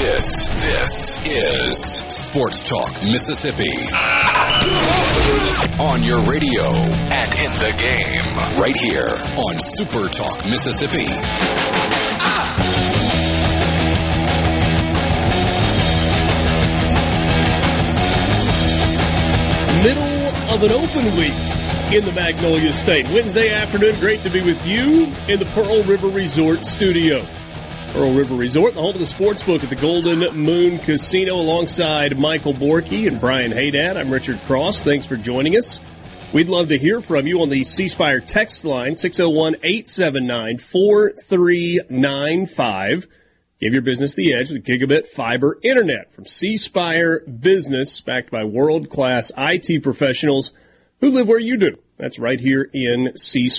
This, this is Sports Talk Mississippi. On your radio and in the game, right here on Super Talk Mississippi. Middle of an open week in the Magnolia State. Wednesday afternoon, great to be with you in the Pearl River Resort studio. Pearl River Resort, the home of the sports book at the Golden Moon Casino, alongside Michael Borky and Brian Haydad. I'm Richard Cross. Thanks for joining us. We'd love to hear from you on the C text line, 601 879 4395. Give your business the edge with gigabit fiber internet from C Business, backed by world class IT professionals who live where you do. That's right here in C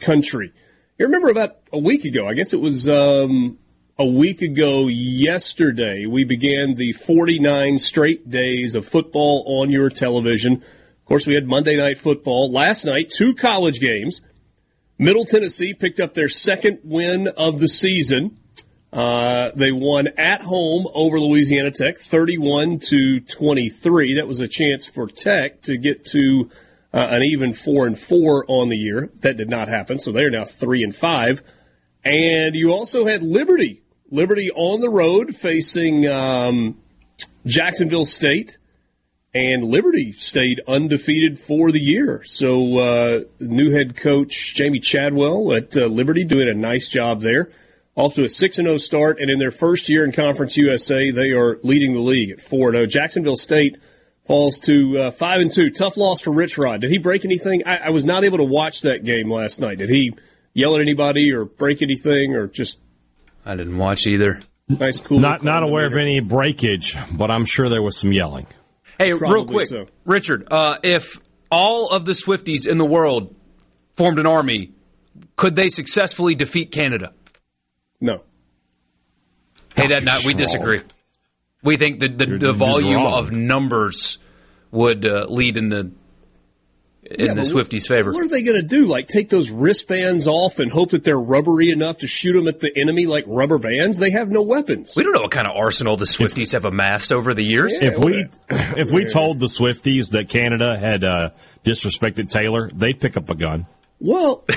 country. You remember about a week ago, I guess it was um, a week ago yesterday, we began the 49 straight days of football on your television. Of course, we had Monday night football. Last night, two college games. Middle Tennessee picked up their second win of the season. Uh, they won at home over Louisiana Tech, 31 to 23. That was a chance for Tech to get to uh, an even four and four on the year. That did not happen, so they're now three and five. And you also had Liberty, Liberty on the road facing um, Jacksonville State, and Liberty stayed undefeated for the year. So uh, new head coach Jamey Chadwell at uh, Liberty doing a nice job there. Off to a 6 0 start, and in their first year in Conference USA, they are leading the league at 4 0. Jacksonville State falls to uh, 5 and 2. Tough loss for Rich Rod. Did he break anything? I, I, was not able to watch that game last night. Did he yell at anybody or break anything or just. I didn't watch either. Nice, cool. Not, not aware of any breakage, but I'm sure there was some yelling. Hey, Probably real quick, so. Richard, uh, if all of the Swifties in the world formed an army, could they successfully defeat Canada? No. Hey, that you're not, we disagree. We think the, the, the volume wrong. of numbers would uh, lead in the in Yeah, the but what- Swifties' favor. What are they going to do? Like take those wristbands off and hope that they're rubbery enough to shoot them at the enemy like rubber bands? They have no weapons. We don't know what kind of arsenal the Swifties have amassed over the years. Yeah. If we if we told the Swifties that Canada had uh, disrespected Taylor, they'd pick up a gun. Well,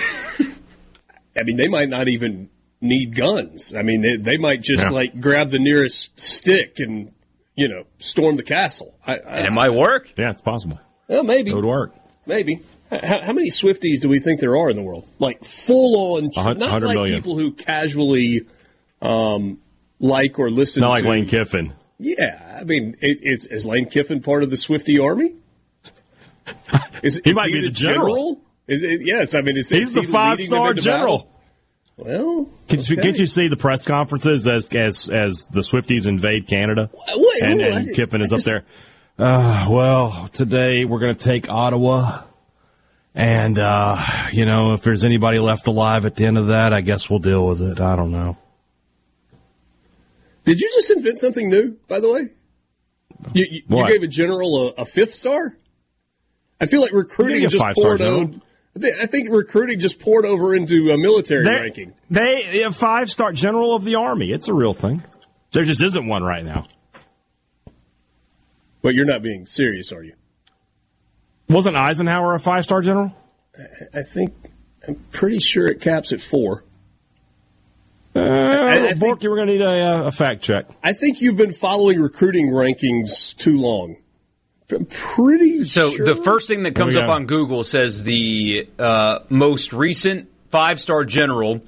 I mean, they might not even need guns. I mean, they, they might just Yeah. like grab the nearest stick and you know storm the castle. I, I, And it might work. Yeah, it's possible. well, maybe, It would work. Maybe. How, how many Swifties do we think there are in the world? Like full on, not like million. people who casually um, like or listen. Not like to. Lane Kiffin. Yeah, I mean, it, is, is Lane Kiffin part of the Swifty Army? Is, He is might be the general. Is it, yes, I mean, is, He's is the he five star general. battle? Well, Can't, you, can't you see the press conferences as as as the Swifties invade Canada Wait, and, and Kiffin I is just- up there? Uh, well, today we're going to take Ottawa, and uh, you know if there's anybody left alive at the end of that, I guess we'll deal with it. I don't know. Did you just invent something new? By the way, you, you, you gave a general a, a fifth star. I feel like recruiting You gave a just poured over. I think recruiting just poured over into a military They- ranking. They a five star general of the army. It's a real thing. There just isn't one right now. But you're not being serious, are you? Wasn't Eisenhower a five star general? I think I'm pretty sure it caps at four. Uh, I think- Borky, we're going to need a, uh, a fact check. I think you've been following recruiting rankings too long. I'm pretty So sure. the first thing that comes up on Google says the uh, most recent five-star general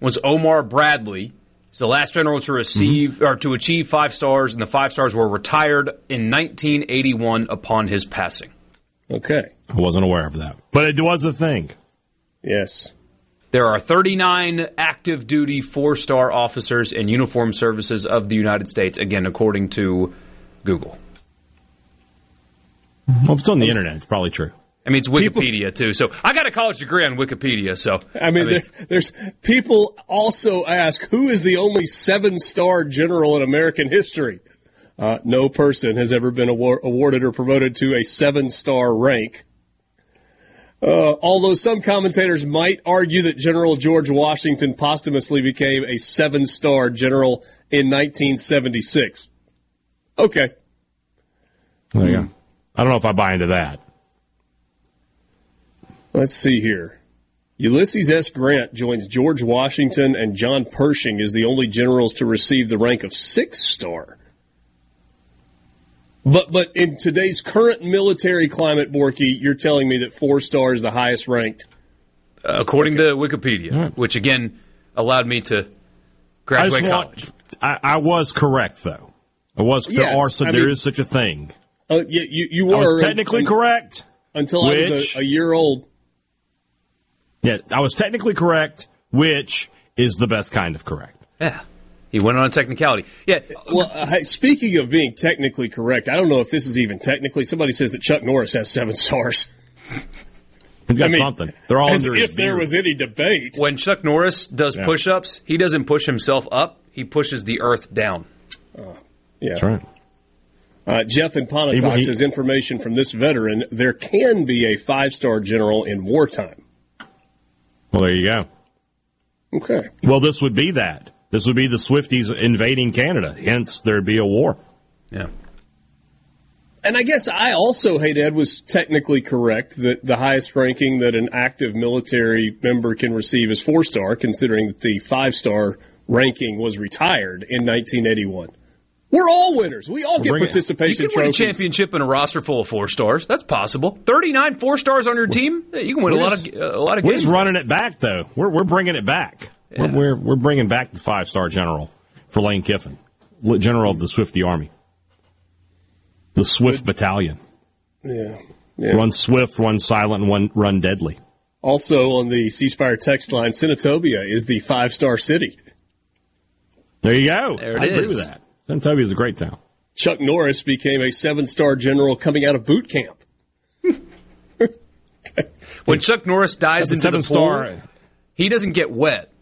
was Omar Bradley. He's the last general to receive Mm-hmm. or to achieve five stars, and the five stars were retired in 1981 upon his passing. Okay. I wasn't aware of that, but it was a thing. Yes. There are 39 active duty four star officers in uniform services of the United States, again, according to Google. Well, if it's on the internet, it's probably true. I mean, it's Wikipedia, too. So I got a college degree on Wikipedia, so. I mean, there, there's people also ask who is the only seven star general in American history. Uh, no person has ever been awar- awarded or promoted to a seven star rank. Uh, although some commentators might argue that General George Washington posthumously became a seven star general in 1976. Okay. There you go. I don't know if I buy into that. Let's see here. Ulysses S. Grant joins George Washington and John Pershing as the only generals to receive the rank of six star. But but in today's current military climate, Borky, you're telling me that four star is the highest ranked. according to Wikipedia, All right. which again allowed me to I, graduate just college. want, I, I was correct though. I was. there Yes, are some. I there mean- is such a thing. Uh, you, you, you were I was technically un- correct. until I was a, a year old. Yeah, I was technically correct, which is the best kind of correct. Yeah, he went on technicality. Yeah, Well, uh, speaking of being technically correct, I don't know if this is even technically. Somebody says that Chuck Norris has seven stars. He's got I mean, something. They're all As under his if there was any debate. when Chuck Norris does Yeah. push-ups, he doesn't push himself up; he pushes the earth down. Yeah. That's right. Uh, Jeff in Pontotoc He- he- says information from this veteran: there can be a five-star general in wartime. Well, there you go. Okay. Well, this would be that. This would be the Swifties invading Canada. Hence, there'd be a war. Yeah, And I guess I also, hey, Dad, was technically correct that the highest ranking that an active military member can receive is four star, considering that the five star ranking was retired in 1981. We're all winners. We all get bring it. you participation can win a championship in a roster full of four stars. That's possible. Thirty-nine four stars on your team, you can win a We're lot of a lot of We're games. just running it back, though. We're we're bringing it back. Yeah. We're, we're we're bringing back the five star general for Lane Kiffin, general of the Swifty Army, the Swift Battalion. Yeah. yeah. One swift, run silent, and one run deadly. Also on the C Spire text line, Senatobia is the five star city. There you go. There it I agree with that. Senatobia is a great town. Chuck Norris became a seven star general coming out of boot camp. when Chuck Norris dives That's a into the seven pool, he doesn't get wet.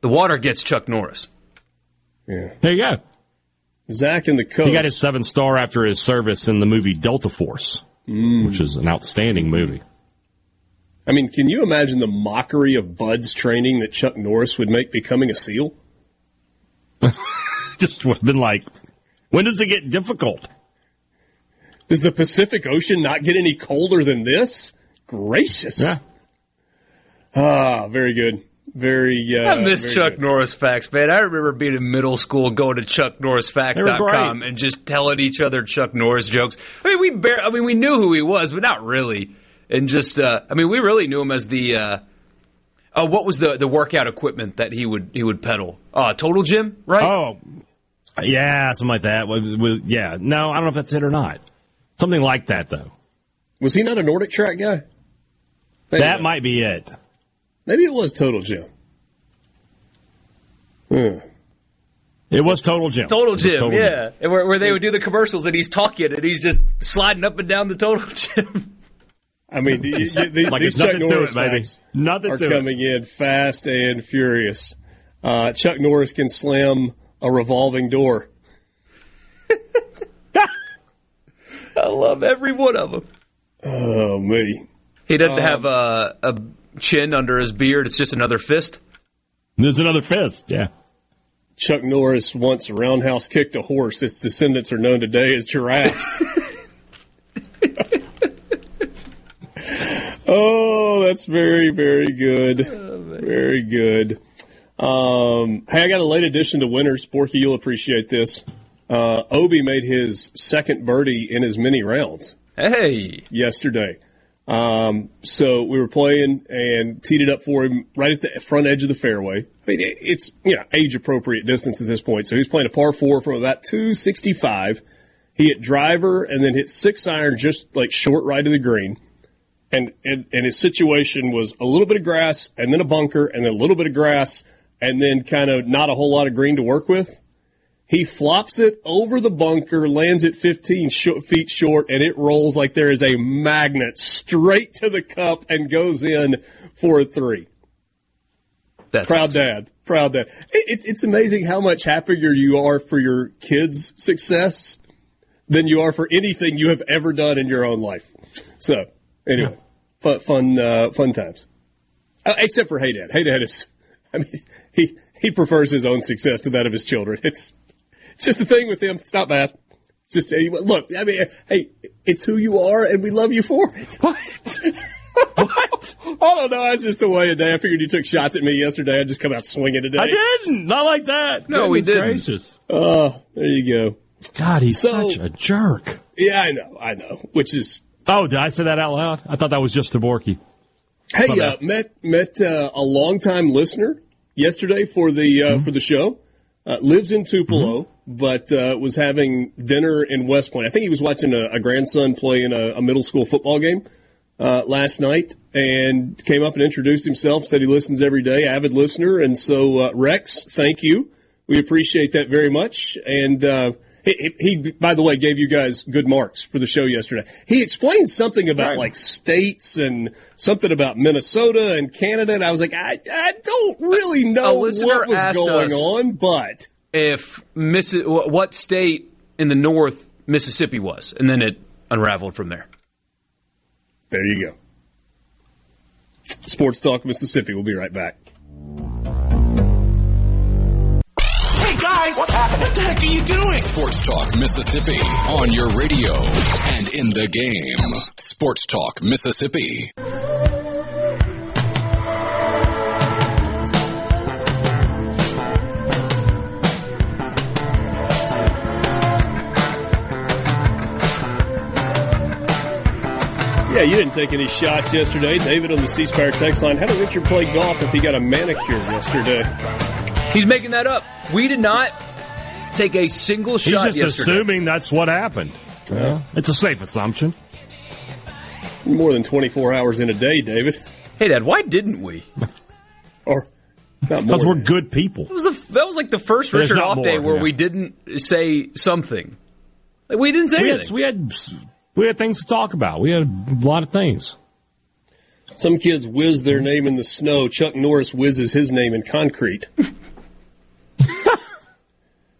The water gets Chuck Norris. Yeah. There you go. Zach and the coach. He got his seven star after his service in the movie Delta Force, Mm. which is an outstanding movie. I mean, can you imagine the mockery of BUD/S training that Chuck Norris would make becoming a SEAL? Just would have been like, when does it get difficult? Does the Pacific Ocean not get any colder than this? Gracious. Yeah. Ah, very good. Very. Uh, I miss very Chuck good. Norris facts, man. I remember being in middle school, going to They were ChuckNorrisFacts.com and just telling each other Chuck Norris jokes. I mean, we bar- I mean, we knew who he was, but not really. And just, uh, I mean, we really knew him as the. Uh, oh, what was the the workout equipment that he would he would pedal? Uh, Total Gym, right? Oh, yeah, something like that. With, with, yeah, no, I don't know if that's it or not. Something like that, though. Was he not a NordicTrack guy? Maybe That might be it. Maybe it was Total Gym. Hmm. It was Total Gym. Total Gym, Total yeah. And where, where they would do the commercials and he's talking and he's just sliding up and down the Total Gym. I mean, the, the, Like these there's Chuck nothing to Norris it, baby. facts Nothing are to coming in fast and furious. Uh, Chuck Norris can slam a revolving door. I love every one of them. Oh me. He doesn't Um, have a, a chin under his beard. It's just another fist. There's another fist, yeah. Chuck Norris once roundhouse kicked a horse. Its descendants are known today as giraffes. oh, that's very, very good. Very good. Um, hey, I got a late addition to winners. Borky, you'll appreciate this. Uh, Obi made his second birdie in his mini rounds Hey, yesterday. Um, so we were playing and teed it up for him right at the front edge of the fairway. I mean, it's you know age appropriate distance at this point. So he's playing a par four from about two sixty five. He hit driver and then hit six iron just like short right of the green. And, and and his situation was a little bit of grass and then a bunker and then a little bit of grass and then kind of not a whole lot of green to work with. He flops it over the bunker, lands it 15 sh- feet short, and it rolls like there is a magnet straight to the cup and goes in for a three. that's Proud dad. Proud dad. It, it, it's amazing how much happier you are for your kids' success than you are for anything you have ever done in your own life. So, anyway, fun, fun, uh, fun times. Uh, except for Hey Dad. Hey Dad is, I mean, he, he prefers his own success to that of his children. It's, it's just a thing with him. It's not bad. It's just, hey, look, I mean, hey, it's who you are and we love you for it. What? I don't know. That's just the way today. I figured you took shots at me yesterday. I just come out swinging today. I didn't. Not like that. No, we didn't. Gracious. Oh, there you go. God, he's So- such a jerk. Yeah, I know. I know. Which is, Oh, did I say that out loud? I thought that was just to Borky. hey, uh, met met uh, a longtime listener yesterday for the uh, for the show. Uh, lives in Tupelo, but uh, was having dinner in West Point. I think he was watching a, a grandson play in a, a middle school football game uh, last night, and came up and introduced himself. Said he listens every day, avid listener. And so, uh, Rex, thank you. We appreciate that very much. And uh, he, he, he, by the way, gave you guys good marks for the show yesterday. He explained something about Right. like states and something about Minnesota and Canada. And I was like, I, I don't really know what was going on, but if Missi- what state in the north Mississippi was, and then it unraveled from there. there you go. Sports Talk Mississippi. We'll be right back. Guys, what happened? What the heck are you doing? Sports Talk Mississippi on your radio and in the game. Sports Talk Mississippi. Yeah, you didn't take any shots yesterday. David on the C Spire text line. How did Richard play golf if he got a manicure yesterday? He's making that up. We did not take a single He's shot just yesterday. assuming that's what happened. Yeah. It's a safe assumption. More than 24 hours in a day, David. Hey, Dad, why didn't we? Or. Because we're good people. That was, the, that was like the first There's Richard not off day where yeah. we didn't say something. Like, we didn't say We anything. had, we had we had things to talk about. We had a lot of things. Some kids whiz their name in the snow. Chuck Norris whizzes his name in concrete.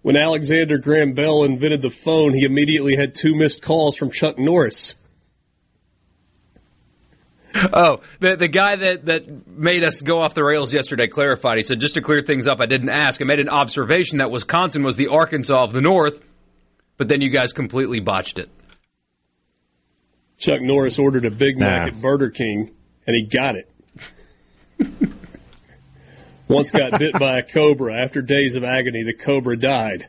when Alexander Graham Bell invented the phone, he immediately had two missed calls from Chuck Norris. Oh, the the guy that, that made us go off the rails yesterday clarified. He said, just to clear things up, I didn't ask. I made an observation that Wisconsin was the Arkansas of the North, but then you guys completely botched it. Chuck Norris ordered a Big Mac Nah. at Burger King, and he got it. Once got bit by a cobra. After days of agony, the cobra died.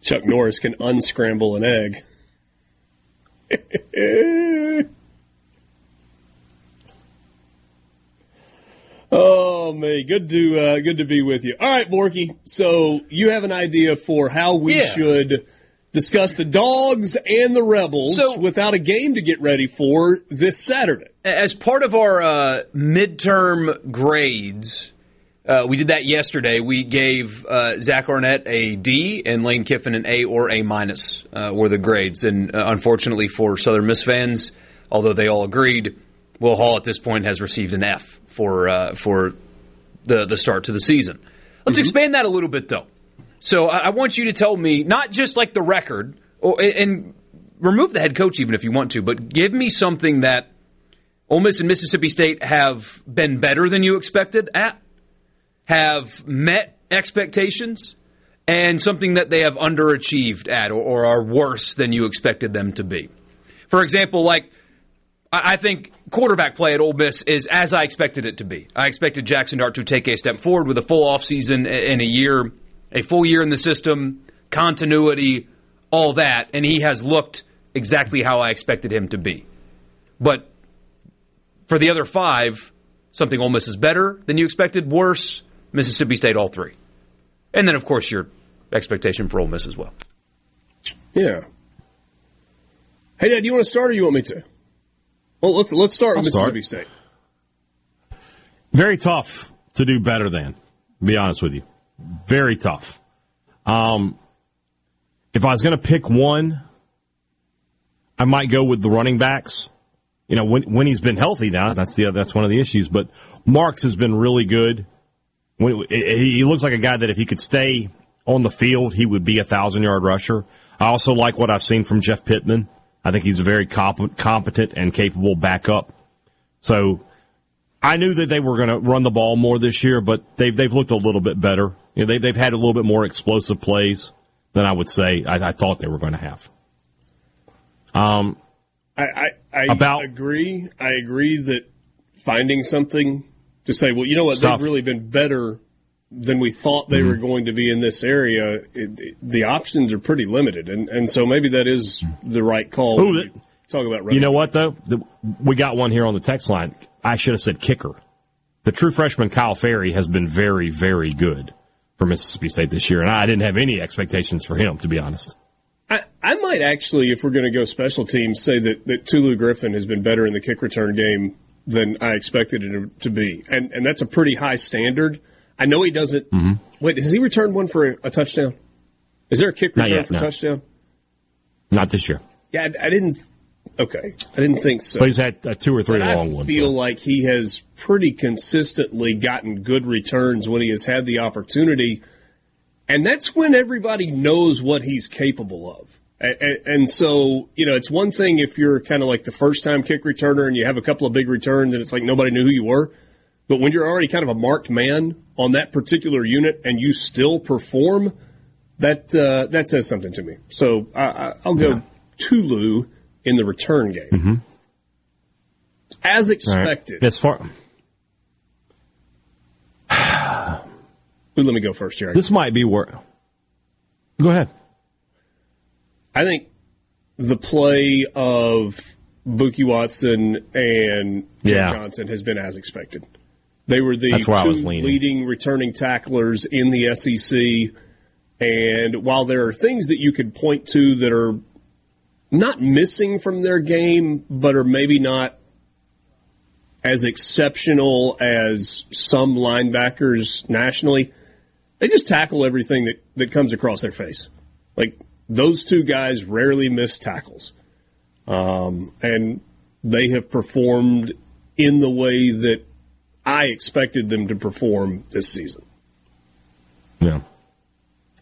Chuck Norris can unscramble an egg. oh man, good to uh, good to be with you. All right, Borky. So you have an idea for how we Yeah. should discuss the dogs and the rebels So- without a game to get ready for this Saturday. As part of our uh, midterm grades, uh, we did that yesterday. We gave uh, Zach Arnett a D and Lane Kiffin an A or A minus uh, were the grades. And uh, unfortunately for Southern Miss fans, although they all agreed, Will Hall at this point has received an F for uh, for the the start to the season. Let's expand that a little bit though. So I, I want you to tell me not just like the record, or, and remove the head coach even if you want to, but give me something that Ole Miss and Mississippi State have been better than you expected at, have met expectations, and something that they have underachieved at or, or are worse than you expected them to be. For example, like I, think quarterback play at Ole Miss is as I expected it to be. I expected Jackson Dart to take a step forward with a full offseason in a year, a full year in the system, continuity, all that, and he has looked exactly how I expected him to be. But for the other five, something Ole Miss is better than you expected, worse, Mississippi State all three. And then, of course, your expectation for Ole Miss as well. Yeah. Hey, Dad, do you want to start or you want me to? Well, let's let's start with I'll Mississippi start. State. Very tough to do better than. To be honest with you, very tough. Um, if I was going to pick one, I might go with the running backs. You know, when when he's been healthy now, that's the that's one of the issues. But Marks has been really good. He looks like a guy that if he could stay on the field, he would be a thousand yard rusher. I also like what I've seen from Jeff Pittman. I think he's a very comp- competent and capable backup. So I knew that they were going to run the ball more this year, but they've they've looked a little bit better. You know, they, they've had a little bit more explosive plays than I would say I, I thought they were going to have. Um, I, I, I About- agree. I agree that finding something to say, well, you know what, Stuff. they've really been better than we thought they Mm-hmm. were going to be in this area. It, it- the options are pretty limited, and and so maybe that is the right call. Ooh, that- talk about you know what though? The, we got one here on the text line. I should have said kicker. The true freshman Kyle Ferrie has been very, very good for Mississippi State this year, and I didn't have any expectations for him, to be honest. I, I might actually, if we're going to go special teams, say that, that Tulu Griffin has been better in the kick return game than I expected it to be. And and that's a pretty high standard. I know he doesn't. Mm-hmm. Wait, has he returned one for a, a touchdown? Is there a kick return yet, for no. touchdown? Not this year, Yeah, I, I didn't. Okay, I didn't think so. but he's had uh, two or three long I ones. feel so. like he has pretty consistently gotten good returns when he has had the opportunity, and that's when everybody knows what he's capable of. And, so, you know, it's one thing if you're kind of like the first time kick returner and you have a couple of big returns and it's like nobody knew who you were. But when you're already kind of a marked man on that particular unit and you still perform, that uh, that says something to me. So I, I, I'll go Tulu in the return game. As All right. expected. As far Ooh, let me go first here. this might be where. Go ahead. I think the play of Bookie Watson and Jim Yeah. Johnson has been as expected. They were the two leading returning tacklers in the SEC. And while there are things that you could point to that are not missing from their game, but are maybe not as exceptional as some linebackers nationally, they just tackle everything that, that comes across their face. Like those two guys rarely miss tackles, um, and they have performed in the way that I expected them to perform this season. Yeah.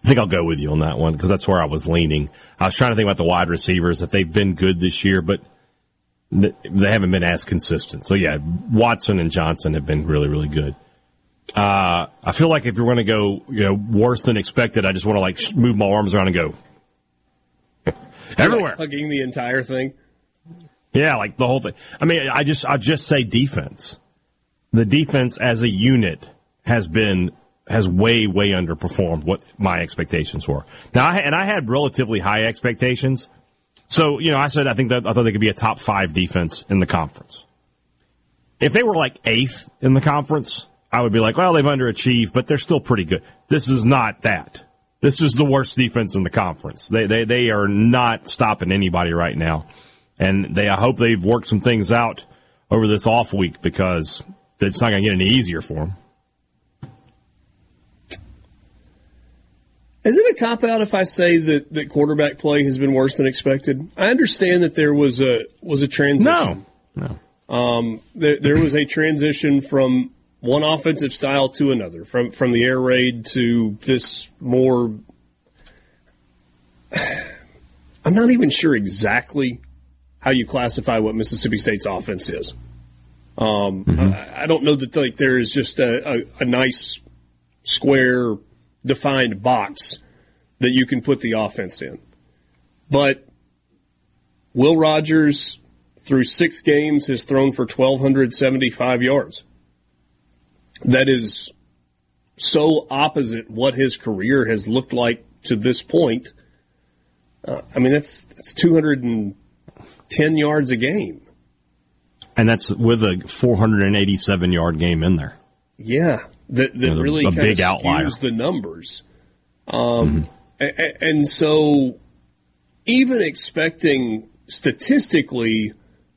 I think I'll go with you on that one because that's where I was leaning. I was trying to think about the wide receivers that they've been good this year, but they haven't been as consistent. So yeah, Watson and Johnson have been really, really good. Uh, I feel like if you're going to go, you know, worse than expected, I just want to like move my arms around and go everywhere. Like hugging the entire thing. Yeah, like the whole thing. I mean, I just I just say defense. The defense as a unit has been has way way underperformed what my expectations were. Now, I, and I had relatively high expectations. So you know, I said I think that I thought they could be a top five defense in the conference. If they were like eighth in the conference, I would be like, well, they've underachieved, but they're still pretty good. This is not that. This is the worst defense in the conference. They they they are not stopping anybody right now and they I hope they've worked some things out over this off week because it's not going to get any easier for them. Is it a cop out if I say that, that quarterback play has been worse than expected? I understand that there was a was a transition. No, no. Um, there, there was a transition from one offensive style to another, from from the air raid to this more. I'm not even sure exactly how you classify what Mississippi State's offense is. Um, I, I don't know that like there is just a, a, a nice square defined box that you can put the offense in, but Will Rogers through six games has thrown for 1,275 yards. That is so opposite what his career has looked like to this point. Uh, I mean, that's that's 210 yards a game. And that's with a 487 yard game in there. Yeah, that, that You know, really a kind big of outlier. skews the numbers. Um, a- a- and so, even expecting statistically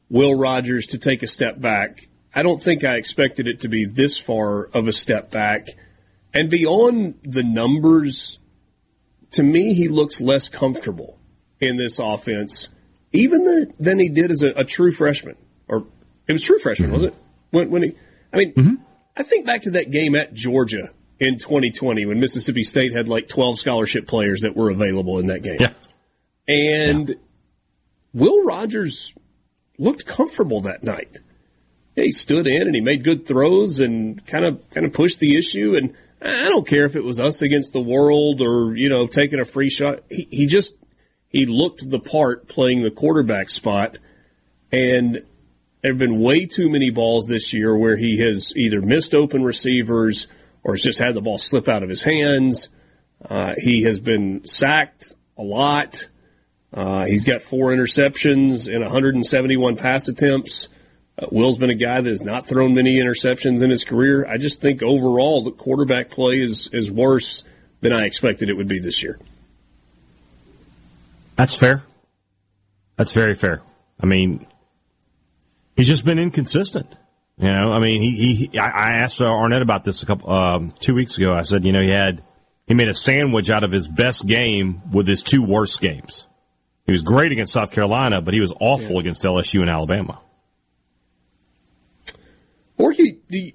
Will Rogers to take a step back, I don't think I expected it to be this far of a step back. And beyond the numbers, to me, he looks less comfortable in this offense, even than, than he did as a, a true freshman. Or it was true freshman, mm-hmm. was it? When, when he, I mean, mm-hmm. I think back to that game at Georgia in 2020 when Mississippi State had like 12 scholarship players that were available in that game. Yeah. And Will Rogers looked comfortable that night. He stood in and he made good throws and kind of kind of pushed the issue. And I don't care if it was us against the world or you know taking a free shot. He, he just he looked the part playing the quarterback spot. And there have been way too many balls this year where he has either missed open receivers or has just had the ball slip out of his hands. Uh, he has been sacked a lot. Uh, he's got four interceptions and 171 pass attempts. Uh, Will's been a guy that has not thrown many interceptions in his career. I just think overall the quarterback play is is worse than I expected it would be this year. That's fair. That's very fair. I mean, he's just been inconsistent. You know, I mean, he, he I I asked uh, Arnett about this a couple um, two weeks ago. I said, you know, he had he made a sandwich out of his best game with his two worst games. He was great against South Carolina, but he was awful against LSU and Alabama. Or you-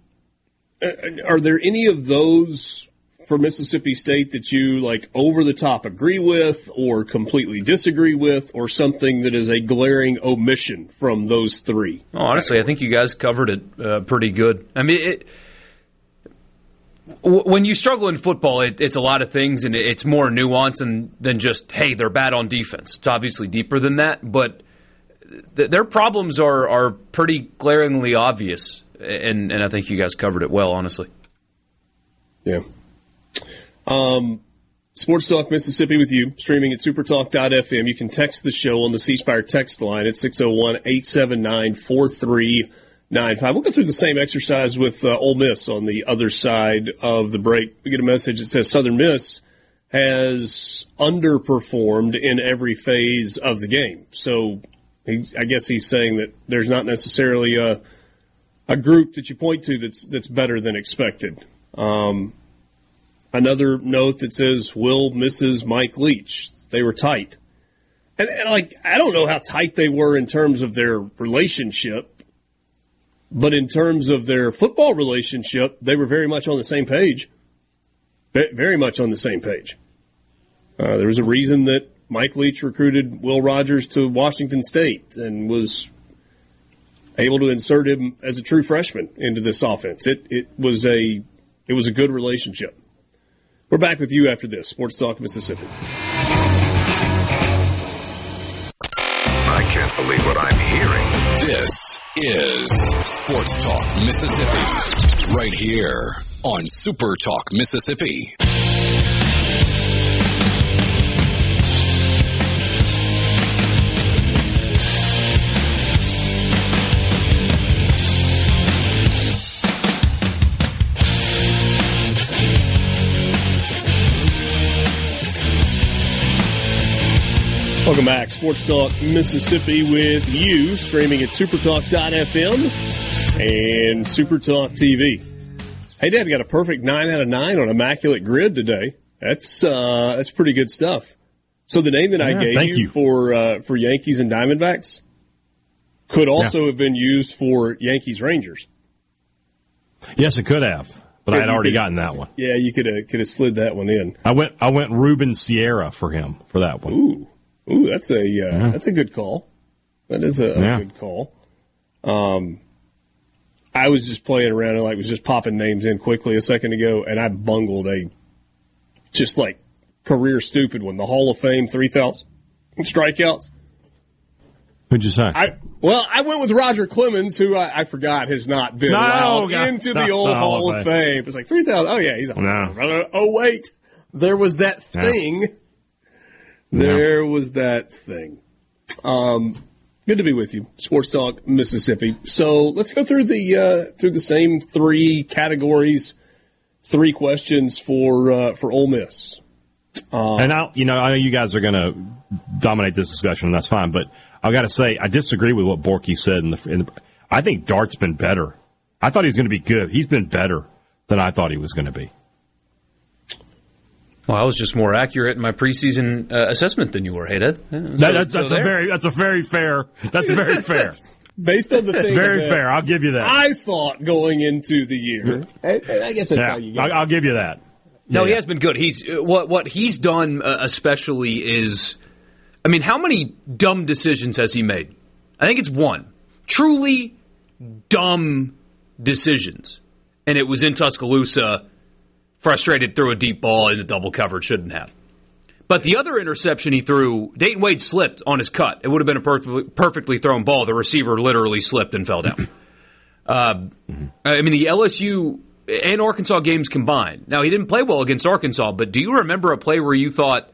uh, are there any of those for Mississippi State that you like over the top agree with or completely disagree with or something that is a glaring omission from those three? Oh, honestly, I think you guys covered it uh, pretty good. I mean, it, when you struggle in football, it, it's a lot of things, and it's more nuanced than than just hey, they're bad on defense. It's obviously deeper than that, but th- their problems are are pretty glaringly obvious, and and I think you guys covered it well, honestly. Yeah. Um, Sports Talk Mississippi with you, streaming at supertalk.fm. You can text the show on the C Spire text line at 601 879 4395. We'll go through the same exercise with uh, Ole Miss on the other side of the break. We get a message that says Southern Miss has underperformed in every phase of the game. So he, I guess he's saying that there's not necessarily a, a group that you point to that's that's better than expected. Um, another note that says Will misses Mike Leach. They were tight, and, and like I don't know how tight they were in terms of their relationship, but in terms of their football relationship, they were very much on the same page. Very much on the same page. Uh, there was a reason that Mike Leach recruited Will Rogers to Washington State and was able to insert him as a true freshman into this offense. It it was a it was a good relationship. We're back with you after this Sports Talk Mississippi. I can't believe what I'm hearing. This is Sports Talk Mississippi, right here on Super Talk Mississippi. Welcome back, Sports Talk Mississippi with you, streaming at supertalk.fm and Supertalk TV. Hey, Dad, got a perfect nine out of nine on Immaculate Grid today. That's uh, that's pretty good stuff. So the name that I Yeah, gave thank you, you. for uh, for Yankees and Diamondbacks could also have been used for Yankees Rangers. Yes, it could have, but I Yeah, had already could- gotten that one. Yeah, you could have could have slid that one in. I went I went Ruben Sierra for him for that one. Ooh, ooh, that's a uh, that's a good call. That is a, a Yeah. good call. Um, I was just playing around and like was just popping names in quickly a second ago, and I bungled a just like career stupid one. The Hall of Fame three thousand strikeouts. Who'd you say? I well, I went with Roger Clemens, who I, I forgot has not been No, allowed God. into the No, old no, Hall of Fame. It's like three thousand. Oh yeah, he's. No. Oh wait, there was that Yeah. thing. There was that thing. Um, good to be with you, Sports Talk Mississippi. So let's go through the uh, through the same three categories, three questions for uh, for Ole Miss. and I, you know, I know you guys are going to dominate this discussion, and that's fine. But I've got to say, I disagree with what Borky said. In the, in the, I think Dart's been better. I thought he was going to be good. He's been better than I thought he was going to be. Well, I was just more accurate in my preseason uh, assessment than you were, Hayden. That, that's, that's a very, that's a very fair. That's very fair. Based on the thing, very that fair. I'll give you that. I thought going into the year. I, I guess that's how you get. I, I'll give you that. No, he Yeah. has been good. He's uh, what what he's done uh, especially is, I mean, how many dumb decisions has he made? I think it's one. Truly dumb decisions, and it was in Tuscaloosa. Frustrated, threw a deep ball in the double cover, shouldn't have. But the other interception he threw, Dayton Wade slipped on his cut. It would have been a perfectly, perfectly thrown ball. The receiver literally slipped and fell down. Uh, I mean, the LSU and Arkansas games combined. Now, he didn't play well against Arkansas, but do you remember a play where you thought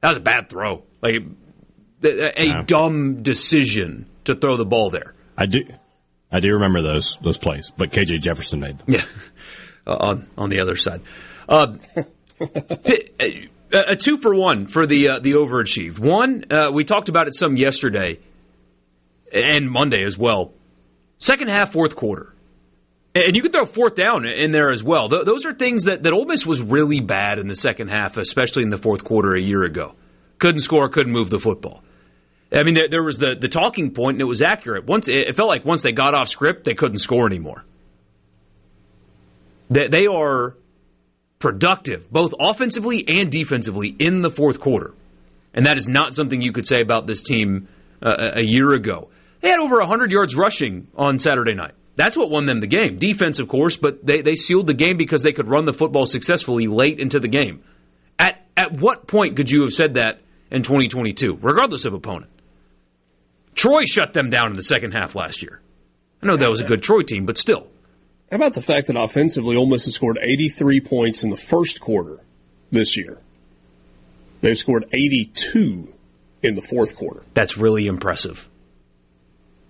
that was a bad throw? Like a, a dumb decision to throw the ball there. I do. I do remember those those plays, but KJ Jefferson made them. Yeah, on on the other side, uh, a, a two for one for the uh, the overachieved. One, uh, we talked about it some yesterday and Monday as well. Second half, fourth quarter, and you could throw fourth down in there as well. Th- those are things that that Ole Miss was really bad in the second half, especially in the fourth quarter a year ago. Couldn't score, couldn't move the football. I mean, there, there was the, the talking point, and it was accurate. Once it, it felt like once they got off script, they couldn't score anymore. They, they are productive, both offensively and defensively, in the fourth quarter. And that is not something you could say about this team uh, a a year ago. They had over 100 yards rushing on Saturday night. That's what won them the game. Defense, of course, but they, they sealed the game because they could run the football successfully late into the game. At, at what point could you have said that in 2022, regardless of opponent? Troy shut them down in the second half last year. I know that was a good Troy team, but still. How about the fact that offensively, Ole Miss has scored 83 points in the first quarter this year? They've scored 82 in the fourth quarter. That's really impressive.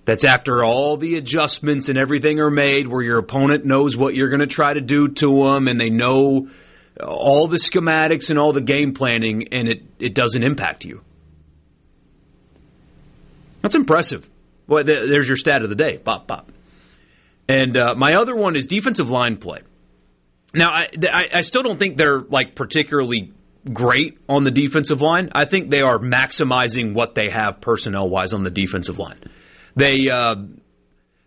That's after all the adjustments and everything are made where your opponent knows what you're going to try to do to them and they know all the schematics and all the game planning and it, it doesn't impact you. That's impressive. Well, there's your stat of the day. Bop, bop. And uh, my other one is defensive line play. Now, I, I, still don't think they're like particularly great on the defensive line. I think they are maximizing what they have personnel wise on the defensive line. They uh,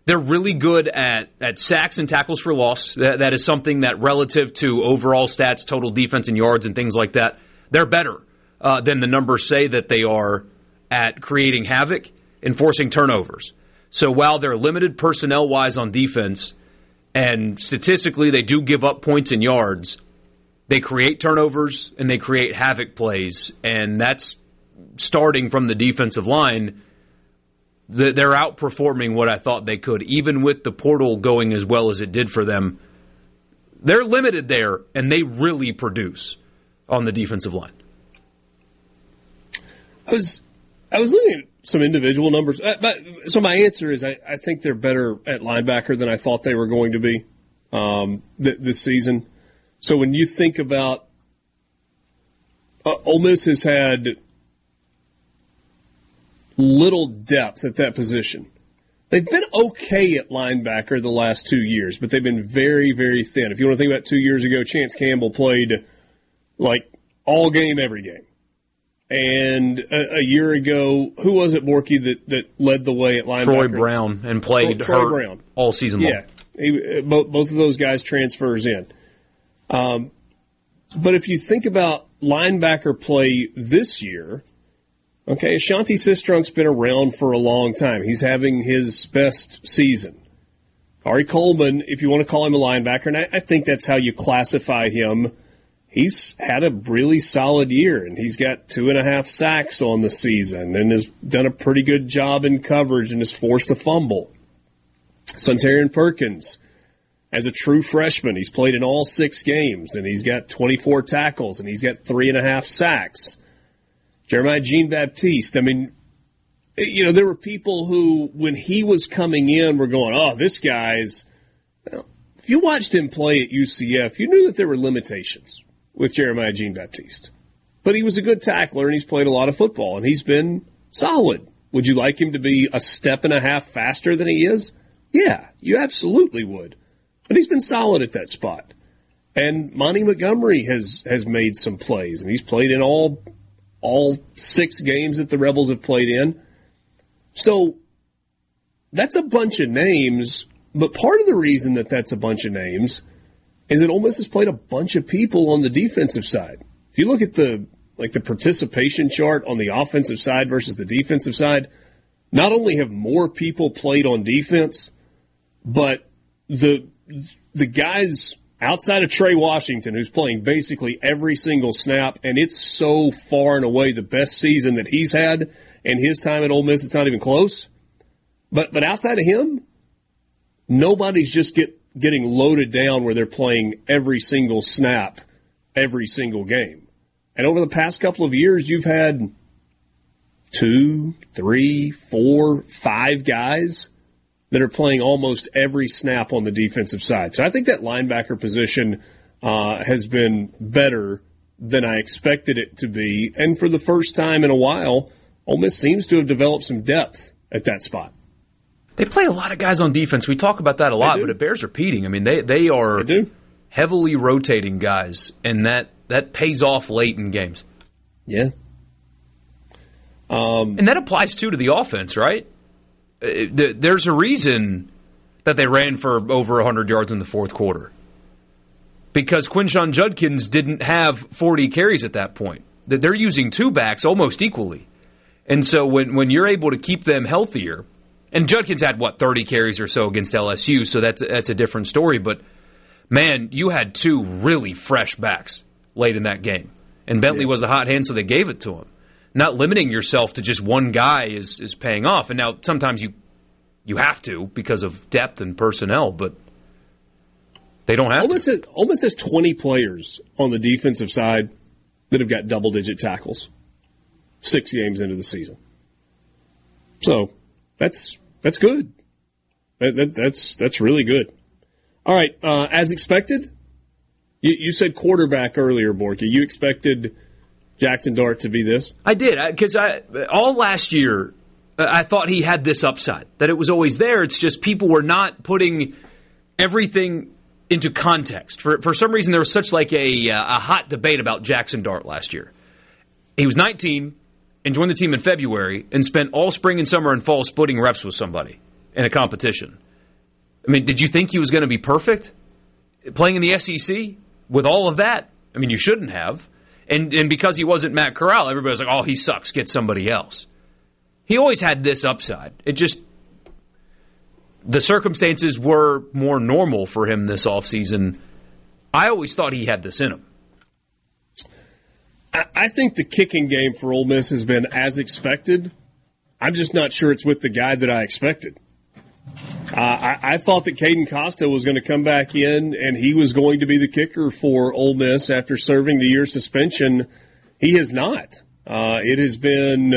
they're really good at at sacks and tackles for loss. That, that is something that relative to overall stats, total defense and yards and things like that, they're better uh, than the numbers say that they are at creating havoc and forcing turnovers. So while they're limited personnel wise on defense, and statistically they do give up points and yards, they create turnovers and they create havoc plays, and that's starting from the defensive line. They're outperforming what I thought they could, even with the portal going as well as it did for them. They're limited there, and they really produce on the defensive line. I was I was looking at some individual numbers. Uh, but, so my answer is I, I think they're better at linebacker than I thought they were going to be um, th- this season. So when you think about uh, Ole Miss has had little depth at that position. They've been okay at linebacker the last two years, but they've been very, very thin. If you want to think about two years ago, Chance Campbell played like all game, every game. And a, a year ago, who was it, Borky, that, that led the way at linebacker? Troy Brown and played Troy Brown. all season long. Yeah, he, both, both of those guys transfers in. Um, but if you think about linebacker play this year, okay, Ashanti Cistrunk's been around for a long time. He's having his best season. Khari Coleman, if you want to call him a linebacker, and I, I think that's how you classify him he's had a really solid year, and he's got two and a half sacks on the season, and has done a pretty good job in coverage, and has forced a fumble. Suntarine Perkins, as a true freshman, he's played in all six games, and he's got 24 tackles, and he's got three and a half sacks. Jeremiah Jean Baptiste, I mean, eh, you know, there were people who, when he was coming in, were going, "Oh, this guy's." if you watched him play at UCF, you knew that there were limitations with Jeremiah Jean Baptiste, but he was a good tackler and he's played a lot of football and he's been solid. Would you like him to be a step and a half faster than he is? Yeah, you absolutely would. But he's been solid at that spot. And Monty Montgomery has has made some plays, and he's played in all all six games that the Rebels have played in. So that's a bunch of names, but part of the reason that that's a bunch of names is that Ole Miss has played a bunch of people on the defensive side. If you look at the like the participation chart on the offensive side versus the defensive side, not only have more people played on defense, but the the guys outside of Trey Washington, who's playing basically every single snap, and it's so far and away the best season that he's had in his time at Ole Miss, it's not even close. But but outside of him, nobody's just get getting loaded down where they're playing every single snap, every single game. And over the past couple of years, you've had two, three, four, five guys that are playing almost every snap on the defensive side. So I think that linebacker position uh, has been better than I expected it to be. And for the first time in a while, Ole Miss seems to have developed some depth at that spot. They play a lot of guys on defense. We talk about that a lot, but it bears repeating. I mean, they they are they heavily rotating guys, and that that pays off late in games. Yeah. Um, and that applies too to the offense, right? Uh, there's a reason that they ran for over 100 yards in the fourth quarter. Because Quinshon Judkins didn't have 40 carries at that point. That They're using two backs almost equally. And so when, when you're able to keep them healthier, and Judkins had, what, 30 carries or so against LSU, so that's, that's a different story. But, man, you had two really fresh backs late in that game. And Bentley yeah. was the hot hand, so they gave it to him not limiting yourself to just one guy is is paying off. And now sometimes you you have to because of depth and personnel, but they don't have. Almost has, almost has twenty players on the defensive side that have got double digit tackles. Six games into the season, so that's that's good. That, that, that's that's really good. All right, uh, as expected, you, you said quarterback earlier, Borky. You expected Jackson Dart to be this? I did because I, I, all last year uh, I thought he had this upside that it was always there. It's just people were not putting everything into context. For for some reason, there was such like a uh, a hot debate about Jackson Dart last year. He was 19 and joined the team in February and spent all spring and summer and fall splitting reps with somebody in a competition. I mean, did you think he was going to be perfect playing in the SEC with all of that? I mean, you shouldn't have. And and because he wasn't Matt Corral, everybody was like, "Oh, he sucks. Get somebody else." He always had this upside. It just the circumstances were more normal for him this offseason. I always thought he had this in him. I think the kicking game for Ole Miss has been as expected. I'm just not sure it's with the guy that I expected. Uh, I, I, thought that Caden Costa was going to come back in and he was going to be the kicker for Ole Miss after serving the year suspension. He has not. Uh, it has been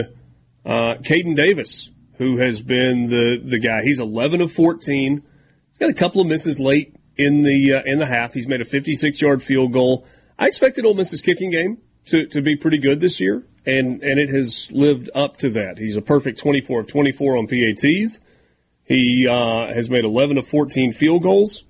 uh, Caden Davis who has been the, the guy. He's 11 of 14. He's got a couple of misses late in the uh, in the half. He's made a 56 yard field goal. I expected Ole Miss's kicking game to, to be pretty good this year, and and it has lived up to that. He's a perfect 24 of 24 on PATs. He uh, has made 11 of 14 field goals.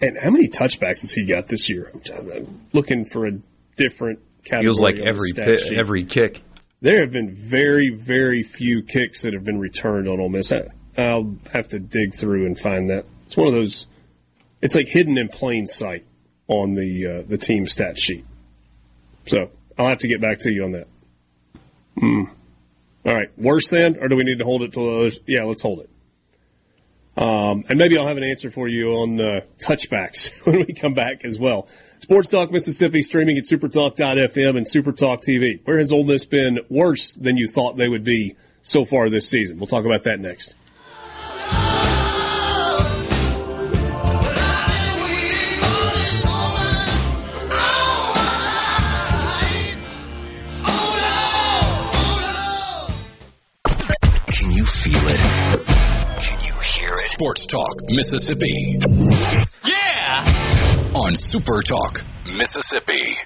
And how many touchbacks has he got this year? I'm looking for a different category. Feels like every every kick. There have been very, very few kicks that have been returned on Ole Miss. I'll have to dig through and find that. It's one of those. It's like hidden in plain sight on the uh, the team stat sheet. So I'll have to get back to you on that. Hmm. All right, worse than, or do we need to hold it till those? Yeah, let's hold it. Um, and maybe I'll have an answer for you on uh, touchbacks when we come back as well. Sports Talk Mississippi streaming at supertalk.fm and supertalk TV. Where has Ole Miss been worse than you thought they would be so far this season? We'll talk about that next. Talk Mississippi Yeah! on Super Talk Mississippi.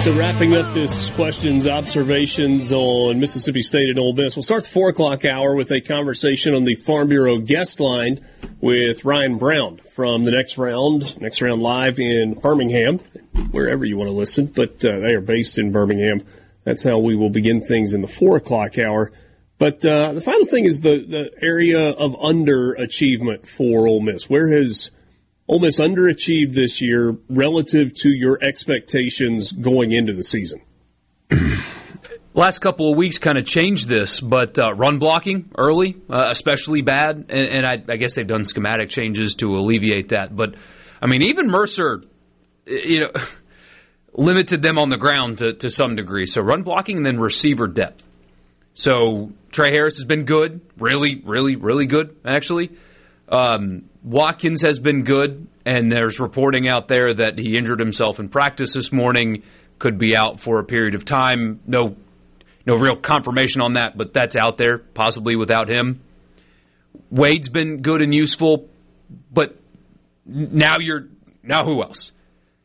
So wrapping up this questions, observations on Mississippi State and Ole Miss. We'll start the four o'clock hour with a conversation on the Farm Bureau guest line with Ryan Brown from the next round, next round live in Birmingham, wherever you want to listen, but uh, they are based in Birmingham. That's how we will begin things in the four o'clock hour. But uh, the final thing is the, the area of underachievement for Ole Miss. Where has Ole Miss underachieved this year relative to your expectations going into the season? Last couple of weeks kind of changed this, but uh, run blocking early, uh, especially bad, and, and I, I guess they've done schematic changes to alleviate that. But I mean, even Mercer, you know, limited them on the ground to, to some degree. So run blocking and then receiver depth. So Tre Harris has been good, really, really, really good, actually. Um, Watkins has been good, and there's reporting out there that he injured himself in practice this morning, could be out for a period of time. No, no real confirmation on that, but that's out there, possibly without him. Wade's been good and useful, but now you're now who else?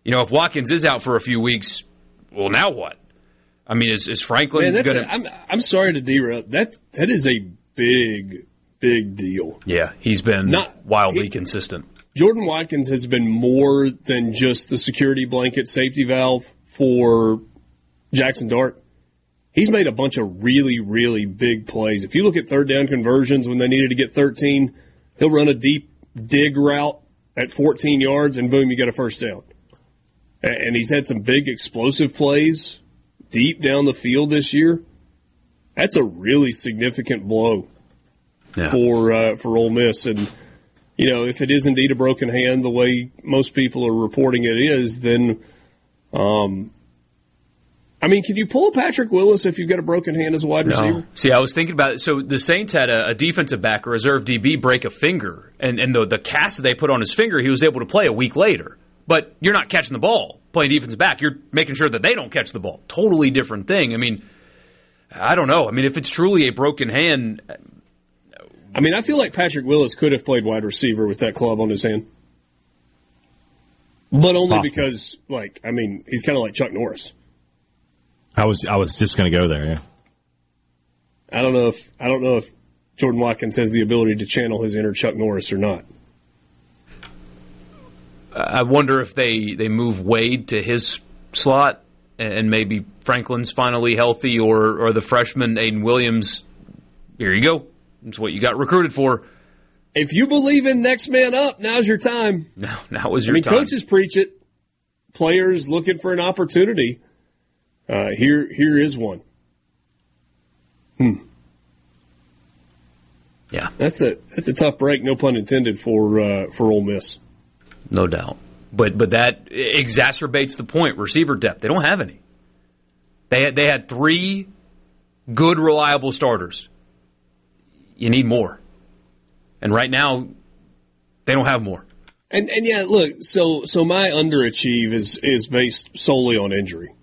You know, if Watkins is out for a few weeks, well, now what? I mean, is, is Franklin going a, I'm, I'm sorry to derail. That that is a big, big deal. Yeah, he's been Not- wildly he- consistent. Jordan Watkins has been more than just the security blanket safety valve for Jackson Dart. He's made a bunch of really, really big plays. If you look at third down conversions when they needed to get 13, he'll run a deep dig route at 14 yards, and boom, you get a first down. And he's had some big explosive plays deep down the field this year. That's a really significant blow Yeah. for uh, for Ole Miss. And you know, if it is indeed a broken hand, the way most people are reporting it is, then, um, I mean, can you pull a Patrick Willis if you've got a broken hand as a wide receiver? See, I was thinking about it. So the Saints had a, a defensive back, a reserve DB, break a finger, and, and the, the cast that they put on his finger, he was able to play a week later. But you're not catching the ball playing defense back. You're making sure that they don't catch the ball. Totally different thing. I mean, I don't know. I mean, if it's truly a broken hand, I mean, I feel like Patrick Willis could have played wide receiver with that club on his hand, but only Possible. because, like, I mean, he's kind of like Chuck Norris. I was I was just going to go there. Yeah. I don't know if I don't know if Jordan Watkins has the ability to channel his inner Chuck Norris or not. I wonder if they, they move Wade to his slot and maybe Franklin's finally healthy or, or the freshman Ayden Williams. Here you go. That's what you got recruited for. If you believe in next man up, now's your time. Now, now was I your mean, time. coaches preach it. Players looking for an opportunity. Uh, here, here is one. Hmm. Yeah, That's a that's a tough break, no pun intended for uh, for Ole Miss. no doubt. But but that exacerbates the point. Receiver depth. They don't have any. They had, they had three good, reliable starters. You need more. And right now, they don't have more. And and yeah, look, so so my underachieve is is based solely on injury.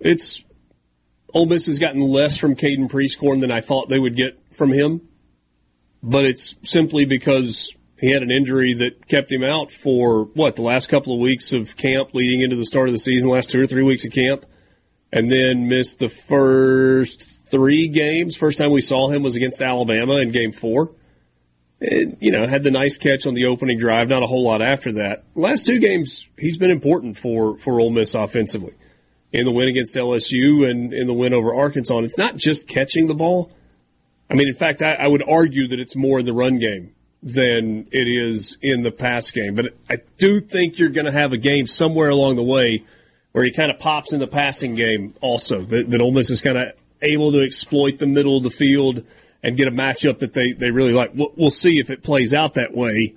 It's Ole Miss has gotten less from Caden Prieskorn than I thought they would get from him, but it's simply because he had an injury that kept him out for what the last couple of weeks of camp leading into the start of the season, last two or three weeks of camp, and then missed the first three games. First time we saw him was against Alabama in Game Four you know, had the nice catch on the opening drive. Not a whole lot after that. Last two games, he's been important for for Ole Miss offensively. In the win against LSU and in the win over Arkansas, and it's not just catching the ball. I mean, in fact, I, I would argue that it's more in the run game than it is in the pass game. But I do think you're going to have a game somewhere along the way where he kind of pops in the passing game also. That, that Ole Miss is kind of able to exploit the middle of the field and get a matchup that they, they really like. We'll, see if it plays out that way.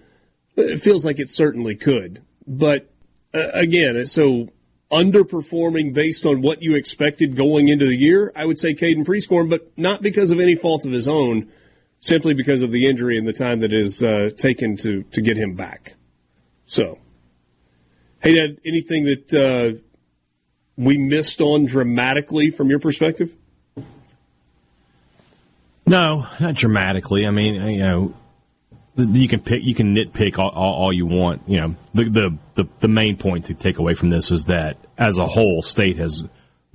It feels like it certainly could. But uh, again, so underperforming based on what you expected going into the year, I would say Caden Prieskorn, but not because of any fault of his own, simply because of the injury and the time that is uh, taken to to get him back. So, hey, Dad, anything that uh, we missed on dramatically from your perspective? No, not dramatically. I mean, you know, you can pick, you can nitpick all, all, all, you want. You know, the, the, the the main point to take away from this is that as a whole, state has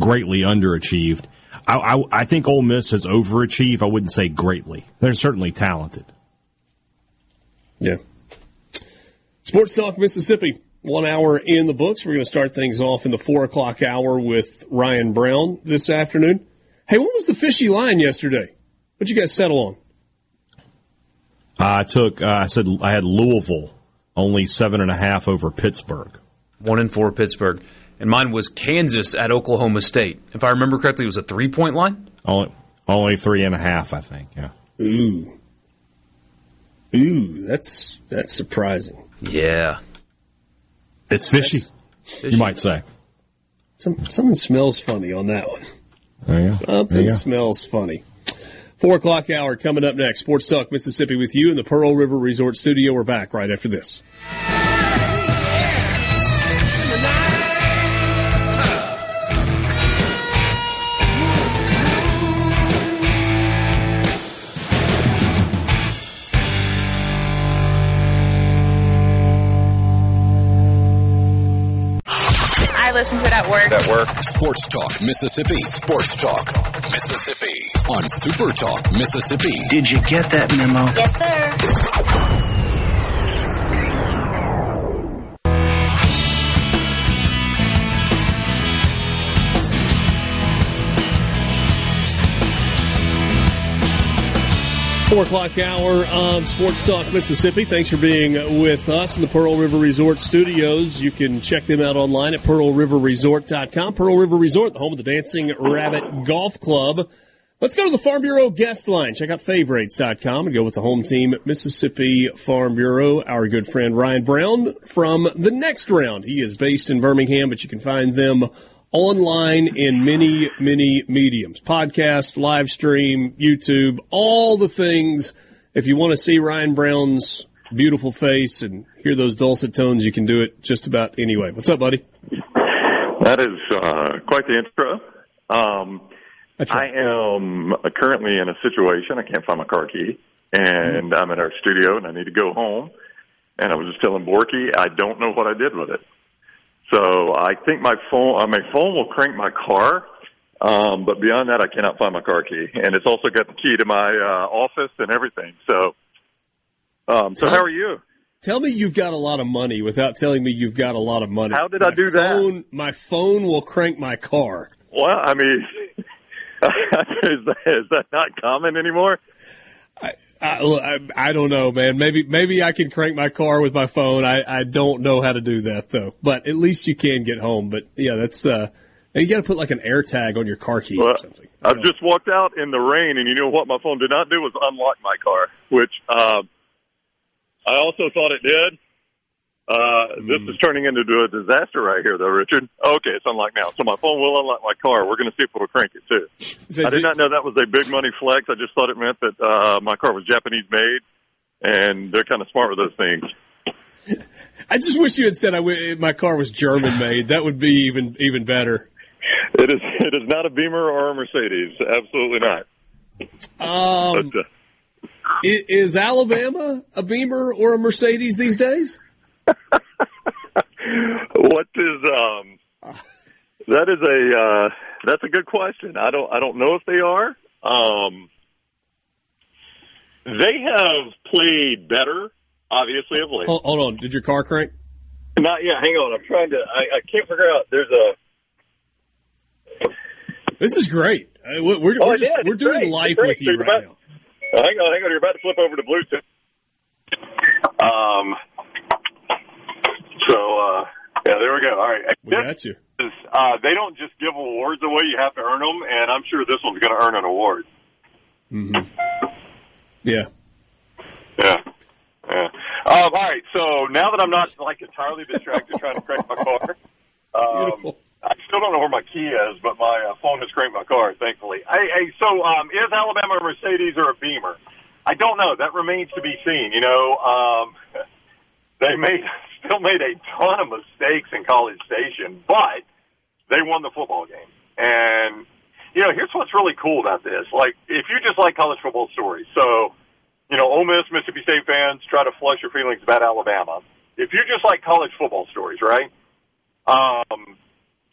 greatly underachieved. I, I, I think Ole Miss has overachieved. I wouldn't say greatly. They're certainly talented. Yeah. Sports Talk Mississippi. One hour in the books. We're going to start things off in the four o'clock hour with Ryan Brown this afternoon. Hey, what was the fishy line yesterday? What'd you guys settle on? I took. Uh, I said I had Louisville only seven and a half over Pittsburgh. One and four Pittsburgh, and mine was Kansas at Oklahoma State. If I remember correctly, it was a three point line. Only only three and a half, I think. Yeah. Ooh. Ooh, that's that's surprising. Yeah. It's fishy, fishy. you might say. Some, something smells funny on that one. There you go. Something there smells funny. Four o'clock hour coming up next. Sports Talk Mississippi with you in the Pearl River Resort Studio. We're back right after this. Work. Sports Talk Mississippi. Sports Talk Mississippi on Super Talk Mississippi. Did you get that memo? Yes, sir. Four o'clock hour of Sports Talk Mississippi. Thanks for being with us in the Pearl River Resort studios. You can check them out online at pearlriverresort.com. Pearl River Resort, the home of the Dancing Rabbit Golf Club. Let's go to the Farm Bureau guest line. Check out favorites.com and go with the home team Mississippi Farm Bureau. Our good friend Ryan Brown from the next round. He is based in Birmingham, but you can find them online in many, many mediums podcast, live stream, YouTube, all the things. If you want to see Ryan Brown's beautiful face and hear those dulcet tones, you can do it just about anyway. What's up, buddy? That is uh, quite the intro. Um, I am currently in a situation, I can't find my car key, and I'm in our studio and I need to go home. And I was just telling Borky, I don't know what I did with it. So I think my phone, uh, my phone will crank my car, um, but beyond that, I cannot find my car key, and it's also got the key to my uh, office and everything. So, um, so how are you? Tell me you've got a lot of money without telling me you've got a lot of money. How did I do phone, that? My phone will crank my car. Well, I mean, is, that, is that not common anymore? I, I, don't know, man. Maybe maybe I can crank my car with my phone. I, I don't know how to do that though. But at least you can get home. But yeah, that's uh, you got to put like an air tag on your car key well, or something. I've just walked out in the rain, and you know what? My phone did not do was unlock my car, which uh, I also thought it did. Uh, Hmm. This is turning into a disaster right here, though, Richard. Okay, it's unlocked now. So my phone will unlock my car. We're going to see if it'll crank it, too. I did not know that was a big money flex. I just thought it meant that uh, my car was Japanese made, and they're kind of smart with those things. I just wish you had said I w- my car was German made. That would be even even better. It is. It is not a Beamer or a Mercedes. Absolutely not. Um, But, uh, is Alabama a Beamer or a Mercedes these days? what is um? That is a uh, that's a good question. I don't I don't know if they are. Um, they have played better, obviously, of late. Hold, hold on. Did your car crank? Not yet. Hang on. I'm trying to. I, I can't figure out. There's a. This is great. Uh, We're, we're, Oh, just, we're doing great. life with you There's right about, now. hang on, hang on. You're about to flip over to Bluetooth. Um. So, uh, yeah, there we go. All right. We got you. Is, uh, they don't just give awards away; you have to earn them, and I'm sure this one's going to earn an award. Mm-hmm. Yeah. Yeah. Yeah. Um, all right. So now that I'm not like entirely distracted trying to crank my car, um, Beautiful. I still don't know where my key is, but my uh, phone has cranked my car, thankfully. Hey, hey, so um, is Alabama a Mercedes or a Beamer? I don't know. That remains to be seen. You know, um, they made still made a ton of mistakes in College Station, but they won the football game. And you know, here's what's really cool about this. Like, if you just like college football stories, so you know, Ole Miss, Mississippi State fans try to flush your feelings about Alabama. If you just like college football stories, right? Um,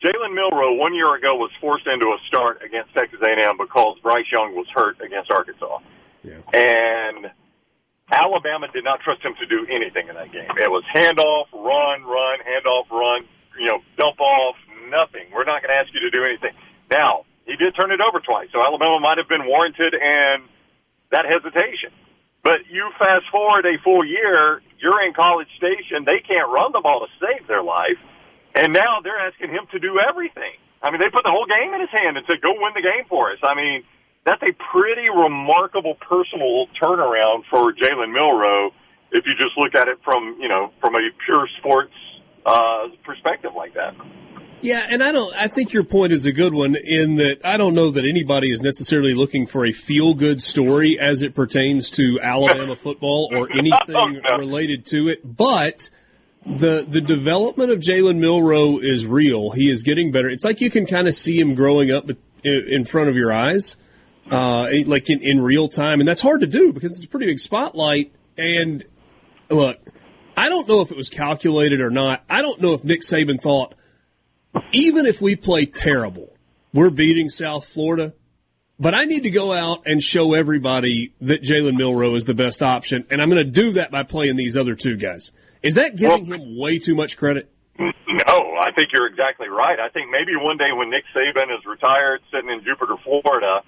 Jalen Milroe one year ago was forced into a start against Texas A&M because Bryce Young was hurt against Arkansas, Yeah. and Alabama did not trust him to do anything in that game. It was handoff, run, run, handoff, run, you know, dump off, nothing. We're not going to ask you to do anything. Now he did turn it over twice, so Alabama might have been warranted in that hesitation. But you fast forward a full year, you're in College Station. They can't run the ball to save their life. And now they're asking him to do everything. I mean, they put the whole game in his hand and said, go win the game for us. I mean, that's a pretty remarkable personal turnaround for Jalen Milroe if you just look at it from, you know, from a pure sports uh, perspective like that. Yeah, and I don't. I think your point is a good one in that I don't know that anybody is necessarily looking for a feel-good story as it pertains to Alabama football or anything no. related to it. But the the development of Jalen Milroe is real. He is getting better. It's like you can kind of see him growing up in front of your eyes, uh, like in, in real time, and that's hard to do because it's a pretty big spotlight. And look, I don't know if it was calculated or not. I don't know if Nick Saban thought even if we play terrible, we're beating South Florida. But I need to go out and show everybody that Jalen Milroe is the best option, and I'm going to do that by playing these other two guys. Is that giving Well- him way too much credit? No, I think you're exactly right. I think maybe one day when Nick Saban is retired, sitting in Jupiter, Florida,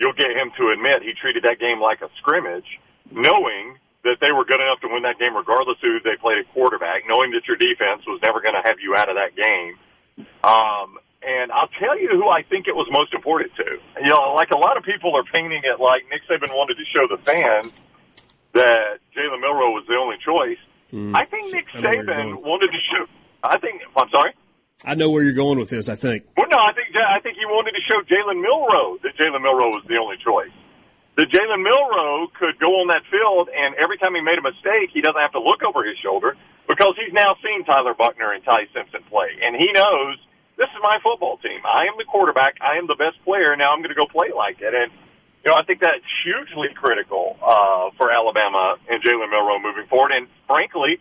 you'll get him to admit he treated that game like a scrimmage, knowing that they were good enough to win that game regardless of who they played at quarterback, knowing that your defense was never going to have you out of that game. Um, and I'll tell you who I think it was most important to. You know, like a lot of people are painting it like Nick Saban wanted to show the fans that Jalen Milroe was the only choice. I think Nick I know where you're Saban wanted to show. I think. I'm sorry. I know where you're going with this. I think. Well, no, I think I think he wanted to show Jalen Milroe that Jalen Milroe was the only choice. That Jalen Milroe could go on that field, and every time he made a mistake, he doesn't have to look over his shoulder because he's now seen Tyler Buchner and Ty Simpson play, and he knows this is my football team. I am the quarterback. I am the best player. Now I'm going to go play like it, and you know I think that's hugely critical uh, for Alabama and Jalen Milroe moving forward. And frankly,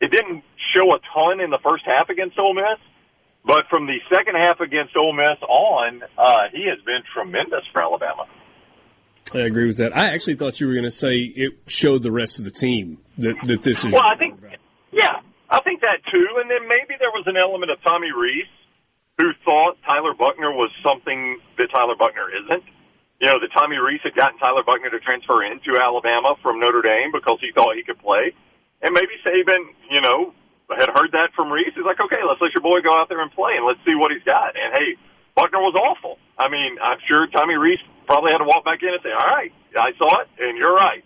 it didn't show a ton in the first half against Ole Miss. But from the second half against Ole Miss on, uh, he has been tremendous for Alabama. I agree with that. I actually thought you were going to say it showed the rest of the team that, that this is. Well, I think, yeah, I think that too. And then maybe there was an element of Tommy Rees who thought Tyler Buchner was something that Tyler Buchner isn't. You know, that Tommy Rees had gotten Tyler Buchner to transfer into Alabama from Notre Dame because he thought he could play. And maybe Saban, you know, had heard that from Rees. He's like, okay, let's let your boy go out there and play and let's see what he's got. And hey, Buchner was awful. I mean, I'm sure Tommy Rees probably had to walk back in and say, all right, I saw it and you're right.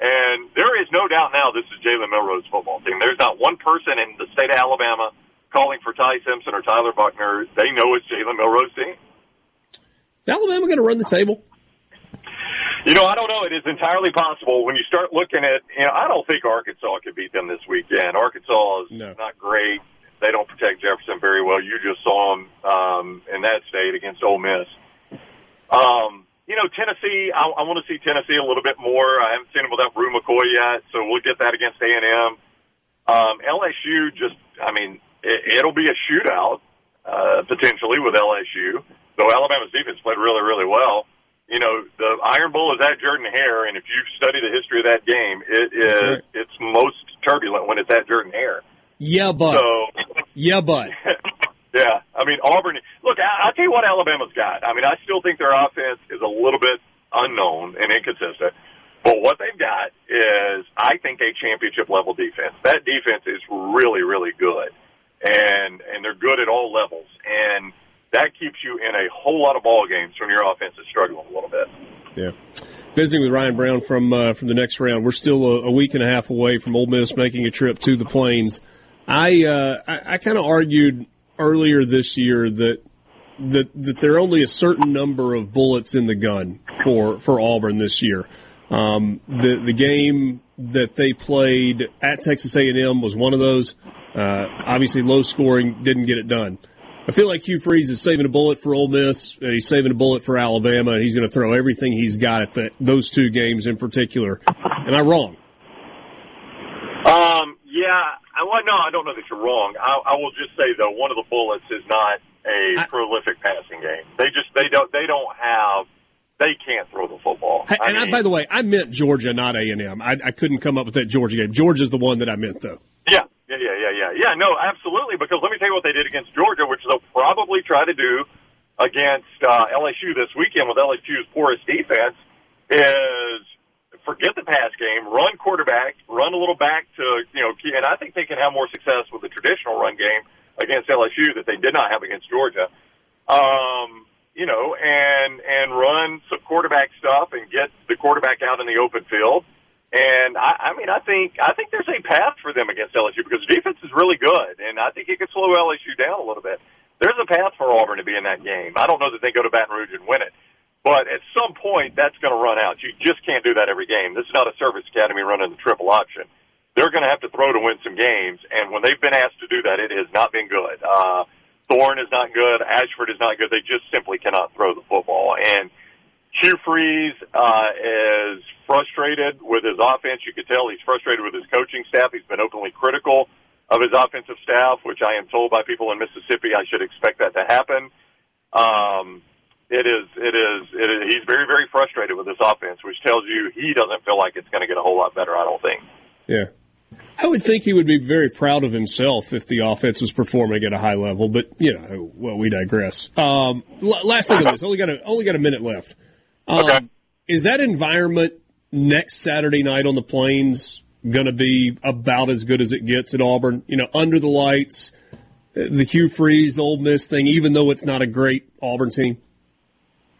And there is no doubt now this is Jalen Milroe's football team. There's not one person in the state of Alabama calling for Ty Simpson or Tyler Buchner. They know it's Jalen Milroe's team. Is Alabama going to run the table? You know, I don't know. It is entirely possible when you start looking at. You know, I don't think Arkansas could beat them this weekend. Arkansas is No. not great. They don't protect Jefferson very well. You just saw them um, in that state against Ole Miss. Um, you know, Tennessee. I, I want to see Tennessee a little bit more. I haven't seen them without Bru McCoy yet, so we'll get that against A and M. Um, LSU. Just, I mean, it, it'll be a shootout uh, potentially with LSU. Though Alabama's defense played really, really well you know, the Iron Bowl is at Jordan Hare, and if you study the history of that game, it is right. it's most turbulent when it's at Jordan Hare. Yeah, but So, yeah, but yeah, I mean Auburn. Look, I, I'll tell you what Alabama's got. I mean, I still think their offense is a little bit unknown and inconsistent. But what they've got is, I think, a championship level defense. That defense is really, really good, and and they're good at all levels, and that keeps you in a whole lot of ball games when your offense is struggling a little bit. Yeah. Visiting with Ryan Brown from uh, from the next round. We're still a, a, week and a half away from Ole Miss making a trip to the Plains. I uh, I, I kind of argued earlier this year that that that there are only a certain number of bullets in the gun for for Auburn this year. Um, the the game that they played at Texas A&M was one of those. Uh, obviously, low scoring didn't get it done. I feel like Hugh Freeze is saving a bullet for Ole Miss. And he's saving a bullet for Alabama, and he's going to throw everything he's got at the, those two games in particular. Am I wrong? Um, yeah. I, well, no, I don't know that you're wrong. I, I will just say though, one of the bullets is not a I, prolific passing game. They just they don't they don't have they can't throw the football. Hey, and mean, I, by the way, I meant Georgia, not A and M. I, I couldn't come up with that Georgia game. Georgia's the one that I meant, though. Yeah, yeah, yeah, yeah, yeah, yeah. No, absolutely. Because let me tell you what they did against Georgia, which they'll probably try to do against uh, LSU this weekend with LSU's poorest defense is forget the pass game, run quarterback, run a little back to you know, and I think they can have more success with the traditional run game against LSU that they did not have against Georgia. Um, you know, and and run some quarterback stuff and get the quarterback out in the open field. And I, I mean, I think I think there's a path for them against LSU because the defense is really good, and I think it could slow LSU down a little bit. There's a path for Auburn to be in that game. I don't know that they go to Baton Rouge and win it, but at some point that's going to run out. You just can't do that every game. This is not a service academy running the triple option. They're going to have to throw to win some games, and when they've been asked to do that, it has not been good. Uh, Thorne is not good. Ashford is not good. They just simply cannot throw the football. And Hugh Freeze uh, is frustrated with his offense. You could tell he's frustrated with his coaching staff. He's been openly critical of his offensive staff, which I am told by people in Mississippi I should expect that to happen. Um, it is, it is, it is, he's very, very frustrated with this offense, which tells you he doesn't feel like it's going to get a whole lot better, I don't think. Yeah. I would think he would be very proud of himself if the offense was performing at a high level, but you know, well, we digress. Um, last thing on this, only got a only got a minute left. Um, okay. Is that environment next Saturday night on the Plains going to be about as good as it gets at Auburn? You know, under the lights, the Hugh Freeze Ole Miss thing, even though it's not a great Auburn team.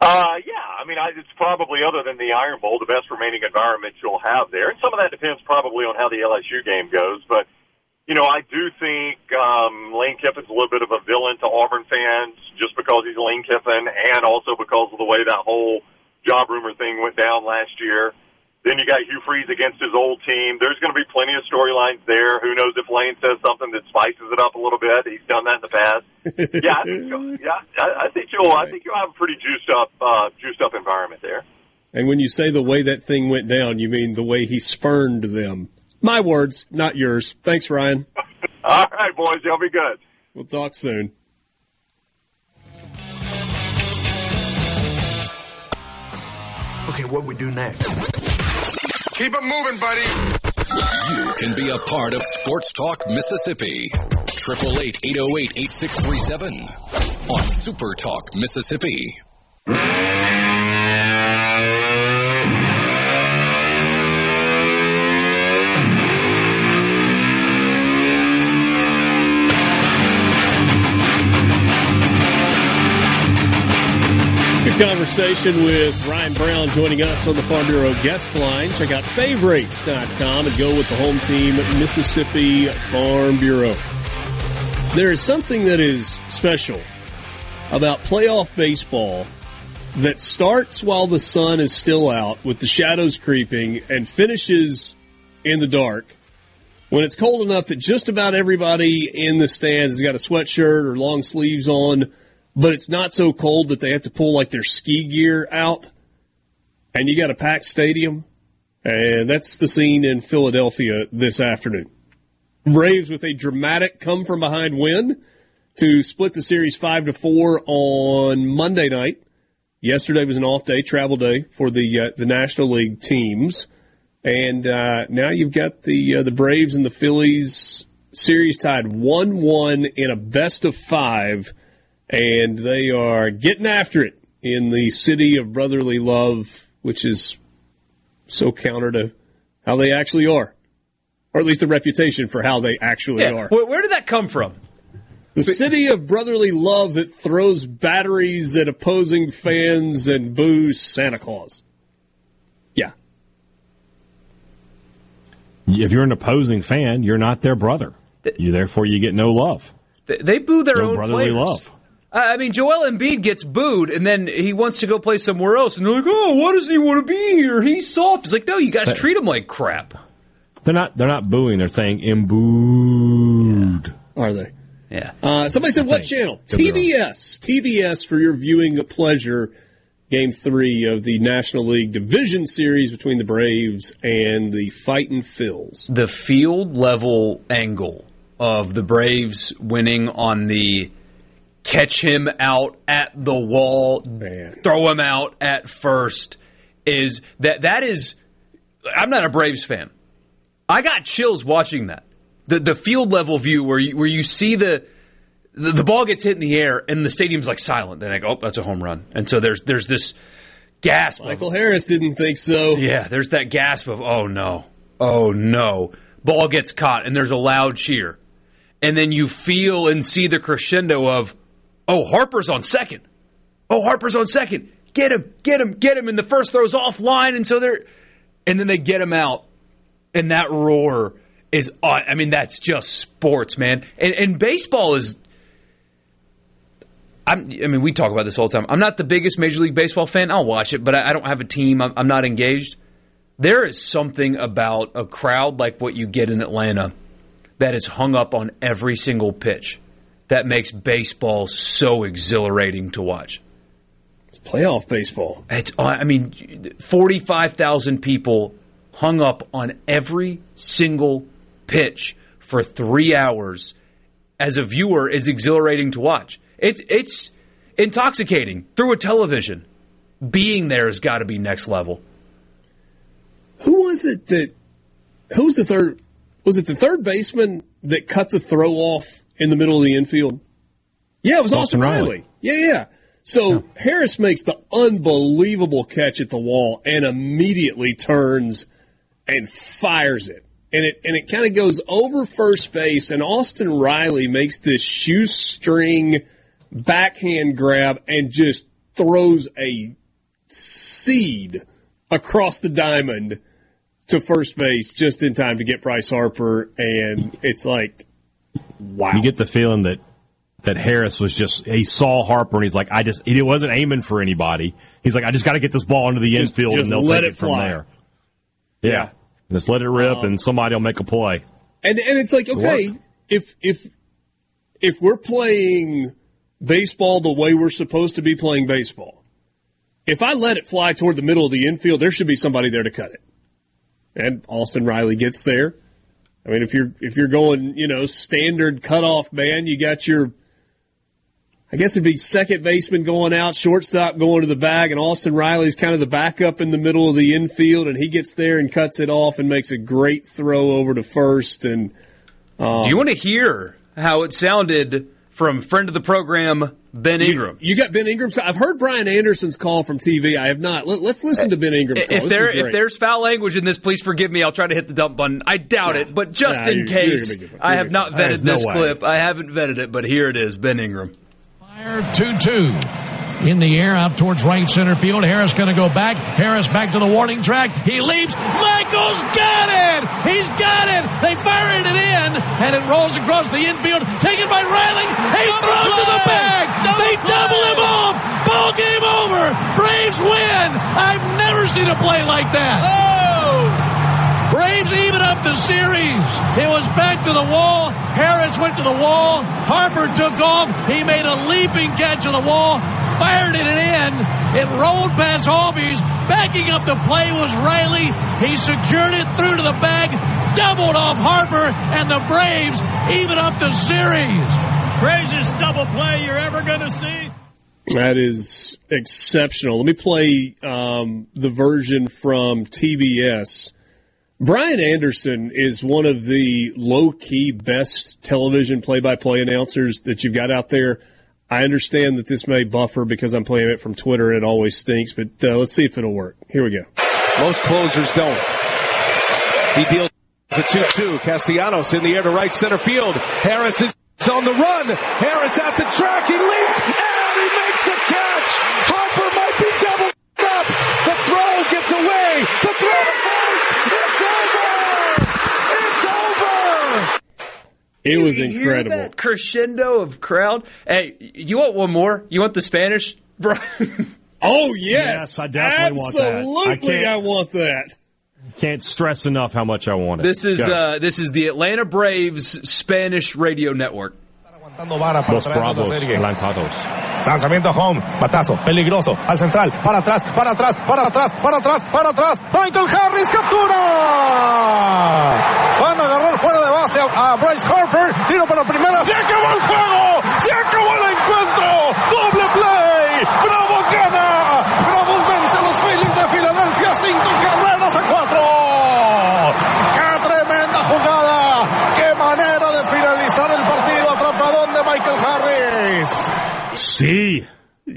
Uh, yeah, I mean, I, it's probably other than the Iron Bowl, the best remaining environment you'll have there, and some of that depends probably on how the LSU game goes. But you know, I do think um, Lane Kiffin's a little bit of a villain to Auburn fans just because he's Lane Kiffin, and also because of the way that whole job rumor thing went down last year. Then you got Hugh Freeze against his old team. There's going to be plenty of storylines there. Who knows if Lane says something that spices it up a little bit? He's done that in the past. yeah, I think you'll, yeah, I, I think you'll. I think you'll have a pretty juiced up, uh, juiced up environment there. And when you say the way that thing went down, you mean the way he spurned them. My words, not yours. Thanks, Ryan. All right, boys. Y'all be good. We'll talk soon. Okay, what we do next? Keep it moving, buddy. You can be a part of Sports Talk Mississippi. 888-808-8637 on Super Talk Mississippi. Conversation with Ryan Brown joining us on the Farm Bureau guest line. Check out favorites.com and go with the home team, Mississippi Farm Bureau. There is something that is special about playoff baseball that starts while the sun is still out with the shadows creeping and finishes in the dark when it's cold enough that just about everybody in the stands has got a sweatshirt or long sleeves on but it's not so cold that they have to pull like their ski gear out. And you got a packed stadium. And that's the scene in Philadelphia this afternoon. Braves with a dramatic come from behind win to split the series five to four on Monday night. Yesterday was an off day, travel day for the uh, the National League teams, and uh, now you've got the uh, the Braves and the Phillies series tied one one in a best of five and they are getting after it in the city of brotherly love, which is so counter to how they actually are, or at least the reputation for how they actually Yeah. are. Where, where did that come from? The city of brotherly love that throws batteries at opposing fans and boos Santa Claus. Yeah. If you're an opposing fan, you're not their brother. You therefore you get no love, They, they boo their no own brotherly players. love. I I mean, Joel Embiid gets booed, and then he wants to go play somewhere else, and they're like, "Oh, why does he want to be here? He's soft." It's like, no, you guys But- treat him like crap. They're not. They're not booing. They're saying Embiid. Are they? Yeah. Uh, somebody said, what channel? TBS. TBS for your viewing pleasure. Game three of the National League Division Series between the Braves and the Fightin' Phils. the field level angle of the Braves winning on the catch him out at the wall, Man. throw him out at first is that that is I'm not a Braves fan. I got chills watching that. The the field level view where you, where you see the, the the ball gets hit in the air and the stadium's like silent. Then I go, oh, that's a home run. And so there's there's this gasp. of, Michael Harris didn't think so. yeah, there's that gasp of, oh no, oh no. Ball gets caught and there's a loud cheer. And then you feel and see the crescendo of, oh, Harper's on second. Oh, Harper's on second. Get him, get him, get him. And the first throw's offline. And so they're, and then they get him out. And that roar is, uh, I mean, that's just sports, man. And, and baseball is, I'm, I mean, we talk about this all the time. I'm not the biggest Major League Baseball fan. I'll watch it, but I, I don't have a team. I'm, I'm not engaged. There is something about a crowd like what you get in Atlanta that is hung up on every single pitch that makes baseball so exhilarating to watch. It's playoff baseball. It's, uh, I mean, 45,000 people hung up on every single pitch for three hours as a viewer is exhilarating to watch. It's, it's intoxicating through a television. Being there has got to be next level. Who was it that? Who's the third? Was it the third baseman that cut the throw off in the middle of the infield? Yeah, it was Austin, Austin Riley. Riley. Yeah, yeah. So Harris makes the unbelievable catch at the wall and immediately turns and fires it. And it and it kind of goes over first base and Austin Riley makes this shoestring backhand grab and just throws a seed across the diamond to first base just in time to get Bryce Harper and it's like wow. You get the feeling that that Harris was just he saw Harper and he's like, I just he wasn't aiming for anybody. He's like, I just got to get this ball into the Just- infield just and they'll let take it it from fly. there. Yeah. Just let it rip um, and somebody will make a play. And and it's like okay, if if if we're playing baseball the way we're supposed to be playing baseball, if I let it fly toward the middle of the infield, there should be somebody there to cut it. And Austin Riley gets there. I mean, if you're if you're going, you know, standard cutoff man, you got your I guess it'd be second baseman going out, shortstop going to the bag, and Austin Riley's kind of the backup in the middle of the infield, and he gets there and cuts it off and makes a great throw over to first. And Do you um, want to hear how it sounded from friend of the program, Ben Ingram? you got Ben Ingram's. I've heard Brian Anderson's call from TV. I have not. Let, us listen to Ben Ingram's call. If This there is if there's foul language in this, please forgive me. I'll try to hit the dump button. I doubt it, but just Nah, in you're- you're case, gonna be good. I have not vetted this way. clip. I haven't vetted it, but here it is, Ben Ingram. Fire 2 2. In the air, out towards right center field. Harris going to go back. Harris back to the warning track. He leaps. Michael's got it! He's got it! They fired it in, and it rolls across the infield. Taken by Riley. He throws to the bag. they double him off. Ball game over. Braves win. I've never seen a play like that. Oh! Braves even up the series. It was back to the wall. Harris went to the wall. Harper took off. He made a leaping catch of the wall, fired it in. It rolled past Albies. Backing up the play was Riley. He secured it through to the bag, doubled off Harper, and the Braves even up the series. Craziest double play you're ever going to see. That is exceptional. Let me play um, the version from TBS. Brian Anderson is one of the low key best television play by play announcers that you've got out there. I understand that this may buffer because I'm playing it from Twitter and it always stinks, but uh, let's see if it'll work. Here we go. Most closers don't. He deals a 2-2. Castellanos in the air to right center field. Harris is on the run. Harris at the track. He leaps and he makes the catch. Harper might be doubled up. The throw gets away. The throw to first. It's over. It's over. It was you incredible. Hear that crescendo of crowd. Hey, you want one more? You want the Spanish, bro? oh yes, yes I definitely Absolutely, want that. I, I want that. Can't stress enough how much I want it. This is uh, this is the Atlanta Braves Spanish radio network. Los Bravos lanzados. Lanzamiento home, batazo, peligroso, al central, para atrás, para atrás, para atrás, para atrás, para atrás. Michael Harris captura. Van a agarrar fuera de base a, Bryce Harper. Tiro para primera. Se acabó el juego. Se acabó el See.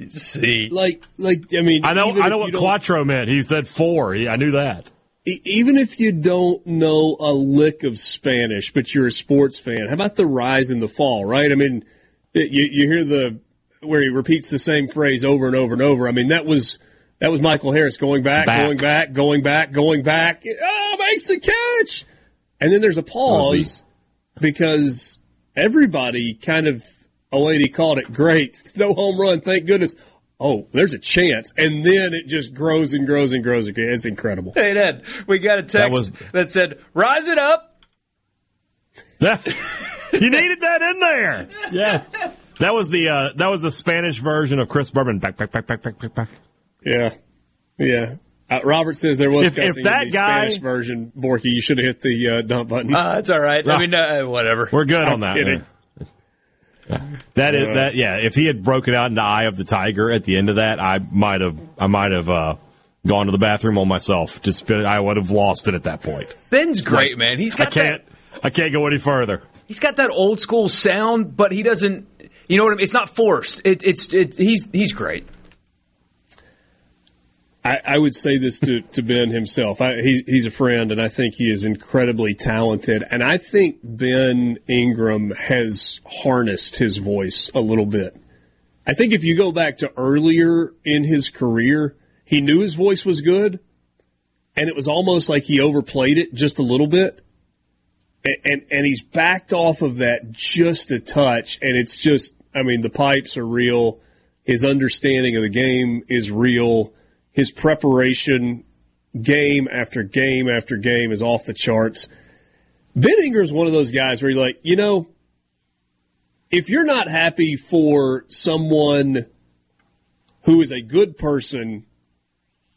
See. Like, like I mean, I know, I know what you Quattro meant. He said four. He, I knew that. E- even if you don't know a lick of Spanish, but you're a sports fan, how about the rise and the fall, right? I mean, it- you, you hear the where he repeats the same phrase over and over and over. I mean, that was that was Michael Harris going back, Back. going back, going back, going back. Oh, makes the catch, and then there's a pause because everybody kind of. A lady called it great. No home run, thank goodness. Oh, there's a chance, and then it just grows and grows and grows again. It's incredible. Hey, Ned, we got a text that, was- said, "Rise it up." you needed that in there. Yes. That was the uh, that was the Spanish version of Chris Berman. Back, back, back, back, back, back, back. Yeah, yeah. Uh, Robert says there was If- if that in the guy- Spanish version. Borky, you should have hit the uh, dump button. Uh, that's all right. I mean, uh, whatever. We're good I'm on that. Kidding. man. That is that. Yeah, if he had broken out into Eye of the Tiger at the end of that, I might have I might have uh, gone to the bathroom on myself. Just been, I would have lost it at that point. Ben's great, man. He's I got can't that. I can't go any further. He's got that old school sound, but he doesn't. You know what I mean? It's not forced. It, it's it, he's he's great. I, I would say this to, to Ben himself. I, he's, he's a friend, and I think he is incredibly talented. And I think Ben Ingram has harnessed his voice a little bit. I think if you go back to earlier in his career, he knew his voice was good, and it was almost like he overplayed it just a little bit. And, and, and he's backed off of that just a touch, and it's just, I mean, the pipes are real. His understanding of the game is real. His preparation, game after game after game, is off the charts. Ben is one of those guys where you're like, you know, if you're not happy for someone who is a good person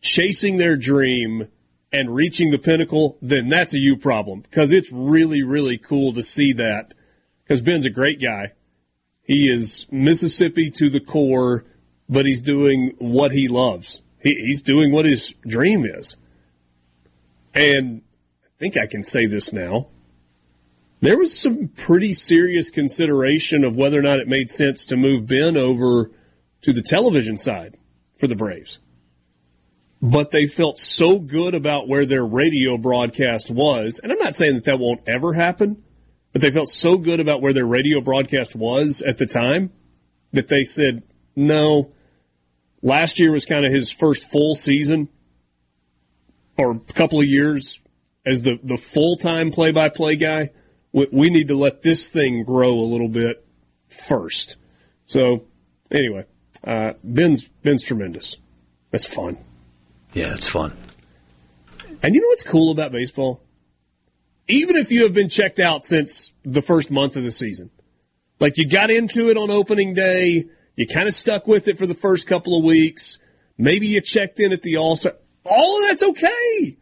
chasing their dream and reaching the pinnacle, then that's a you problem because it's really, really cool to see that because Ben's a great guy. He is Mississippi to the core, but he's doing what he loves. He, he's doing what his dream is. And I think I can say this now. There was some pretty serious consideration of whether or not it made sense to move Ben over to the television side for the Braves. But they felt so good about where their radio broadcast was. And I'm not saying that that won't ever happen, but they felt so good about where their radio broadcast was at the time that they said, no, last year was kind of his first full season or a couple of years as the, the full time play by play guy. We, we need to let this thing grow a little bit first. So, anyway, uh, Ben's Ben's tremendous. That's fun. Yeah, it's fun. And you know what's cool about baseball? Even if you have been checked out since the first month of the season, like you got into it on opening day, you kind of stuck with it for the first couple of weeks. Maybe you checked in at the All Star. All of that's okay.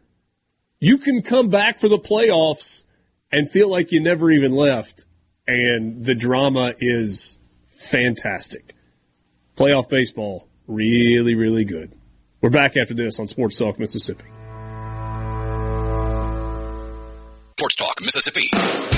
You can come back for the playoffs and feel like you never even left. And the drama is fantastic. Playoff baseball, really, really good. We're back after this on Sports Talk Mississippi. Sports Talk Mississippi.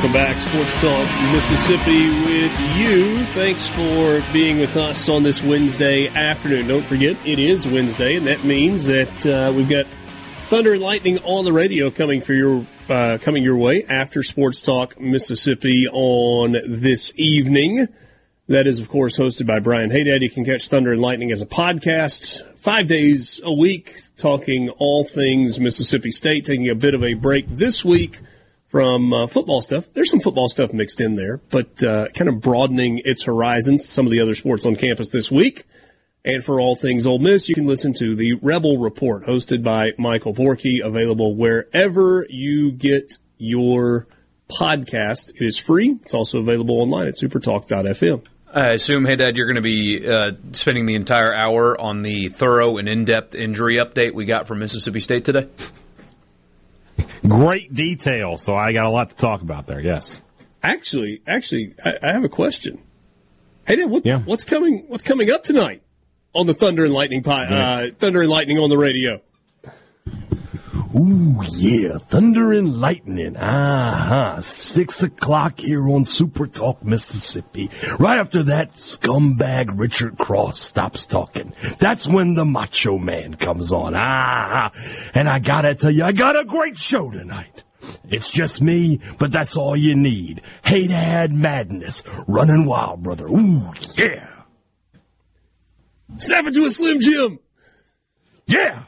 Welcome back, Sports Talk Mississippi with you. Thanks for being with us on this Wednesday afternoon. Don't forget, it is Wednesday, and that means that uh, we've got Thunder and Lightning on the radio coming for your uh, coming your way after Sports Talk Mississippi on this evening. That is, of course, hosted by Brian Haydad. You can catch Thunder and Lightning as a podcast five days a week, talking all things Mississippi State. Taking a bit of a break this week from uh, football stuff. There's some football stuff mixed in there, but uh, kind of broadening its horizons to some of the other sports on campus this week. And for all things Ole Miss, you can listen to the Rebel Report, hosted by Michael Borky, available wherever you get your podcast. It is free. It's also available online at supertalk.fm. I assume, hey, Dad, you're going to be uh, spending the entire hour on the thorough and in-depth injury update we got from Mississippi State today. Great detail, so I got a lot to talk about there. Yes. Actually, actually, I, I have a question. Hey, Dad, what, yeah. what's coming? What's coming up tonight on the Thunder and Lightning uh, Thunder and Lightning on the radio? Ooh, yeah, thunder and lightning. Uh-huh. Six o'clock here on Super Talk, Mississippi. Right after that, scumbag Richard Cross stops talking. That's when the Macho Man comes on. Ah, and I gotta tell you, I got a great show tonight. It's just me, but that's all you need. Haydad madness. Running wild, brother. Ooh, yeah. Snap into a Slim Jim. Yeah.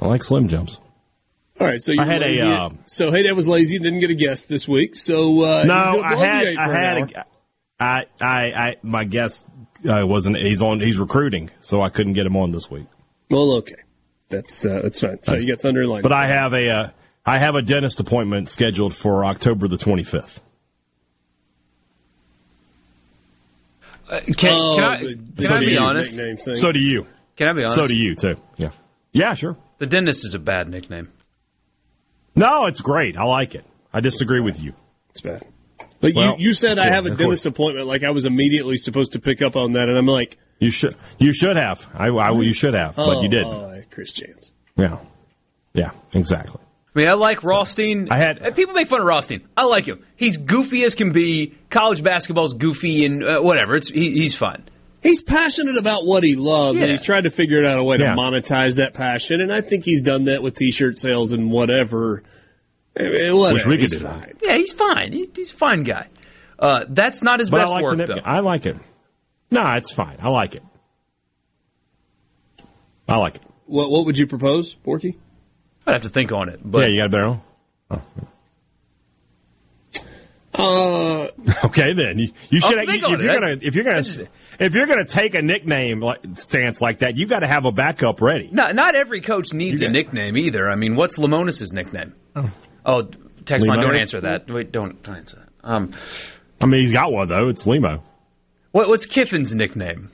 I like Slim Jims. All right, so you I had lazy. a uh, so hey, that was lazy. Didn't get a guest this week. So uh, no, I had I had a, I I I my guest uh, wasn't he's on he's recruiting, so I couldn't get him on this week. Well, okay, that's uh, that's fine. So that's, you get Thunder and Lightning. But I have a uh, I have a dentist appointment scheduled for October the twenty fifth. Uh, can, oh, can I, can so I be honest? So do you. Can I be honest? So do you too. Yeah. Yeah, sure. The dentist is a bad nickname. No, it's great. I like it. I disagree with you. It's bad. But well, you, you said I have a dentist course. appointment, like I was immediately supposed to pick up on that, and I'm like, you should you should have. I, I you should have, oh, but you didn't. Oh, Chris Chance. Yeah, yeah, exactly. I mean, I like Rothstein. I had people make fun of Rothstein. I like him. He's goofy as can be. College basketball's goofy and uh, whatever. It's he, he's fun. He's passionate about what he loves, Yeah. and he's tried to figure out a way to Yeah. monetize that passion. And I think he's done that with T-shirt sales and whatever. I mean, whatever. Wish we could He's do fine. Yeah, he's fine. He, he's a fine guy. Uh, that's not his But best I like work, though. I like it. No, it's fine. I like it. I like it. What What would you propose, Borky? I'd have to think on it. But yeah, you got a barrel. Uh, Okay, then you, you I'll should. think you- on if you're I- gonna if you're gonna if you're gonna take a nickname like stance like that, you got to have a backup ready. not, not every coach needs a nickname either. I mean, what's Lamonis's nickname? Oh, text line, don't answer that. Wait, don't, don't answer that. Um, I mean, he's got one though. It's Limo. what, what's Kiffin's nickname?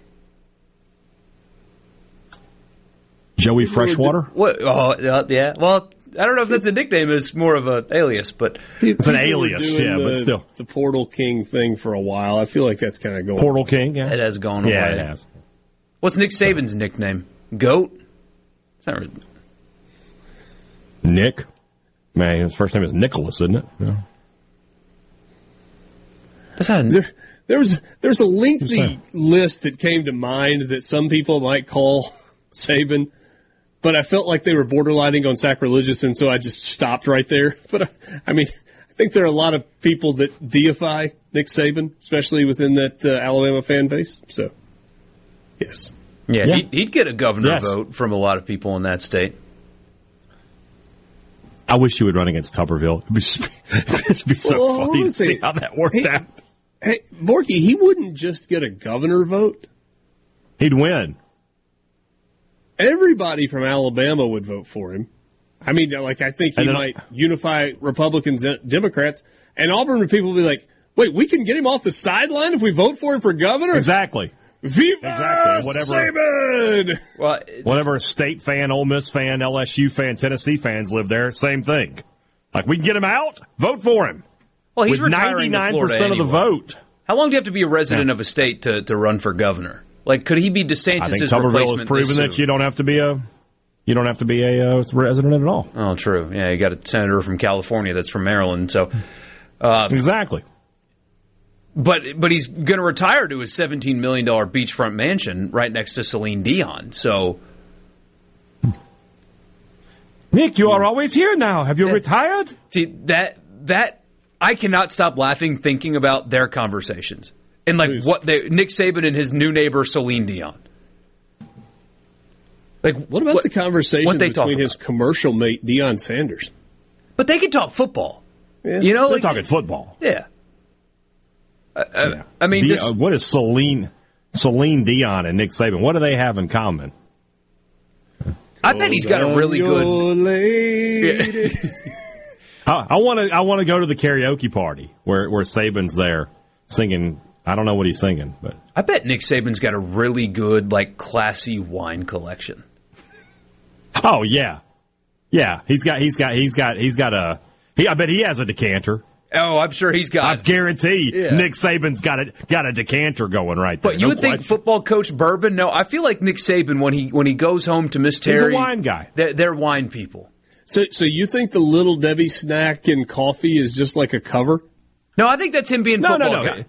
Joey Freshwater. What? Oh, uh, yeah. Well, I don't know if that's a nickname. It's more of a alias, but It's an alias, doing yeah, the, but still. the Portal King thing for a while. I feel like that's kind of going. Portal King. Yeah, it has gone yeah, away. it has. What's Nick Saban's nickname? Goat. It's not really, Nick. Man, his first name is Nicholas, isn't it? Yeah. that's not. A, There, there was there's a lengthy list that came to mind that some people might call Saban, but I felt like they were borderlining on sacrilegious, and so I just stopped right there. But I, I mean, I think there are a lot of people that deify Nick Saban, especially within that uh, Alabama fan base. So, yes, yeah, Yeah. He'd, he'd get a governor Yes. vote from a lot of people in that state. I wish he would run against Tuberville. It'd be, it'd be so Well, funny to honestly, see how that worked he- out. hey Borky, he wouldn't just get a governor vote. He'd win. Everybody from Alabama would vote for him. I mean, like I think he And might unify Republicans and Democrats, and Auburn people will be like, "Wait, we can get him off the sideline if we vote for him for governor." Exactly. Viva Exactly. Whatever- Saban! Well, Whatever state fan, Ole Miss fan, LSU fan, Tennessee fans live there, same thing. Like we can get him out, vote for him. well, he's With retiring ninety nine percent of the anyway. vote. How long do you have to be a resident of a state to, to run for governor? Like, could he be DeSantis' I think? Tuberville has proven that you don't have to be a you don't have to be a uh, resident at all. Oh, true. Yeah, you got a senator from California that's from Maryland. So, uh, Exactly. but but he's going to retire to his seventeen million dollar beachfront mansion right next to Celine Dion. So, Nick, you are always here now. Have you retired? see that that I cannot stop laughing thinking about their conversations and like what they Nick Saban and his new neighbor Celine Dion. Like, What about the conversation what they talk between his about? commercial mate Deion Sanders? But they can talk football. You know, they're like, talking football. yeah. I, I, I mean, Di- just, uh, what is Celine Celine Dion and Nick Saban? What do they have in common? I bet he's got a really good. lady. I want to I want to go to the karaoke party where where Saban's there singing. I don't know what he's singing, but I bet Nick Saban's got a really good, like, classy wine collection. oh yeah, yeah. He's got he's got he's got he's got a. He, I bet he has a decanter. Oh, I'm sure he's got. I guarantee Yeah. Nick Saban's got a got a decanter going right there. But you No would think football coach bourbon? No, I feel like Nick Saban when he when he goes home to Miss Terry, He's a Terry, wine guy. They're, they're wine people. So, so you think the little Debbie snack and coffee is just like a cover? No, I think that's him being No, no, football no. guy.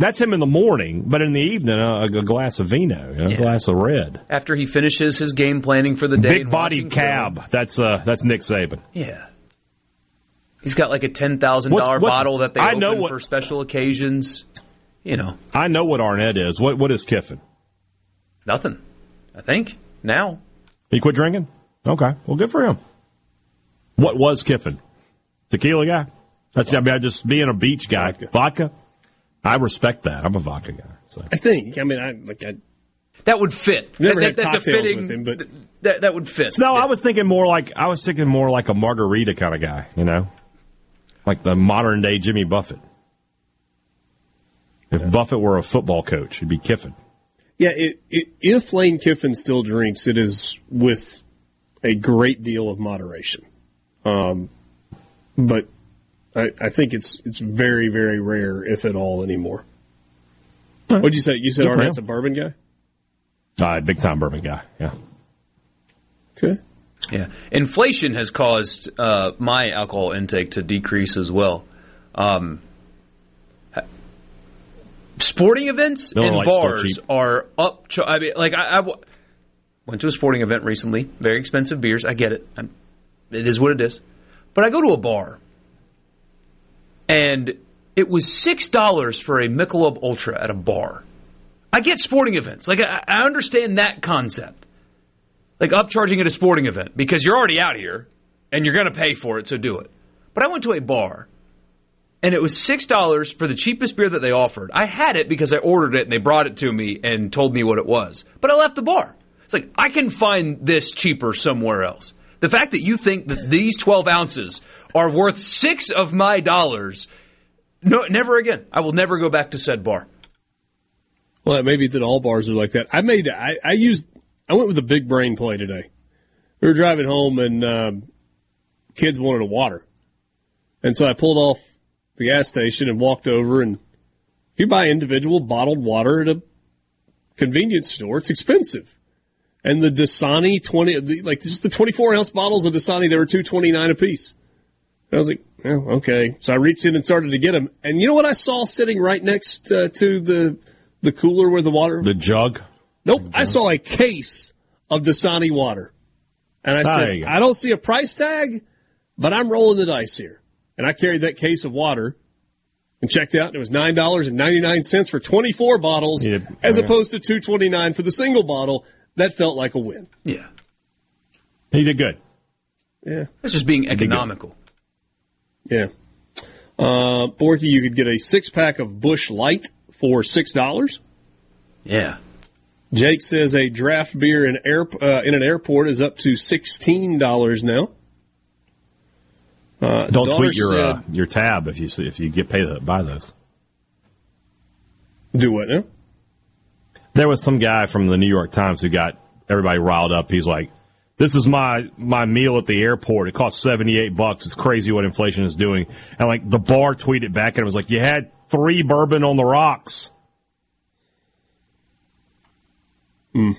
That's him in the morning, but in the evening, a, a glass of vino, you know, a glass of red. After he finishes his game planning for the day, Big in body Washington. cab. That's uh, that's Nick Saban. Yeah, he's got like a ten thousand dollar What's- what's- bottle that they I open know what- for special occasions. You know, I know what Arnett is. What what is Kiffin? nothing. I think now. He quit drinking. Okay, well, good for him. What was Kiffin? Tequila guy. That's I mean, just being a beach guy. Vodka. I respect that. I'm a vodka guy. So. I think. I mean, I like. I, That would fit. Never That- had that's a cocktails fitting. with him, but- that that would fit. No, I was thinking more like I was thinking more like a margarita kind of guy. You know, like the modern day Jimmy Buffett. If Buffett were a football coach, he'd be Kiffin. yeah, it, it, if Lane Kiffin still drinks, it is with a great deal of moderation. Um, but I, I think it's it's very very rare, if at all, anymore. What'd you say? You said Good for Arnett's a him. bourbon guy. Uh, big time bourbon guy. Yeah. Okay. Yeah, inflation has caused uh, my alcohol intake to decrease as well. Um, sporting events Miller and bars are up. Ch- I mean, like I, I w- went to a sporting event recently. Very expensive beers. I get it. I'm, it is what it is. But I go to a bar, and it was six dollars for a Michelob Ultra at a bar. I get sporting events. Like I, I understand that concept like upcharging at a sporting event because you're already out here and you're going to pay for it, so do it. But I went to a bar and it was six dollars for the cheapest beer that they offered. I had it because I ordered it and they brought it to me and told me what it was. But I left the bar. It's like I can find this cheaper somewhere else. The fact that you think that these twelve ounces are worth six of my dollars, no, never again. I will never go back to said bar. Well, maybe that all bars are like that. I made. I, I used. I went with a big brain play today. We were driving home and um, kids wanted a water, and so I pulled off the gas station and walked over. And if you buy individual bottled water at a convenience store, it's expensive. And the Dasani twenty, the, like just the twenty four ounce bottles of Dasani, they were two twenty nine a piece. And I was like, well, okay. So I reached in and started to get them. And you know what I saw sitting right next uh, to the the cooler where the water The jug. Nope. I saw a case of Dasani water. And I said, there you go. I don't see a price tag, but I'm rolling the dice here. And I carried that case of water and checked out, and it was $9.99 for 24 bottles, Yeah. as Okay. opposed to two twenty nine for the single bottle. That felt like a win. Yeah. He did good. Yeah. That's just being economical. Yeah. Uh, Borky, you could get a six pack of Busch Light for $6. Yeah. Jake says a draft beer in air uh, in an airport is up to sixteen dollars now. Uh, Don't tweet your said, uh, your tab if you if you get paid to buy those. Do what now? There was some guy from the New York Times who got everybody riled up. He's like, "This is my my meal at the airport. It costs seventy eight bucks. It's crazy what inflation is doing." And like the bar tweeted back and it was like, "You had three bourbon on the rocks." Hmm.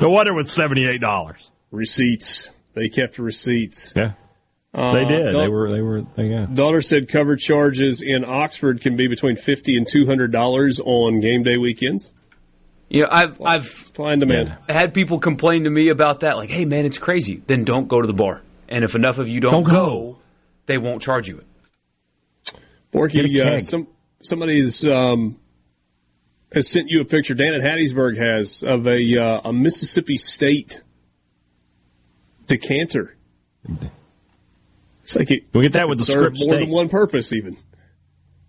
no wonder it was seventy eight dollars. Receipts. They kept receipts. Yeah. Uh, they did. Da- they were. They were. They, yeah. Daughter said cover charges in Oxford can be between fifty and two hundred dollars on game day weekends. Yeah, I've I've supply and demand. had people complain to me about that. Like, hey man, it's crazy. Then don't go to the bar. And if enough of you don't, don't go, go, they won't charge you it. Borky, uh, some somebody's um, has sent you a picture. Dan at Hattiesburg has of a uh, a Mississippi State decanter. It's like it, we get that with the script more than one purpose, even.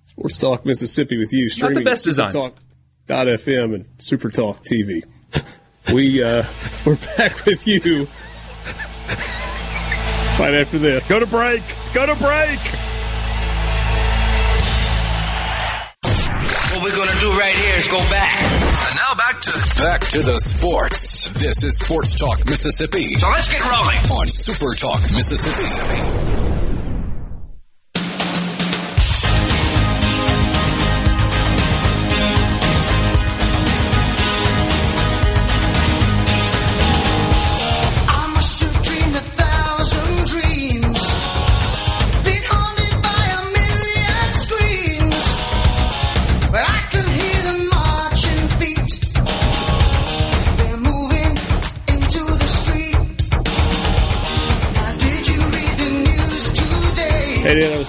Sports Talk Mississippi with you streaming Not the best design. Talk FM and Super Talk TV. we uh, we're back with you right after this. Go to break. Go to break. What we're gonna do right here is go back. And now back to back to the sports. This is Sports Talk Mississippi. So let's get rolling on Super Talk Mississippi.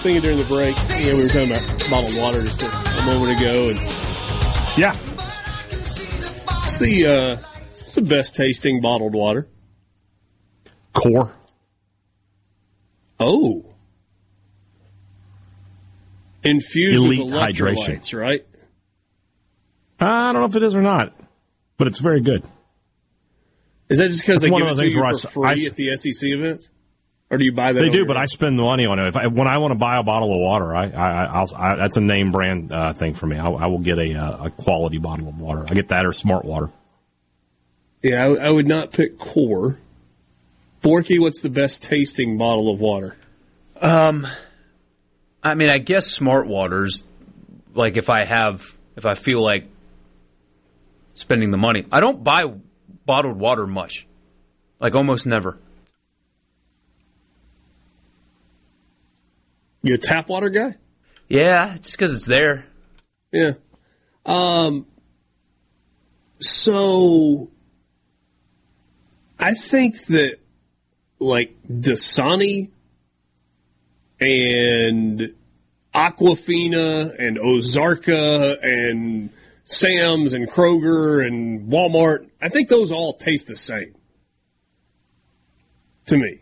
Hey, Dan, I was thinking during the break, you know, we were talking about bottled water just a, a moment ago, and yeah, it's the uh, it's the best tasting bottled water. Core. Oh, infused Elite with electrolytes, hydration. right? I don't know if it is or not, but it's very good. Is that just because they give it to you for free I, at the SEC events? Or do you buy that? They do, but I spend the money on it. If I, when I want to buy a bottle of water, I, I, I that's a name brand uh, thing for me. I, I will get a, uh, a quality bottle of water. I get that or Smart Water. Yeah, I, I would not pick Core. Borky, what's the best tasting bottle of water? Um, I mean, I guess Smart Waters. Like if I have, if I feel like spending the money, I don't buy bottled water much. Like almost never. You a tap water guy? Yeah, just because it's there. Yeah. Um. So, I think that like Dasani and Aquafina and Ozarka and Sam's and Kroger and Walmart, I think those all taste the same to me.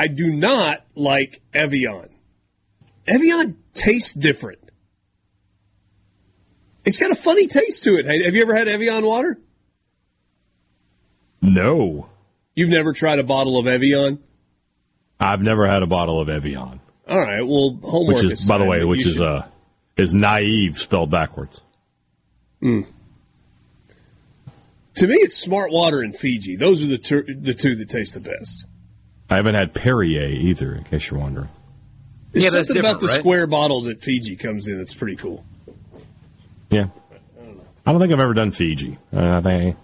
I do not like Evian. Evian tastes different. It's got a funny taste to it. Have you ever had Evian water? No. You've never tried a bottle of Evian? I've never had a bottle of Evian. All right. Well, homework which is, by the way, which is should... uh is naive spelled backwards. Hmm. To me, it's Smart Water and Fiji. Those are the ter- the two that taste the best. I haven't had Perrier either, in case you're wondering. There's yeah, something about the right? square bottle that Fiji comes in that's pretty cool. Yeah. I don't, I don't think I've ever done Fiji. Uh, they,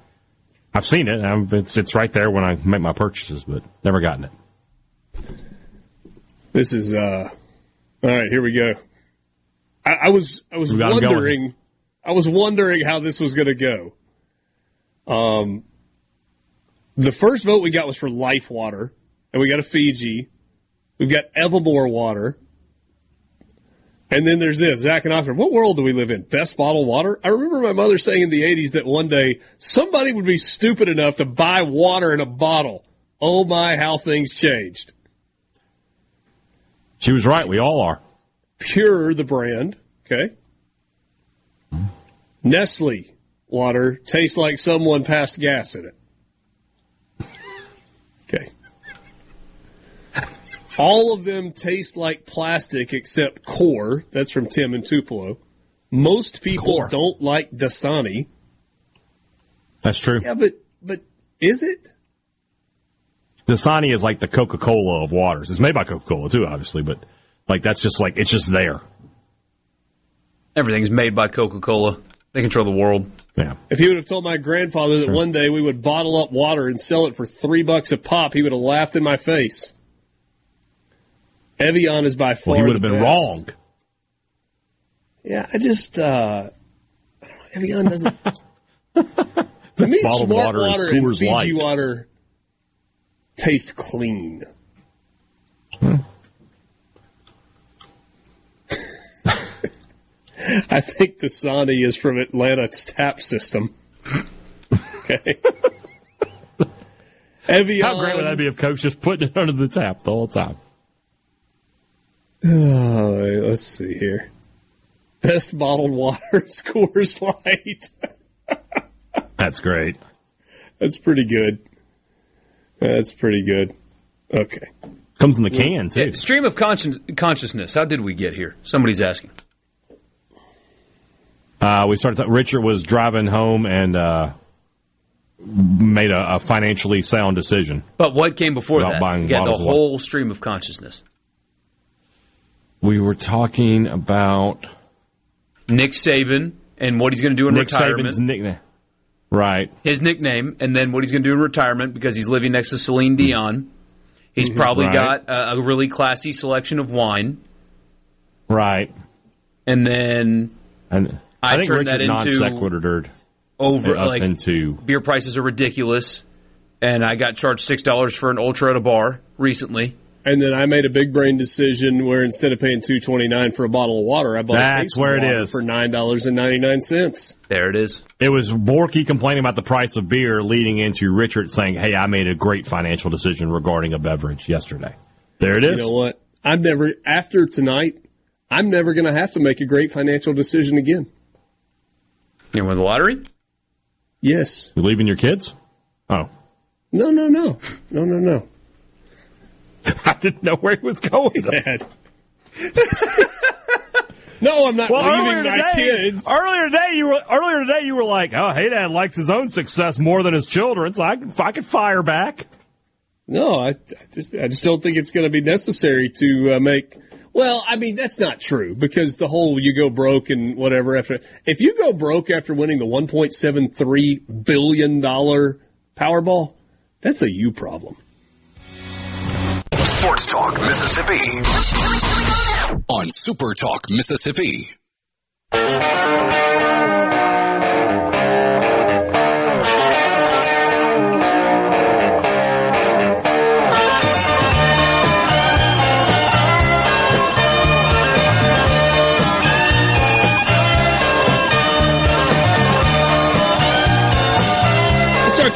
I've seen it. I'm, it's, it's right there when I make my purchases, but never gotten it. This is, uh, all right, here we go. I, I was, I was wondering, I was wondering how this was going to go. Um, the first vote we got was for Life Water and we got a Fiji. We've got Evermore water. And then there's this, Zach and Oxford. What world do we live in? Best bottled water? I remember my mother saying in the 80s that one day somebody would be stupid enough to buy water in a bottle. Oh my, how things changed. She was right. We all are. Pure, the brand. Okay. Nestle, water tastes like someone passed gas in it. Okay. All of them taste like plastic except Core. That's from Tim and Tupelo. Most people Core. don't like Dasani. That's true. Yeah, but but is it? Dasani is like the Coca Cola of waters. It's made by Coca Cola too, obviously, but like that's just like it's just there. Everything's made by Coca Cola. They control the world. Yeah. If he would have told my grandfather that one day we would bottle up water and sell it for three bucks a pop, he would have laughed in my face. Evian is by far Well, he would have been best. wrong. Yeah, I just uh Evian doesn't. to me, smart water water, and Fiji Light. water taste clean. I think the Dasani is from Atlanta's tap system. okay. Evian. How great would that be if Coach just putting it under the tap the whole time? Oh, let's see here. Best bottled water, Coors Light. That's great. That's pretty good. That's pretty good. Okay. Comes in the can too. Yeah, stream of conscience, consciousness. How did we get here? Somebody's asking. Uh, we started. Th- Richard was driving home and uh, made a, a financially sound decision. But what came before Without that? buying You got the bottles of water. whole stream of consciousness. We were talking about Nick Saban and what he's going to do in Nick retirement. Saban's nickname. Right. his nickname, and then what he's going to do in retirement because he's living next to Celine Dion. He's probably Mm-hmm. Right. got a, a really classy selection of wine, Right. and then And I I, think turned that Richard non into sequitured over us like into beer prices are ridiculous, and I got charged six dollars for an ultra at a bar recently. And then I made a big brain decision where instead of paying two twenty nine for a bottle of water, I bought a That's case of where it water is. for nine dollars and ninety nine cents. There it is. It was Borky complaining about the price of beer, leading into Richard saying, "Hey, I made a great financial decision regarding a beverage yesterday." There it is. You know what? I'm never after tonight. I'm never going to have to make a great financial decision again. You win the lottery? Yes. You leaving your kids? Oh, No. No. No. No. No. No. I didn't know where he was going. Dad. no, I'm not leaving my kids. Earlier today, you were earlier today you were like, "Oh, hey, Dad likes his own success more than his children's." I could, I could fire back. No, I, I just I just don't think it's going to be necessary to uh, make. Well, I mean that's not true because the whole you go broke and whatever after if you go broke after winning the 1.73 billion dollar Powerball, that's a you problem. Sports Talk Mississippi on Super Talk Mississippi.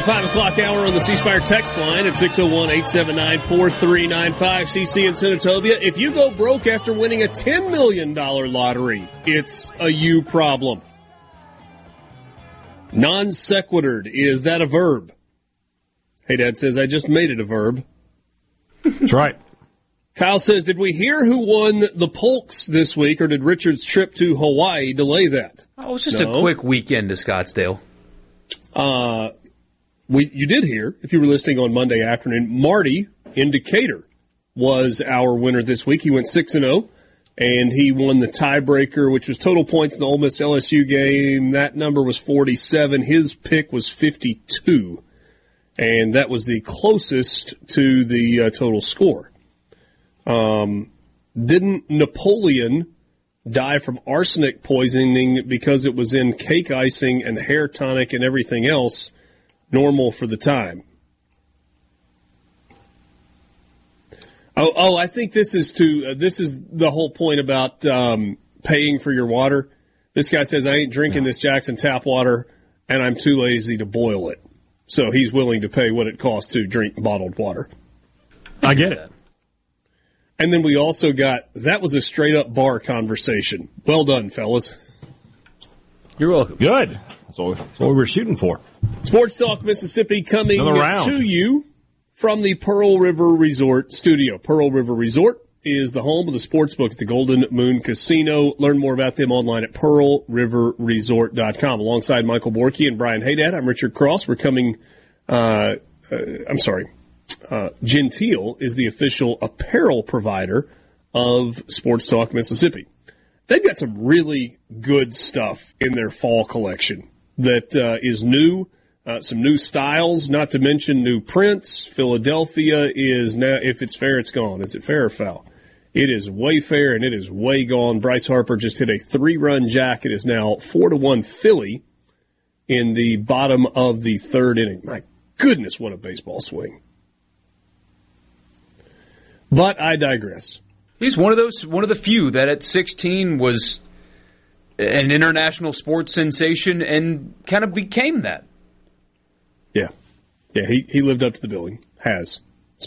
It starts at 5 o'clock hour on the C Spire text line at 601 879 4395 CC in Senatobia. If you go broke after winning a $10 million lottery, it's a you problem. Non sequitured, is that a verb? Hey, Dad says, I just made it a verb. That's right. Kyle says, Did we hear who won the Polks this week, or did Richard's trip to Hawaii delay that? Oh, it was just No. a quick weekend to Scottsdale. Uh, we you did hear if you were listening on Monday afternoon. Marty Indicator was our winner this week. He went six and zero, and he won the tiebreaker, which was total points in the Ole Miss LSU game. That number was forty seven. His pick was fifty two, and that was the closest to the uh, total score. Um, didn't Napoleon die from arsenic poisoning because it was in cake icing and hair tonic and everything else normal for the time. Oh, oh! I think this is to uh, this is the whole point about um, paying for your water. This guy says I ain't drinking this Jackson tap water, and I'm too lazy to boil it. So he's willing to pay what it costs to drink bottled water. I get it. And then we also got that was a straight up bar conversation. Well done, fellas. You're welcome. Good. That's what, that's what we were shooting for. Sports Talk Mississippi coming to you from the Pearl River Resort studio. Pearl River Resort is the home of the sports book at the Golden Moon Casino. Learn more about them online at pearlriverresort.com. Alongside Michael Borky and Brian Haydad, I'm Richard Cross. We're coming, uh, uh, I'm sorry, uh, Genteel is the official apparel provider of Sports Talk Mississippi. They've got some really good stuff in their fall collection that uh, is new. Uh, some new styles, not to mention new prints. Philadelphia is now, if it's fair, it's gone. Is it fair or foul? It is way fair and it is way gone. Bryce Harper just hit a three run jack. It is now four to one Philly in the bottom of the third inning. My goodness, what a baseball swing. But I digress. He's one of those, one of the few that at 16 was an international sports sensation and kind of became that. Yeah, yeah, he, he lived up to the billing. Has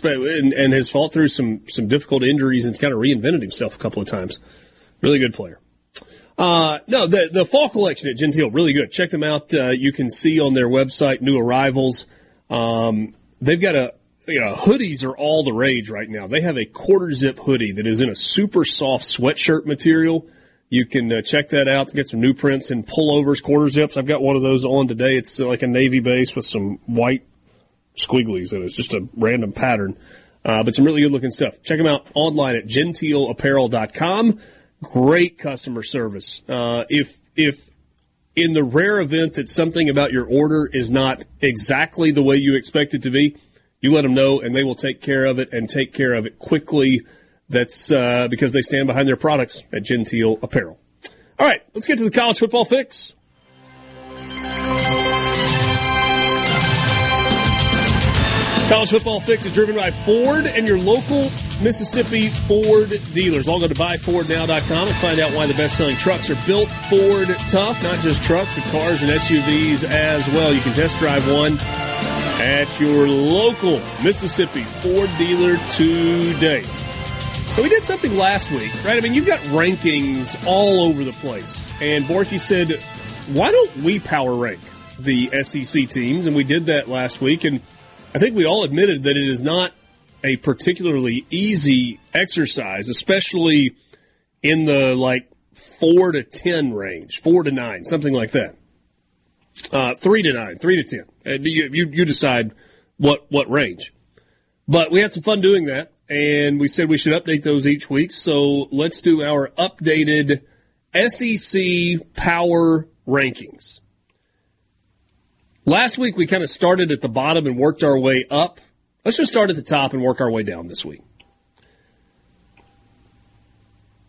and, and has fought through some some difficult injuries and kind of reinvented himself a couple of times. Really good player. Uh, no, the the fall collection at Genteel, really good. Check them out. Uh, you can see on their website new arrivals. Um, they've got a you know hoodies are all the rage right now. They have a quarter zip hoodie that is in a super soft sweatshirt material. You can uh, check that out. to Get some new prints and pullovers, quarter zips. I've got one of those on today. It's like a navy base with some white squigglies it. It's just a random pattern, uh, but some really good looking stuff. Check them out online at genteelapparel.com. Great customer service. Uh, if if in the rare event that something about your order is not exactly the way you expect it to be, you let them know and they will take care of it and take care of it quickly. That's uh, because they stand behind their products at Genteel Apparel. All right, let's get to the college football fix. College Football Fix is driven by Ford and your local Mississippi Ford dealers. All go to buyfordnow.com and find out why the best-selling trucks are built Ford tough, not just trucks, but cars and SUVs as well. You can test drive one at your local Mississippi Ford dealer today. So we did something last week, right? I mean, you've got rankings all over the place. And Borky said, why don't we power rank the SEC teams? And we did that last week. And I think we all admitted that it is not a particularly easy exercise, especially in the like four to 10 range, four to nine, something like that. Uh, three to nine, three to 10. And you, you, you decide what, what range. But we had some fun doing that and we said we should update those each week. So let's do our updated SEC power rankings. Last week we kind of started at the bottom and worked our way up. Let's just start at the top and work our way down this week.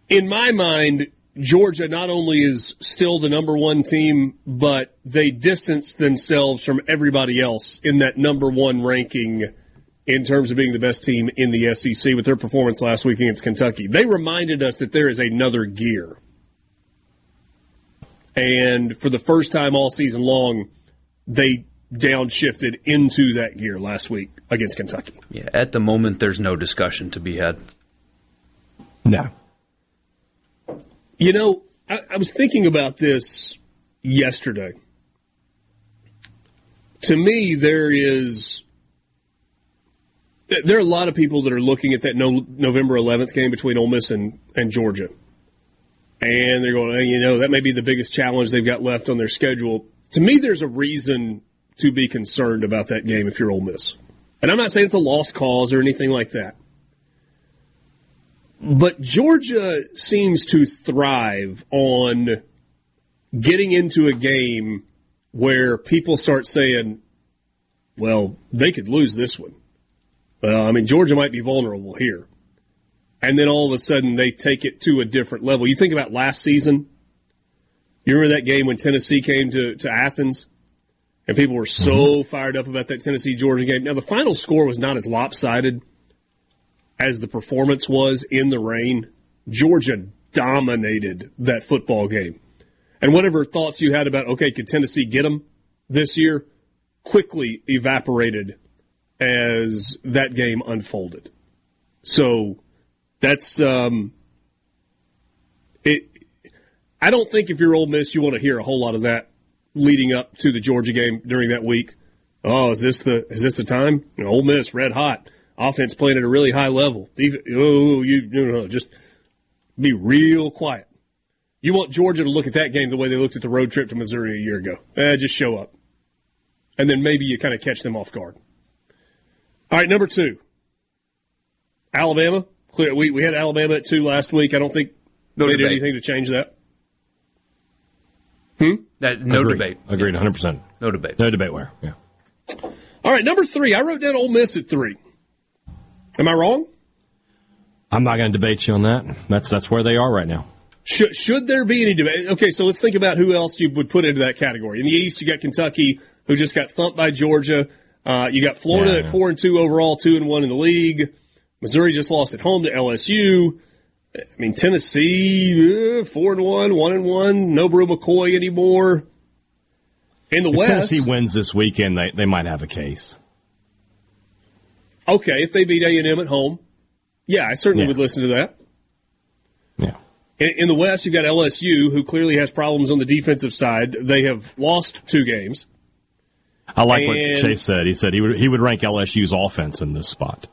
In my mind, Georgia not only is still the number one team, but they distance themselves from everybody else in that number one ranking in terms of being the best team in the SEC with their performance last week against Kentucky. They reminded us that there is another gear. And for the first time all season long, they downshifted into that gear last week against Kentucky. Yeah, at the moment, there's no discussion to be had. No. You know, I, I was thinking about this yesterday. To me, there is there are a lot of people that are looking at that no, November 11th game between Ole Miss and, and Georgia. And they're going, hey, you know, that may be the biggest challenge they've got left on their schedule. To me, there's a reason to be concerned about that game if you're Ole Miss. And I'm not saying it's a lost cause or anything like that. But Georgia seems to thrive on getting into a game where people start saying, well, they could lose this one. Well, I mean, Georgia might be vulnerable here. And then all of a sudden they take it to a different level. You think about last season. You remember that game when Tennessee came to, to Athens? And people were so mm-hmm. fired up about that Tennessee Georgia game. Now, the final score was not as lopsided as the performance was in the rain. Georgia dominated that football game. And whatever thoughts you had about, okay, could Tennessee get them this year, quickly evaporated as that game unfolded. So that's um, it. I don't think if you're Ole Miss, you want to hear a whole lot of that leading up to the Georgia game during that week. Oh, is this the is this the time? You know, Ole Miss red hot, offense playing at a really high level. Oh, you no, just be real quiet. You want Georgia to look at that game the way they looked at the road trip to Missouri a year ago. Eh, just show up, and then maybe you kind of catch them off guard. All right, number two, Alabama. Clear. We we had Alabama at two last week. I don't think No they did anything to change that. Hmm? That, no Agreed. debate. Agreed, 100%. No debate. No debate where. Yeah. All right, number three. I wrote down Ole Miss at three. Am I wrong? I'm not going to debate you on that. That's that's where they are right now. Should should there be any debate? Okay, so let's think about who else you would put into that category. In the East, you got Kentucky, who just got thumped by Georgia. Uh, you got Florida Yeah, at four and two overall, two and one in the league. Missouri just lost at home to LSU. I mean Tennessee, uh, four and one, one and one. No Bru McCoy anymore. In the If West, Tennessee wins this weekend, they, they might have a case. okay, if they beat A and M at home, yeah, I certainly Yeah. would listen to that. Yeah. In, in the West, you've got LSU, who clearly has problems on the defensive side. They have lost two games. I like what Chase said. He said he would he would rank LSU's offense in this spot.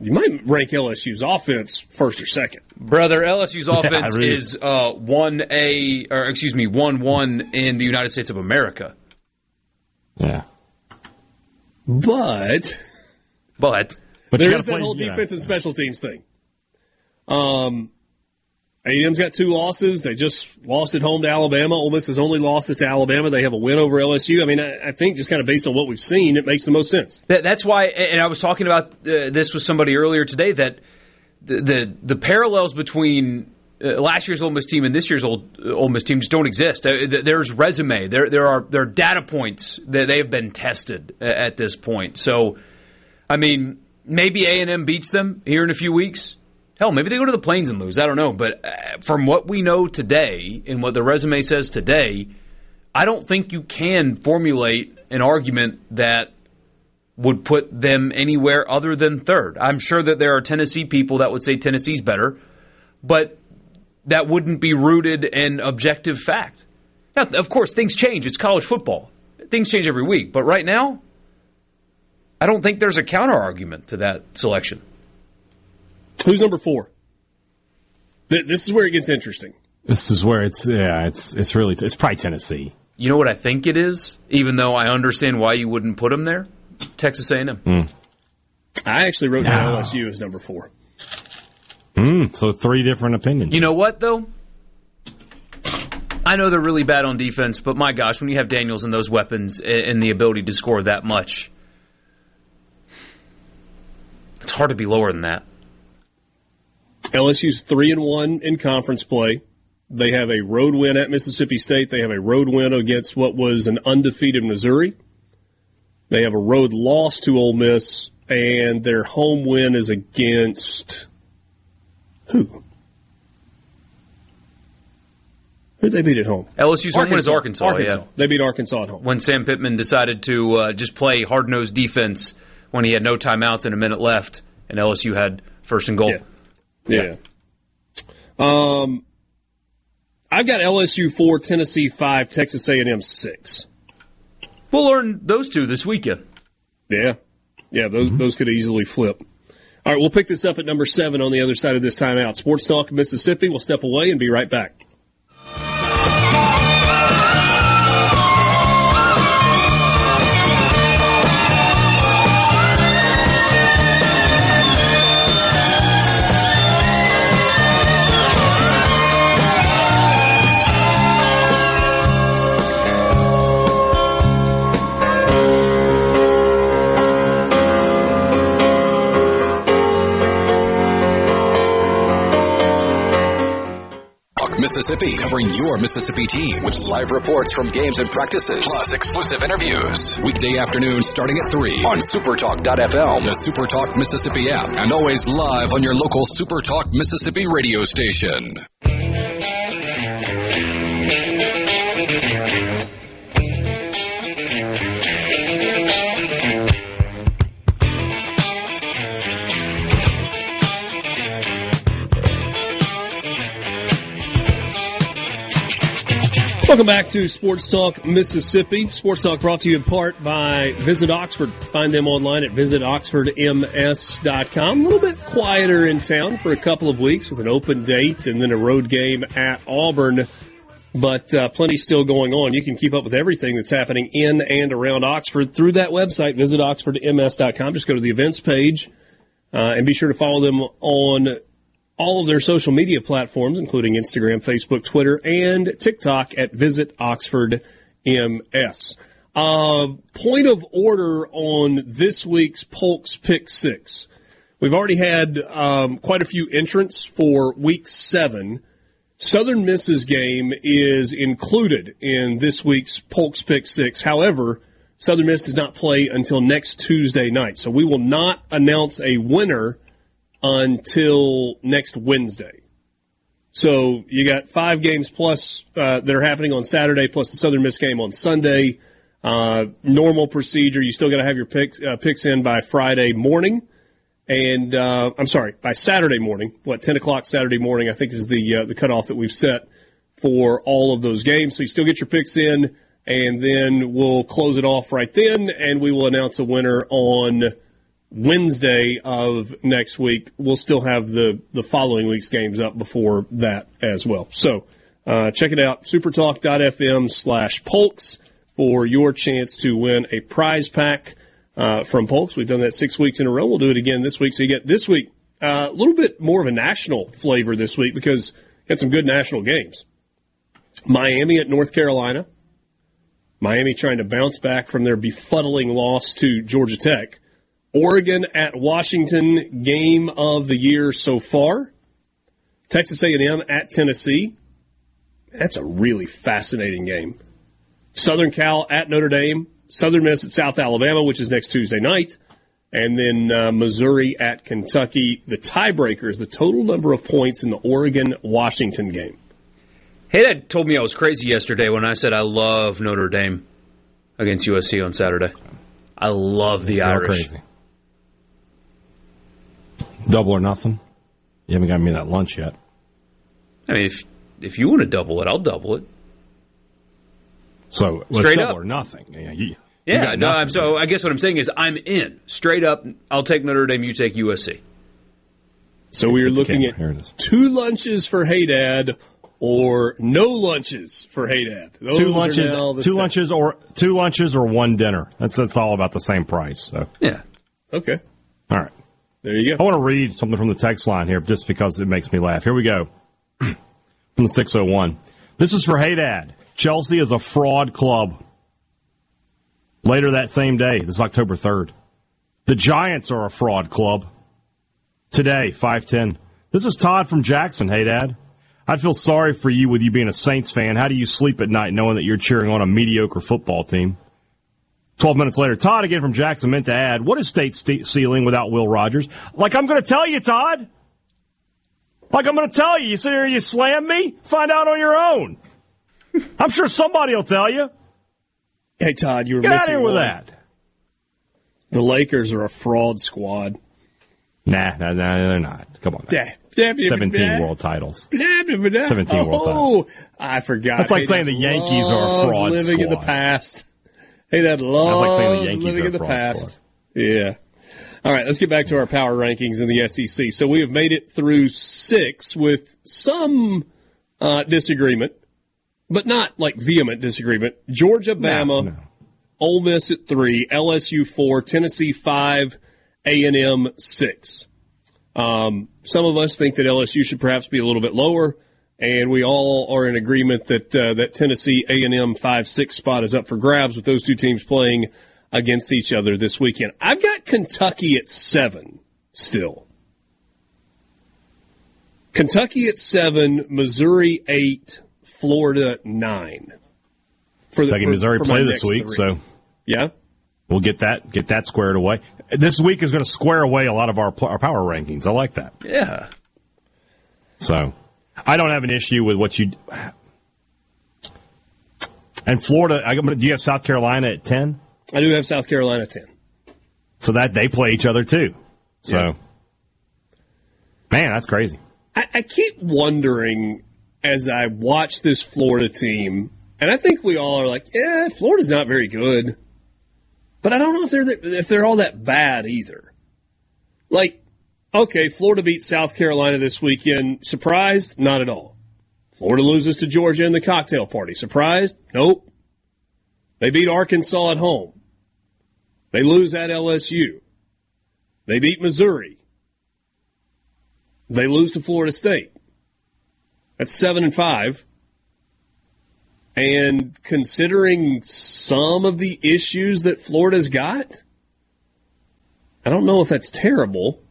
You might rank LSU's offense first or second. Brother, LSU's Yeah, offense really. is uh, one A, or excuse me, one one in the United States of America. Yeah. But But But you there gotta is that play- whole yeah. defense and special teams thing. Um, A&M's got two losses. They just lost at home to Alabama. Ole Miss has only lost this to Alabama. They have a win over LSU. I mean, I, I think just kind of based on what we've seen, it makes the most sense. That, that's why, and I was talking about uh, this with somebody earlier today that the the, the parallels between uh, last year's Ole Miss team and this year's old Ole Miss team just don't exist. Uh, there's resume, there there are there are data points that they have been tested uh, at this point. So, I mean, maybe A and M beats them here in a few weeks. Hell, maybe they go to the Plains and lose. I don't know, but uh, from what we know today and what the resume says today, I don't think you can formulate an argument that would put them anywhere other than third. I'm sure that there are Tennessee people that would say Tennessee's better, but that wouldn't be rooted in objective fact. Now, of course, things change. It's college football. Things change every week. But right now, I don't think there's a counter argument to that selection. Who's number four? Th- This is where it gets interesting. This is where it's yeah, it's it's really it's probably Tennessee. You know what I think it is, even though I understand why you wouldn't put them there? Texas A&M. I actually wrote down No. LSU as number four. Mm, so three different opinions. You know what, though? I know they're really bad on defense, but my gosh, when you have Daniels and those weapons and the ability to score that much, it's hard to be lower than that. LSU's three and one in conference play. They have a road win at Mississippi State. They have a road win against what was an undefeated Missouri. They have a road loss to Ole Miss, and their home win is against who? Who'd they beat at home? LSU's home win is Arkansas, yeah. They beat Arkansas at home. When Sam Pittman decided to uh, just play hard nosed defense when he had no timeouts and a minute left, and LSU had first and goal. Yeah. Um, I've got LSU four, Tennessee five, Texas A&M six. We'll learn those two this weekend. Yeah, yeah, those those could easily flip. All right, we'll pick this up at number seven on the other side of this timeout. Sports Talk Mississippi. We'll step away and be right back. Mississippi, covering your Mississippi team with live reports from games and practices, plus exclusive interviews. Weekday afternoons starting at 3 on supertalk.fm, the Supertalk Mississippi app, and always live on your local Supertalk Mississippi radio station. Welcome back to Sports Talk Mississippi. Sports Talk brought to you in part by Visit Oxford. Find them online at visitoxfordms.com. A little bit quieter in town for a couple of weeks with an open date and then a road game at Auburn, but uh, plenty still going on. You can keep up with everything that's happening in and around Oxford through that website, visitoxfordms.com. Just go to the events page uh, and be sure to follow them on all of their social media platforms, including Instagram, Facebook, Twitter, and TikTok at Visit Oxford MS. Uh, point of order on this week's Polk's Pick Six. We've already had um, quite a few entrants for week seven. Southern Miss's game is included in this week's Polk's Pick Six. However, Southern Miss does not play until next Tuesday night, so we will not announce a winner until next Wednesday. So you got five games plus uh, that are happening on Saturday, plus the Southern Miss game on Sunday. Uh, normal procedure. You still got to have your picks uh, picks in by Friday morning, and uh, I'm sorry, by Saturday morning. What 10 o'clock Saturday morning? I think is the uh, the cutoff that we've set for all of those games. So you still get your picks in, and then we'll close it off right then, and we will announce a winner on Wednesday of next week. We'll still have the, the following week's games up before that as well. So uh, check it out, supertalk.fm slash Polks for your chance to win a prize pack uh, from Polks. We've done that six weeks in a row. We'll do it again this week. So you get this week uh, a little bit more of a national flavor this week because you got some good national games. Miami at North Carolina. Miami trying to bounce back from their befuddling loss to Georgia Tech. Oregon at Washington, game of the year so far. Texas A&M at Tennessee. That's a really fascinating game. Southern Cal at Notre Dame. Southern Miss at South Alabama, which is next Tuesday night. And then uh, Missouri at Kentucky. The tiebreaker is the total number of points in the Oregon Washington game. Hey, Dad told me I was crazy yesterday when I said I love Notre Dame against USC on Saturday. I love the You're Irish. crazy. Double or nothing. You haven't gotten me that lunch yet. I mean, if if you want to double it, I'll double it. So well, Straight double up. or nothing. Yeah, you, you Yeah, got no. nothing. I'm so. I guess what I'm saying is I'm in straight up. I'll take Notre Dame. You take USC. So we are looking at two lunches for Hey Dad or no lunches for Hey Dad. Those two lunches, two sta- lunches, or two lunches or one dinner. That's that's all about the same price. So Yeah. Okay. all right. There you I want to read something from the text line here just because it makes me laugh. Here we go. from the 601. This is for Hey Dad. Chelsea is a fraud club. Later that same day, this is October 3rd. The Giants are a fraud club. Today, 510. This is Todd from Jackson, Hey Dad. I'd feel sorry for you with you being a Saints fan. How do you sleep at night knowing that you're cheering on a mediocre football team? 12 minutes later, Todd again from Jackson meant to add, what is state st- ceiling without Will Rogers? Like I'm going to tell you, Todd. Like I'm going to tell you. You sit here and you slam me? Find out on your own. I'm sure somebody will tell you. Hey Todd, you were Get out here with one. that. The Lakers are a fraud squad. Nah, nah, nah, they're not. Come on. Yeah, 17 yeah. world titles. 17 17 world oh, titles Oh, I forgot. That's like saying the Yankees are a fraud living in the past. Hey, that loves like saying the Yankees living in the past. squad. Yeah. All right, let's get back to our power rankings in the SEC. So we have made it through six with some uh, disagreement, but not like vehement disagreement. Georgia, Bama, no. Ole Miss at three, LSU four, Tennessee five, A and M six. Um, some of us think that LSU should perhaps be a little bit lower, and we all are in agreement that uh, that Tennessee A and M five six spot is up for grabs with those two teams playing against each other this weekend. I've got Kentucky at seven still. Kentucky at seven, Missouri eight, Florida nine. For Kentucky, for- Missouri for play this week, three. so yeah. we'll get that get that squared away. This week is going to square away a lot of our, our power rankings. I like that. Yeah. So I don't have an issue with what you. And Florida, I, do you have South Carolina at ten? I do have South Carolina at ten. So that they play each other too. So, Yeah. man, that's crazy. I, I keep wondering as I watch this Florida team And I think we all are like, yeah, Florida's not very good. But I don't know if they're if they're all that bad either. Like, okay, Florida beat South Carolina this weekend. Surprised? Not at all. Florida loses to Georgia in the cocktail party. Surprised? Nope. They beat Arkansas at home. They lose at LSU. They beat Missouri. They lose to Florida State. That's seven and five. And considering some of the issues that Florida's got, I don't know if that's terrible,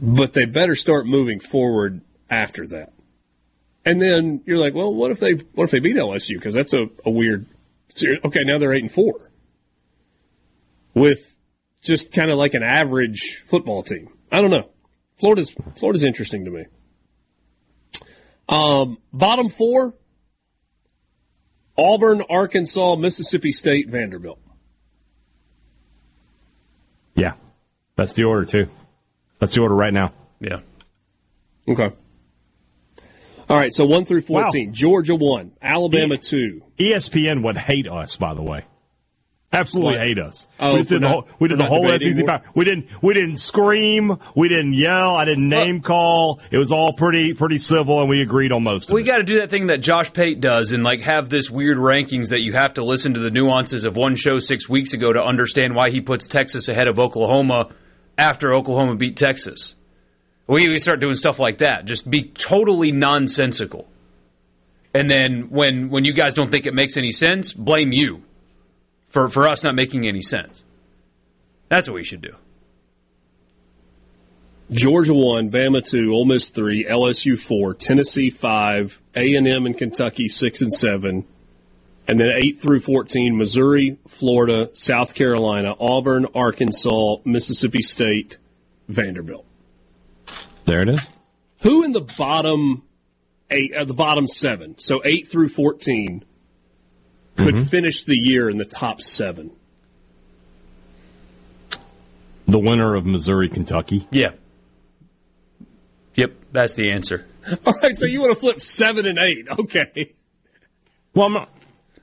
but they better start moving forward after that. And then you're like, well, what if they what if they beat LSU? Because that's a, a weird. Okay, now they're eight and four with just kind of like an average football team. I don't know. Florida's Florida's interesting to me. Um, bottom four: Auburn, Arkansas, Mississippi State, Vanderbilt. Yeah, that's the order too. That's the order right now. Yeah. Okay. All right, so one through fourteen. Wow. Georgia one, Alabama two. ESPN would hate us, by the way. Absolutely what? hate us. Oh, we did the whole, we did the whole SEC. Power. We didn't we didn't scream. We didn't yell. I didn't uh, name call. It was all pretty pretty civil, and we agreed on most. Of it. We got to do that thing that Josh Pate does, and like have this weird rankings that you have to listen to the nuances of one show six weeks ago to understand why he puts Texas ahead of Oklahoma after Oklahoma beat Texas. We, we start doing stuff like that. Just be totally nonsensical. And then when when you guys don't think it makes any sense, blame you for, for us not making any sense. That's what we should do. Georgia one, Bama two, Ole Miss three, LSU four, Tennessee five, A and M and Kentucky six and seven, and then eight through fourteen: Missouri, Florida, South Carolina, Auburn, Arkansas, Mississippi State, Vanderbilt. There it is. Who in the bottom eight? Uh, the bottom seven. So eight through fourteen could mm-hmm. finish the year in the top seven? The winner of Missouri, Kentucky. Yeah. Yep, that's the answer. All right, so you want to flip seven and eight? Okay. Well, I'm not,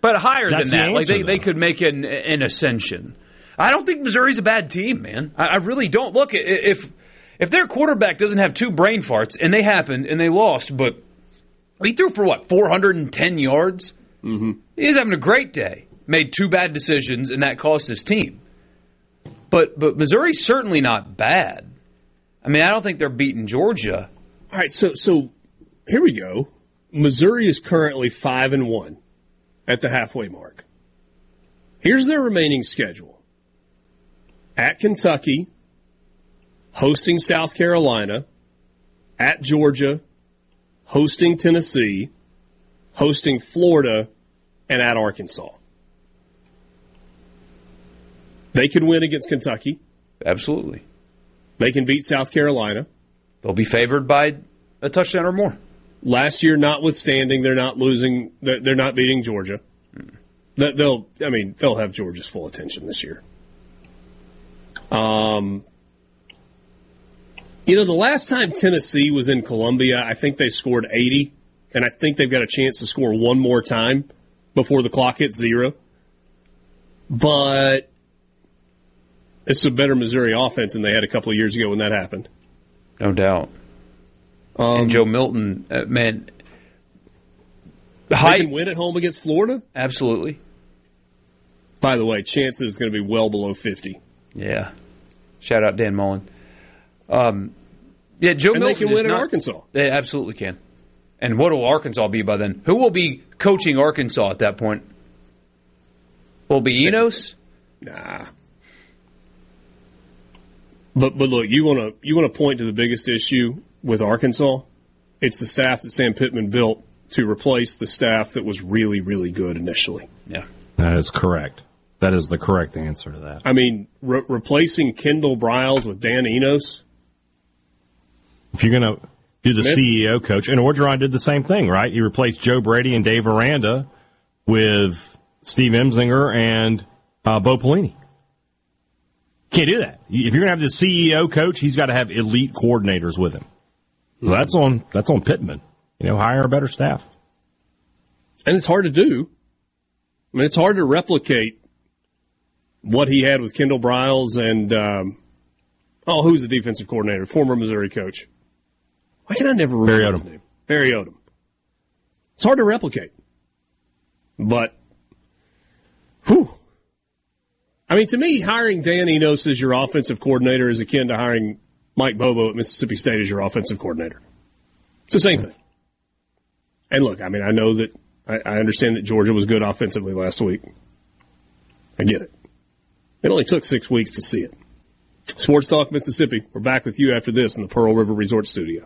but higher than that. The like they, they could make an an ascension. I don't think Missouri's a bad team, man. I, I really don't. Look, if if their quarterback doesn't have two brain farts, and they happened and they lost, but he threw for what 410 yards. Mm-hmm. He was having a great day. Made two bad decisions, and that cost his team. But but Missouri's certainly not bad. I mean, I don't think they're beating Georgia. All right, so so here we go. Missouri is currently five and one at the halfway mark. Here's their remaining schedule: at Kentucky, hosting South Carolina, at Georgia, hosting Tennessee, hosting Florida, and at Arkansas. They can win against Kentucky. Absolutely. They can beat South Carolina. They'll be favored by a touchdown or more. Last year, notwithstanding, they're not losing. They're not beating Georgia. They'll. I mean, they'll have Georgia's full attention this year. Um, you know, the last time Tennessee was in Columbia, I think they scored eighty and I think they've got a chance to score one more time before the clock hits zero. But it's a better Missouri offense than they had a couple of years ago when that happened. No doubt. Um, and Joe Milton, uh, man, they can win at home against Florida. Absolutely. By the way, chances is going to be well below fifty. Yeah. Shout out Dan Mullen. Um, yeah, Joe and Milton they can win not, in Arkansas. They absolutely can. And what will Arkansas be by then? Who will be coaching Arkansas at that point? Will be Enos? Nah. But but look, you want to you want to point to the biggest issue with Arkansas? It's the staff that Sam Pittman built to replace the staff that was really really good initially. Yeah, that is correct. That is the correct answer to that. I mean, re- replacing Kendall Briles with Dan Enos. If you're gonna you're the Smith. CEO coach. And Orgeron did the same thing, right? He replaced Joe Brady and Dave Aranda with Steve Ensminger and uh, Bo Pelini. Can't do that. If you're going to have the CEO coach, he's got to have elite coordinators with him. So that's on that's on Pittman. You know, hire a better staff. And it's hard to do. I mean, it's hard to replicate what he had with Kendall Briles and, um, oh, who's the defensive coordinator? Former Missouri coach. Why can I never remember Barry his name? Barry Odom. It's hard to replicate. But, whew. I mean, to me, hiring Dan Enos as your offensive coordinator is akin to hiring Mike Bobo at Mississippi State as your offensive coordinator. It's the same thing. And look, I mean, I know that I, I understand that Georgia was good offensively last week. I get it. It only took six weeks to see it. Sports Talk Mississippi. We're back with you after this in the Pearl River Resort Studio.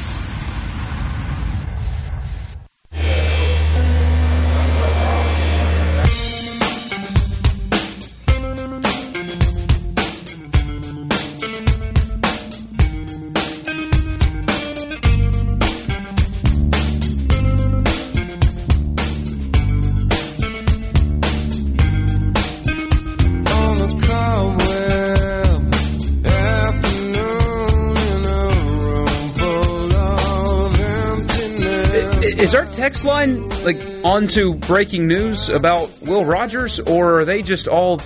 Text line like onto breaking news about Will Rogers, or are they just all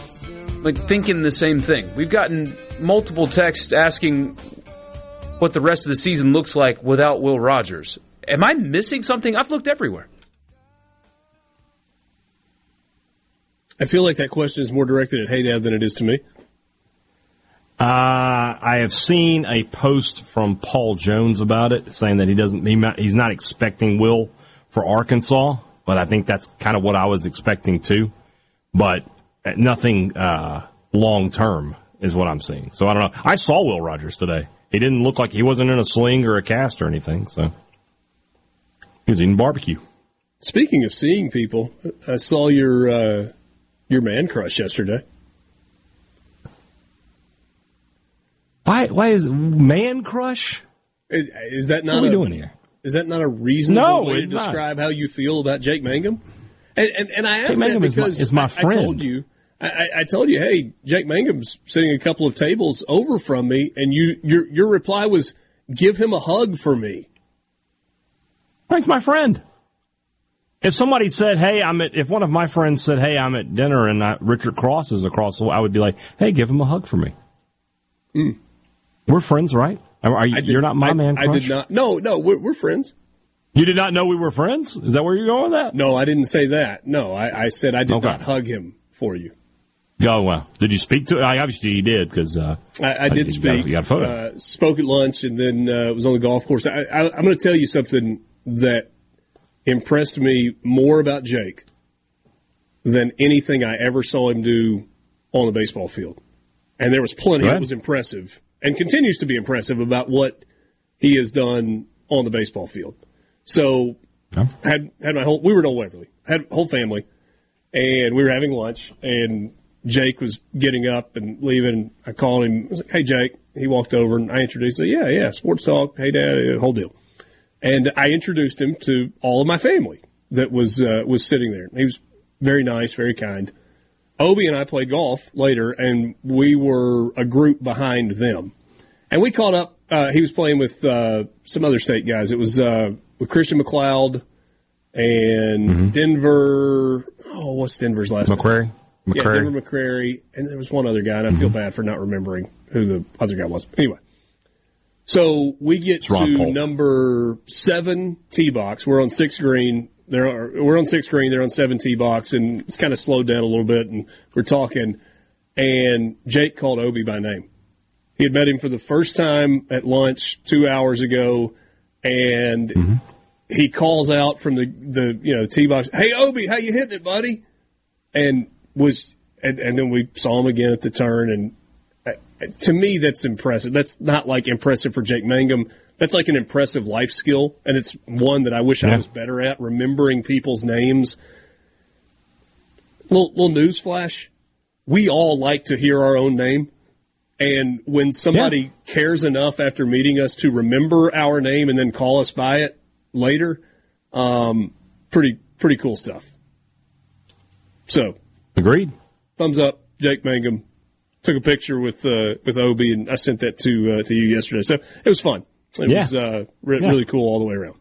like thinking the same thing? We've gotten multiple texts asking what the rest of the season looks like without Will Rogers. Am I missing something? I've looked everywhere. I feel like that question is more directed at Hey Dad than it is to me. Uh, I have seen a post from Paul Jones about it, saying that he doesn't, he, he's not expecting Will for Arkansas, but I think that's kind of what I was expecting too. But nothing uh, long term is what I'm seeing. So I don't know. I saw Will Rogers today. He didn't look like he wasn't in a sling or a cast or anything. So he was eating barbecue. Speaking of seeing people, I saw your uh, your man crush yesterday. Why? Why is man crush? Is, is that not what are we a, doing here? Is that not a reasonable No, way to it's not. describe how you feel about Jake Mangum? And and, and I asked that Mangum is my- because is my I, I friend. told you. I, I- I told you, hey, Jake Mangum's sitting a couple of tables over from me, and you your your reply was, "Give him a hug for me." Frank's my friend. If somebody said, "Hey, I'm at," if one of my friends said, "Hey, I'm at dinner and I, Richard Cross is across the," way," I would be like, "Hey, give him a hug for me." Hmm. We're friends, right? Are, you, did- you're not my I, man I did not. No, no, we're, we're friends. You did not know we were friends. Is that where you're going with that? No, I didn't say that. No, I, I said I did Okay. not hug him for you. Oh well. Did you speak to? I obviously you did because uh, I, I did you speak. Got, you got a photo. Uh, spoke at lunch and then uh, was on the golf course. I, I, I'm going to tell you something that impressed me more about Jake than anything I ever saw him do on the baseball field. And there was plenty that was impressive and continues to be impressive about what he has done on the baseball field. So Okay. had had my whole we were in Old Waverly, had whole family, and we were having lunch, and Jake was getting up and leaving. I called him. I was like, "Hey, Jake." He walked over and I introduced. him. Yeah, yeah, sports talk. Hey, Dad, whole deal. And I introduced him to all of my family that was uh, was sitting there. He was very nice, very kind. Obi and I played golf later, and we were a group behind them. And we caught up. Uh, he was playing with uh, some other state guys. It was uh, with Christian McLeod and Denver. Oh, what's Denver's last name? McQuarrie. Yeah. Denver McCrary, and there was one other guy, and I feel bad for not remembering who the other guy was. Anyway, so we get to number seven tee box. We're on six green. They're we're on six green. They're on seven tee box, and it's kind of slowed down a little bit. And we're talking, and Jake called Obi by name. He had met him for the first time at lunch two hours ago, and he calls out from the the you know tee box, "Hey Obi, how you hitting it, buddy?" And was and, and then we saw him again at the turn, and to me that's impressive. That's not like impressive for Jake Mangum. That's like an impressive life skill, and it's one that I wish I was better at remembering people's names. Little, little news flash: we all like to hear our own name. And when somebody yeah. cares enough after meeting us to remember our name and then call us by it later, um, pretty pretty cool stuff. So, agreed. Thumbs up, Jake Mangum. Took a picture with uh, with Obi, and I sent that to uh, to you yesterday. So it was fun. It yeah. was uh, re- yeah. really cool all the way around.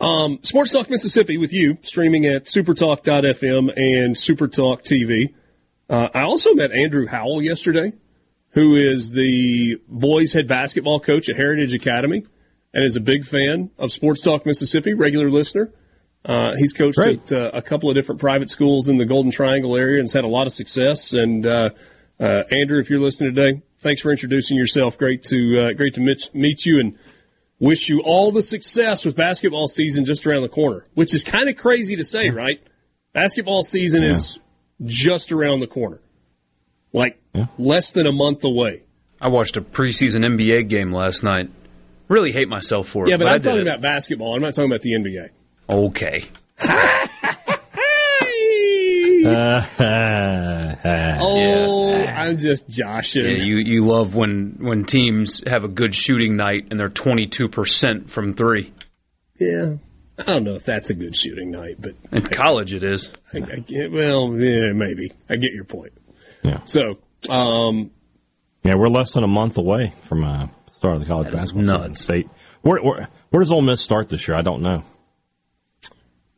Um, Sports Talk Mississippi with you, streaming at supertalk.fm and Supertalk TV. Uh, I also met Andrew Howell yesterday, who is the boys' head basketball coach at Heritage Academy and is a big fan of Sports Talk Mississippi, regular listener. Uh, he's coached Great. at uh, a couple of different private schools in the Golden Triangle area and has had a lot of success. And uh, uh, Andrew, if you're listening today, thanks for introducing yourself. Great to uh, great to meet, meet you and wish you all the success with basketball season just around the corner, which is kind of crazy to say, right? Basketball season yeah. is just around the corner, like yeah. less than a month away. I watched a preseason NBA game last night. Really hate myself for it. Yeah, but, but I'm talking it. about basketball. I'm not talking about the NBA. Okay. oh, yeah. I'm just joshing. Yeah, you you love when when teams have a good shooting night and they're 22 percent from three. Yeah, I don't know if that's a good shooting night, but in I, college it is. I, I get, well, yeah, maybe. I get your point. Yeah. So, um, yeah, we're less than a month away from uh, start of the college basketball nuts. State. Where, where where does Ole Miss start this year? I don't know.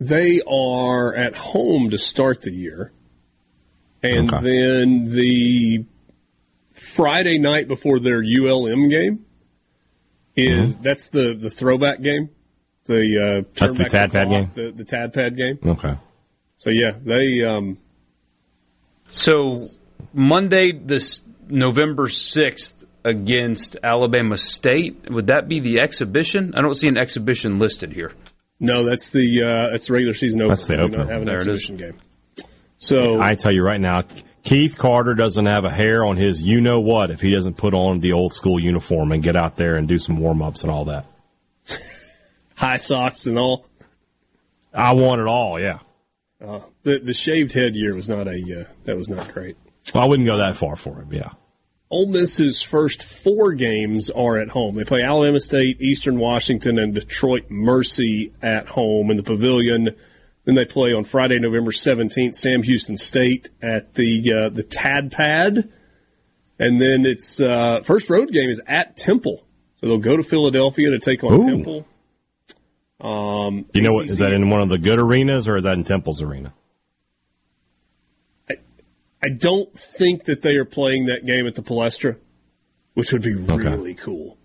They are at home to start the year. And okay. then the Friday night before their ULM game is mm-hmm. that's the, the throwback game. The uh, that's the Tad Pad game. The, the Tad Pad game. Okay. So yeah, they. Um, so Monday, this November sixth against Alabama State. Would that be the exhibition? I don't see an exhibition listed here. No, that's the uh, that's the regular season opener. That's the opener. Have an there exhibition game. So I tell you right now, Keith Carter doesn't have a hair on his you know what if he doesn't put on the old school uniform and get out there and do some warm ups and all that. High socks and all. I want it all. Yeah. Uh, the the shaved head year was not a uh, that was not great. Well, I wouldn't go that far for him. Yeah. Ole Miss's first four games are at home. They play Alabama State, Eastern Washington, and Detroit Mercy at home in the Pavilion. Then they play on Friday, November seventeenth, Sam Houston State at the uh, the Tad Pad, and then its uh, first road game is at Temple. So they'll go to Philadelphia to take on Ooh. Temple. Um, you know what? Is that in one of the good arenas or is that in Temple's arena? I don't think that they are playing that game at the Palestra, which would be really cool.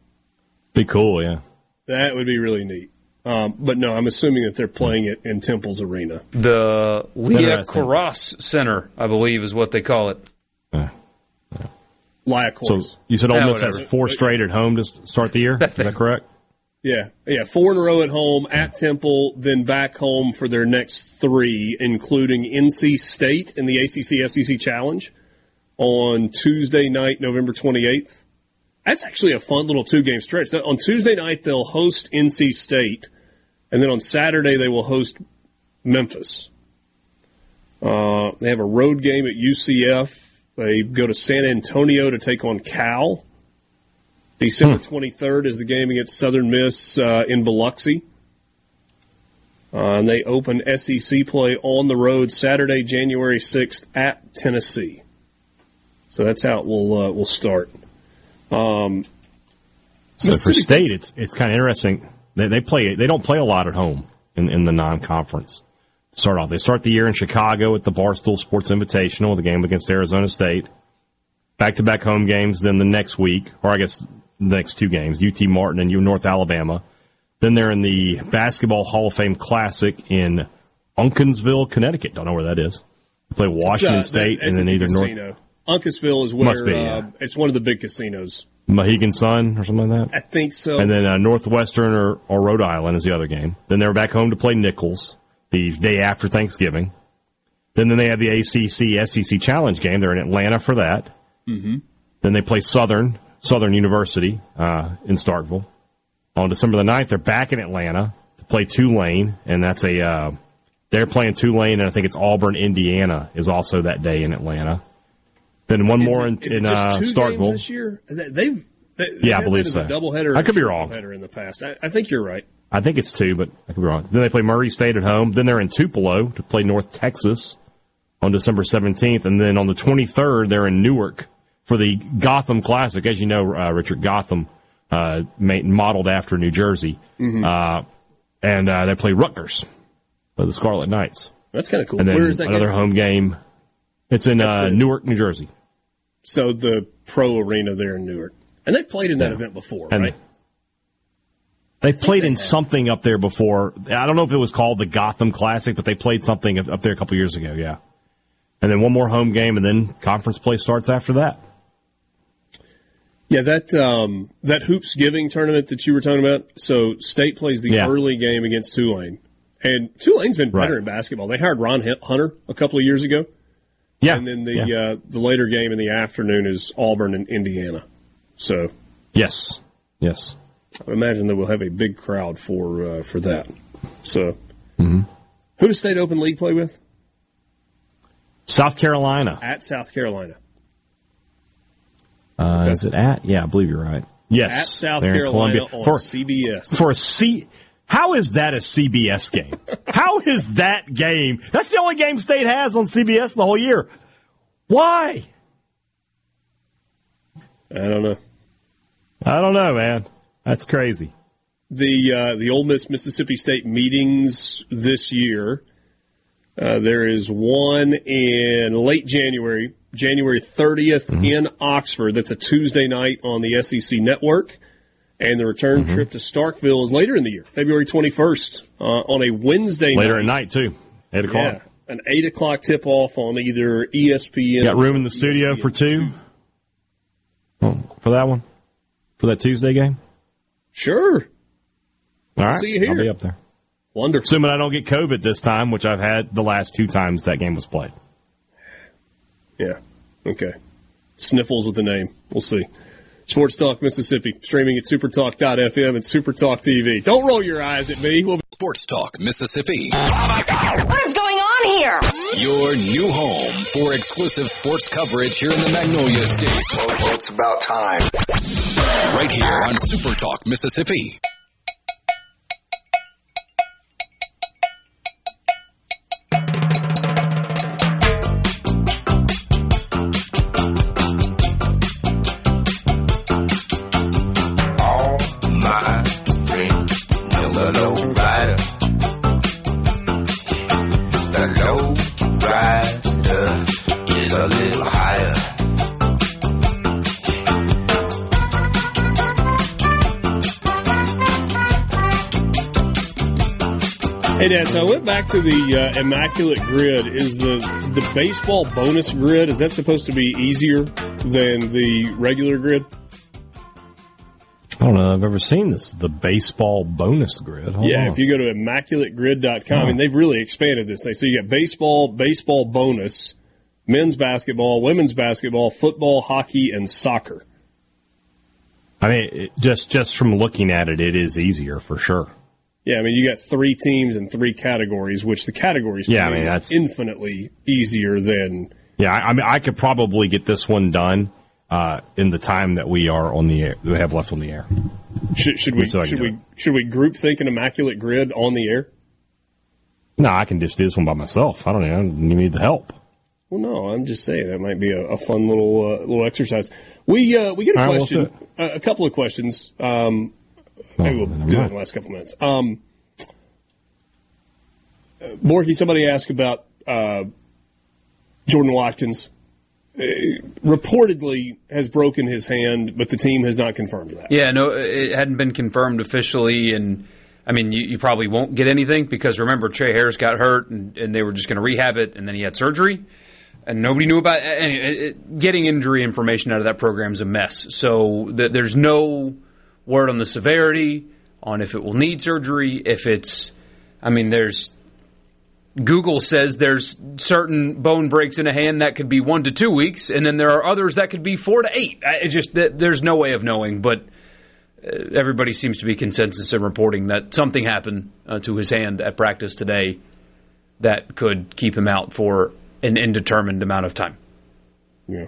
Be cool, yeah. That would be really neat. Um, but no, I'm assuming that they're playing it in Temple's Arena. The Liacouras Center, I believe, is what they call it. Yeah. yeah. So you said Ole Miss has four straight at home to start the year. Is that correct? Yeah, yeah, four in a row at home at Temple, then back home for their next three, including NC State in the ACC SEC Challenge on Tuesday night, November 28th. That's actually a fun little two game stretch. On Tuesday night, they'll host NC State, and then on Saturday, they will host Memphis. Uh, they have a road game at UCF. They go to San Antonio to take on Cal. December hmm. 23rd is the game against Southern Miss uh, in Biloxi. Uh, and they open SEC play on the road Saturday, January 6th at Tennessee. So that's how it will uh, will start. Um, so for state, it's it's kind of interesting. They, they play they don't play a lot at home in, in the non conference. Start off, they start the year in Chicago at the Barstool Sports Invitational, the game against Arizona State. Back to back home games. Then the next week, or I guess next two games, UT Martin and U North Alabama. Then they're in the Basketball Hall of Fame Classic in Uncasville, Connecticut. Don't know where that is. They play Washington uh, State that, and then either casino. North. Uncasville is where be, uh, yeah. it's one of the big casinos. Mohegan Sun or something like that. I think so. And then uh, Northwestern or, or Rhode Island is the other game. Then they're back home to play Nicholls the day after Thanksgiving. Then, then they have the ACC SEC Challenge game. They're in Atlanta for that. Mm-hmm. Then they play Southern Southern University uh, in Starkville. On December the 9th, they're back in Atlanta to play Tulane, and that's a uh, they're playing Tulane, and I think it's Auburn, Indiana, is also that day in Atlanta. Then one Is more it- in, in uh, Starkville. this year. They- They've they, Yeah, I believe so. doubleheader. I could be wrong. Header in the past. I, I think you're right. I think it's two, but I could be wrong. Then they play Murray State at home. Then they're in Tupelo to play North Texas on December 17th. And then on the 23rd, they're in Newark for the Gotham Classic. As you know, uh, Richard, Gotham, uh, ma- modeled after New Jersey. Mm-hmm. Uh, and uh, they play Rutgers, the Scarlet Knights. That's kind of cool. And then Where is that? another game? home game. It's in uh, Newark, New Jersey. So the pro arena there in Newark, and they've played in that Yeah. event before, And right? They played in something up there before. I don't know if it was called the Gotham Classic, but they played something up there a couple years ago. Yeah, and then one more home game, and then conference play starts after that. Yeah, that um, that hoops giving tournament that you were talking about. So state plays the Yeah. early game against Tulane, and Tulane's been better Right. in basketball. They hired Ron Hunter a couple of years ago. Yeah, and then the yeah. uh, the later game in the afternoon is Auburn and Indiana. So yes, yes. I imagine that we'll have a big crowd for uh, for that. So, Mm-hmm. who does State Open League play with? South Carolina. At South Carolina. Uh, is it at? Yeah, I believe you're right. Yes, At South Carolina Columbia. on for CBS. for a C. How is that a CBS game? How is that game? That's the only game State has on CBS the whole year. Why? I don't know. I don't know, man. That's crazy. the uh, the Ole Miss Mississippi State meetings this year. Uh, there is one in late January, January 30th in Oxford. That's a Tuesday night on the SEC network. And the return trip to Starkville is later in the year, February 21st, uh, on a Wednesday Later night. at night too, eight o'clock. Yeah, an 8 o'clock tip off on either ESPN. Got room in the studio for two? Oh, for that one? For that Tuesday game? Sure. All right. See you here. I'll be up there. Wonderful. Assuming I don't get COVID this time, which I've had the last two times that game was played. Yeah. Okay. Sniffles with the name. We'll see. Sports Talk Mississippi, streaming at supertalk.fm and supertalk TV. Don't roll your eyes at me. We'll Sports Talk Mississippi. What is going on here? Your new home for exclusive sports coverage here in the Magnolia State. Well, it's about time. Right here on Supertalk Mississippi. Dad. So I went back to the uh, immaculate grid. Is the the baseball bonus grid is that supposed to be easier than the regular grid? I don't know. I've ever seen this. The baseball bonus grid. Hold yeah. on. If you go to immaculategrid.com, I mean they've really expanded this thing. So you got baseball, baseball bonus, men's basketball, women's basketball, football, hockey, and soccer. I mean, just just from looking at it, it is easier for sure. Yeah, I mean, you got three teams and three categories, which the categories Yeah, I mean, are that's- infinitely easier than. Yeah, I, I mean, I could probably get this one done uh, in the time that we are on the air. We have left on the air. Should, should we So should we should we group think an immaculate grid on the air? No, I can just do this one by myself. I don't know. You need the help. Well, no, I'm just saying that might be a, a fun little uh, little exercise. We uh, we get a All right, we'll question, a, a couple of questions. Um, maybe we'll never do it in the last couple minutes. Um, Borky, somebody asked about uh, Jordan Watkins. Uh, reportedly has broken his hand, but the team has not confirmed that. Yeah, no, it hadn't been confirmed officially, and I mean, you, you probably won't get anything because remember, Tre Harris got hurt, and, and they were just going to rehab it, and then he had surgery, and nobody knew about any, it, it- getting injury information out of that program is a mess. So th- there's no word on the severity, on if it will need surgery, if it's, I mean, there's Google says there's certain bone breaks in a hand that could be one to two weeks, and then there are others that could be four to eight. It just there's no way of knowing, but uh, everybody seems to be consensus in reporting that something happened uh, to his hand at practice today that could keep him out for an indeterminate amount of time. Yeah.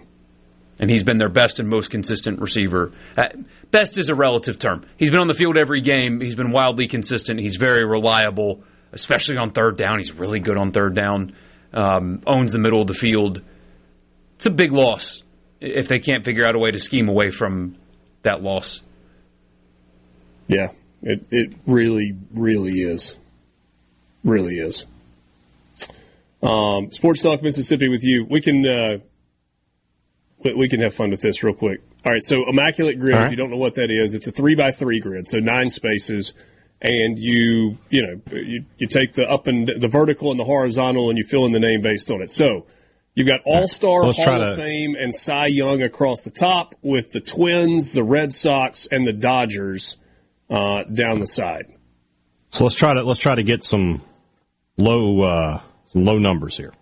And he's been their best and most consistent receiver. Uh, best is a relative term. He's been on the field every game. He's been wildly consistent. He's very reliable, especially on third down. He's really good on third down. Um, owns the middle of the field. It's a big loss if they can't figure out a way to scheme away from that loss. Yeah, it it really really is, really is. Um, Sports Talk Mississippi with you. We can uh, we can have fun with this real quick. All right, so immaculate grid. Right. If you don't know what that is, it's a three by three grid, so nine spaces, and you you know you, you take the up and the vertical and the horizontal, and you fill in the name based on it. So you've got All Star, So Hall of to- Fame, and Cy Young across the top, with the Twins, the Red Sox, and the Dodgers uh, down the side. So let's try to let's try to get some low uh, some low numbers here.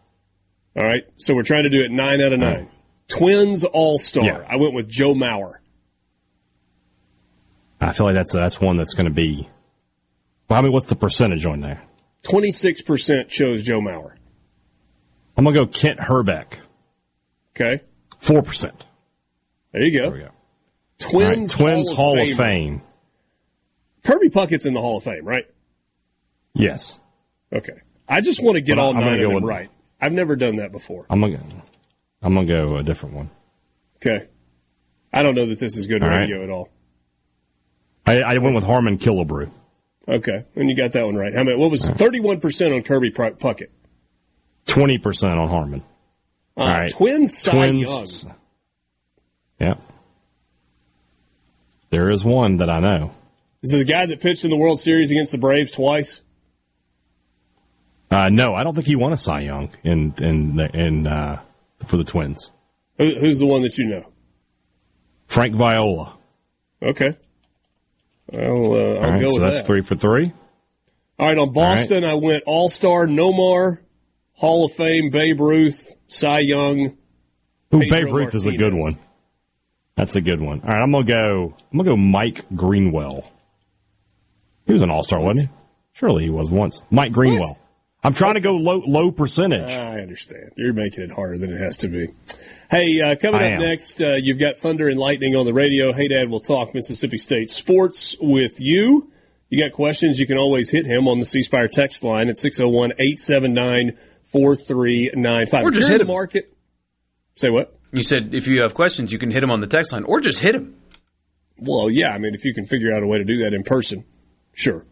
All right, so we're trying to do it nine out of nine. Twins All Star. Yeah. I went with Joe Mauer. I feel like that's uh, that's one that's going to be. Well, I mean, what's the percentage on there? Twenty six percent chose Joe Mauer. I'm gonna go Kent Hrbek. Okay, four percent. There you go. There we go. Twins, right, Twins Hall, Hall of, of Fame. Kirby Puckett's in the Hall of Fame, right? Yes, Okay. I just want to get But all I'm nine go of them right. I've never done that before. I'm gonna I'm gonna go a different one. Okay. I don't know that this is good All right. radio at all. I, I went with Harmon Killebrew. Okay, and you got that one right. How many? What was thirty-one percent on Kirby Puckett? Twenty percent on Harmon. Uh, All right, Twins Cy Twins. Young. Yeah, there is one that I know. Is it the guy that pitched in the World Series against the Braves twice? Uh, no, I don't think he won a Cy Young in in in uh, for the Twins. Who, who's the one that you know? Frank Viola. Okay. I'll, uh, I'll All right, go so with that's that. three for three. All right, on Boston, I went All Star, Nomar, Hall of Fame, Babe Ruth, Cy Young. Ooh, Pedro Babe Ruth is a good one. That's a good one. All right, I'm gonna go. I'm gonna go Mike Greenwell. He was an All Star, wasn't he? Surely he was once. Mike Greenwell. I'm trying to go low low percentage. I understand. You're making it harder than it has to be. Hey, uh, coming I up am. next, uh, you've got Thunder and Lightning on the radio. Hey, Dad, we'll talk Mississippi State sports with you. You got questions, you can always hit him on the C Spire text line at 601 879 4395. Or just hit him. market. Say what? You said if you have questions, you can hit him on the text line, or just hit him. Well, yeah, I mean, if you can figure out a way to do that in person, sure.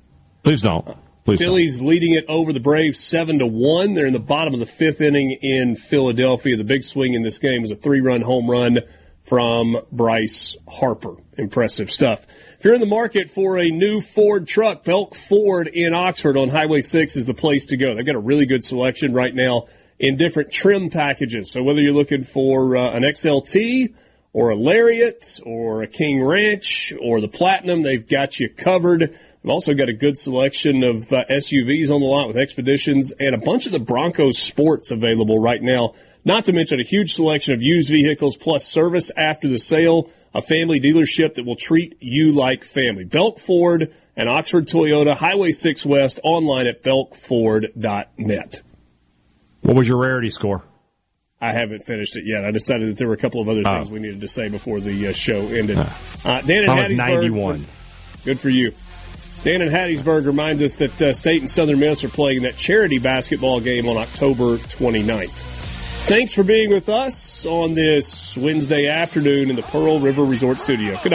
Please don't. Please don't. Phillies leading it over the Braves seven to one. They're in the bottom of the fifth inning in Philadelphia. The big swing in this game was a three-run home run from Bryce Harper. Impressive stuff. If you're in the market for a new Ford truck, Belk Ford in Oxford on Highway 6 is the place to go. They've got a really good selection right now in different trim packages. So whether you're looking for uh, an XLT or a Lariat or a King Ranch or the Platinum, they've got you covered. They've also got a good selection of uh, SUVs on the lot with Expeditions and a bunch of the Broncos Sports available right now. Not to mention a huge selection of used vehicles plus service after the sale. A family dealership that will treat you like family. Belk Ford and Oxford Toyota, Highway 6 West, online at belkford.net. What was your rarity score? I haven't finished it yet. I decided that there were a couple of other things Oh. we needed to say before the uh, show ended. Uh, Dan and I was 91. Good for you. Dan and Hattiesburg reminds us that uh, State and Southern Miss are playing that charity basketball game on October 29th. Thanks for being with us on this Wednesday afternoon in the Pearl River Resort Studio. Good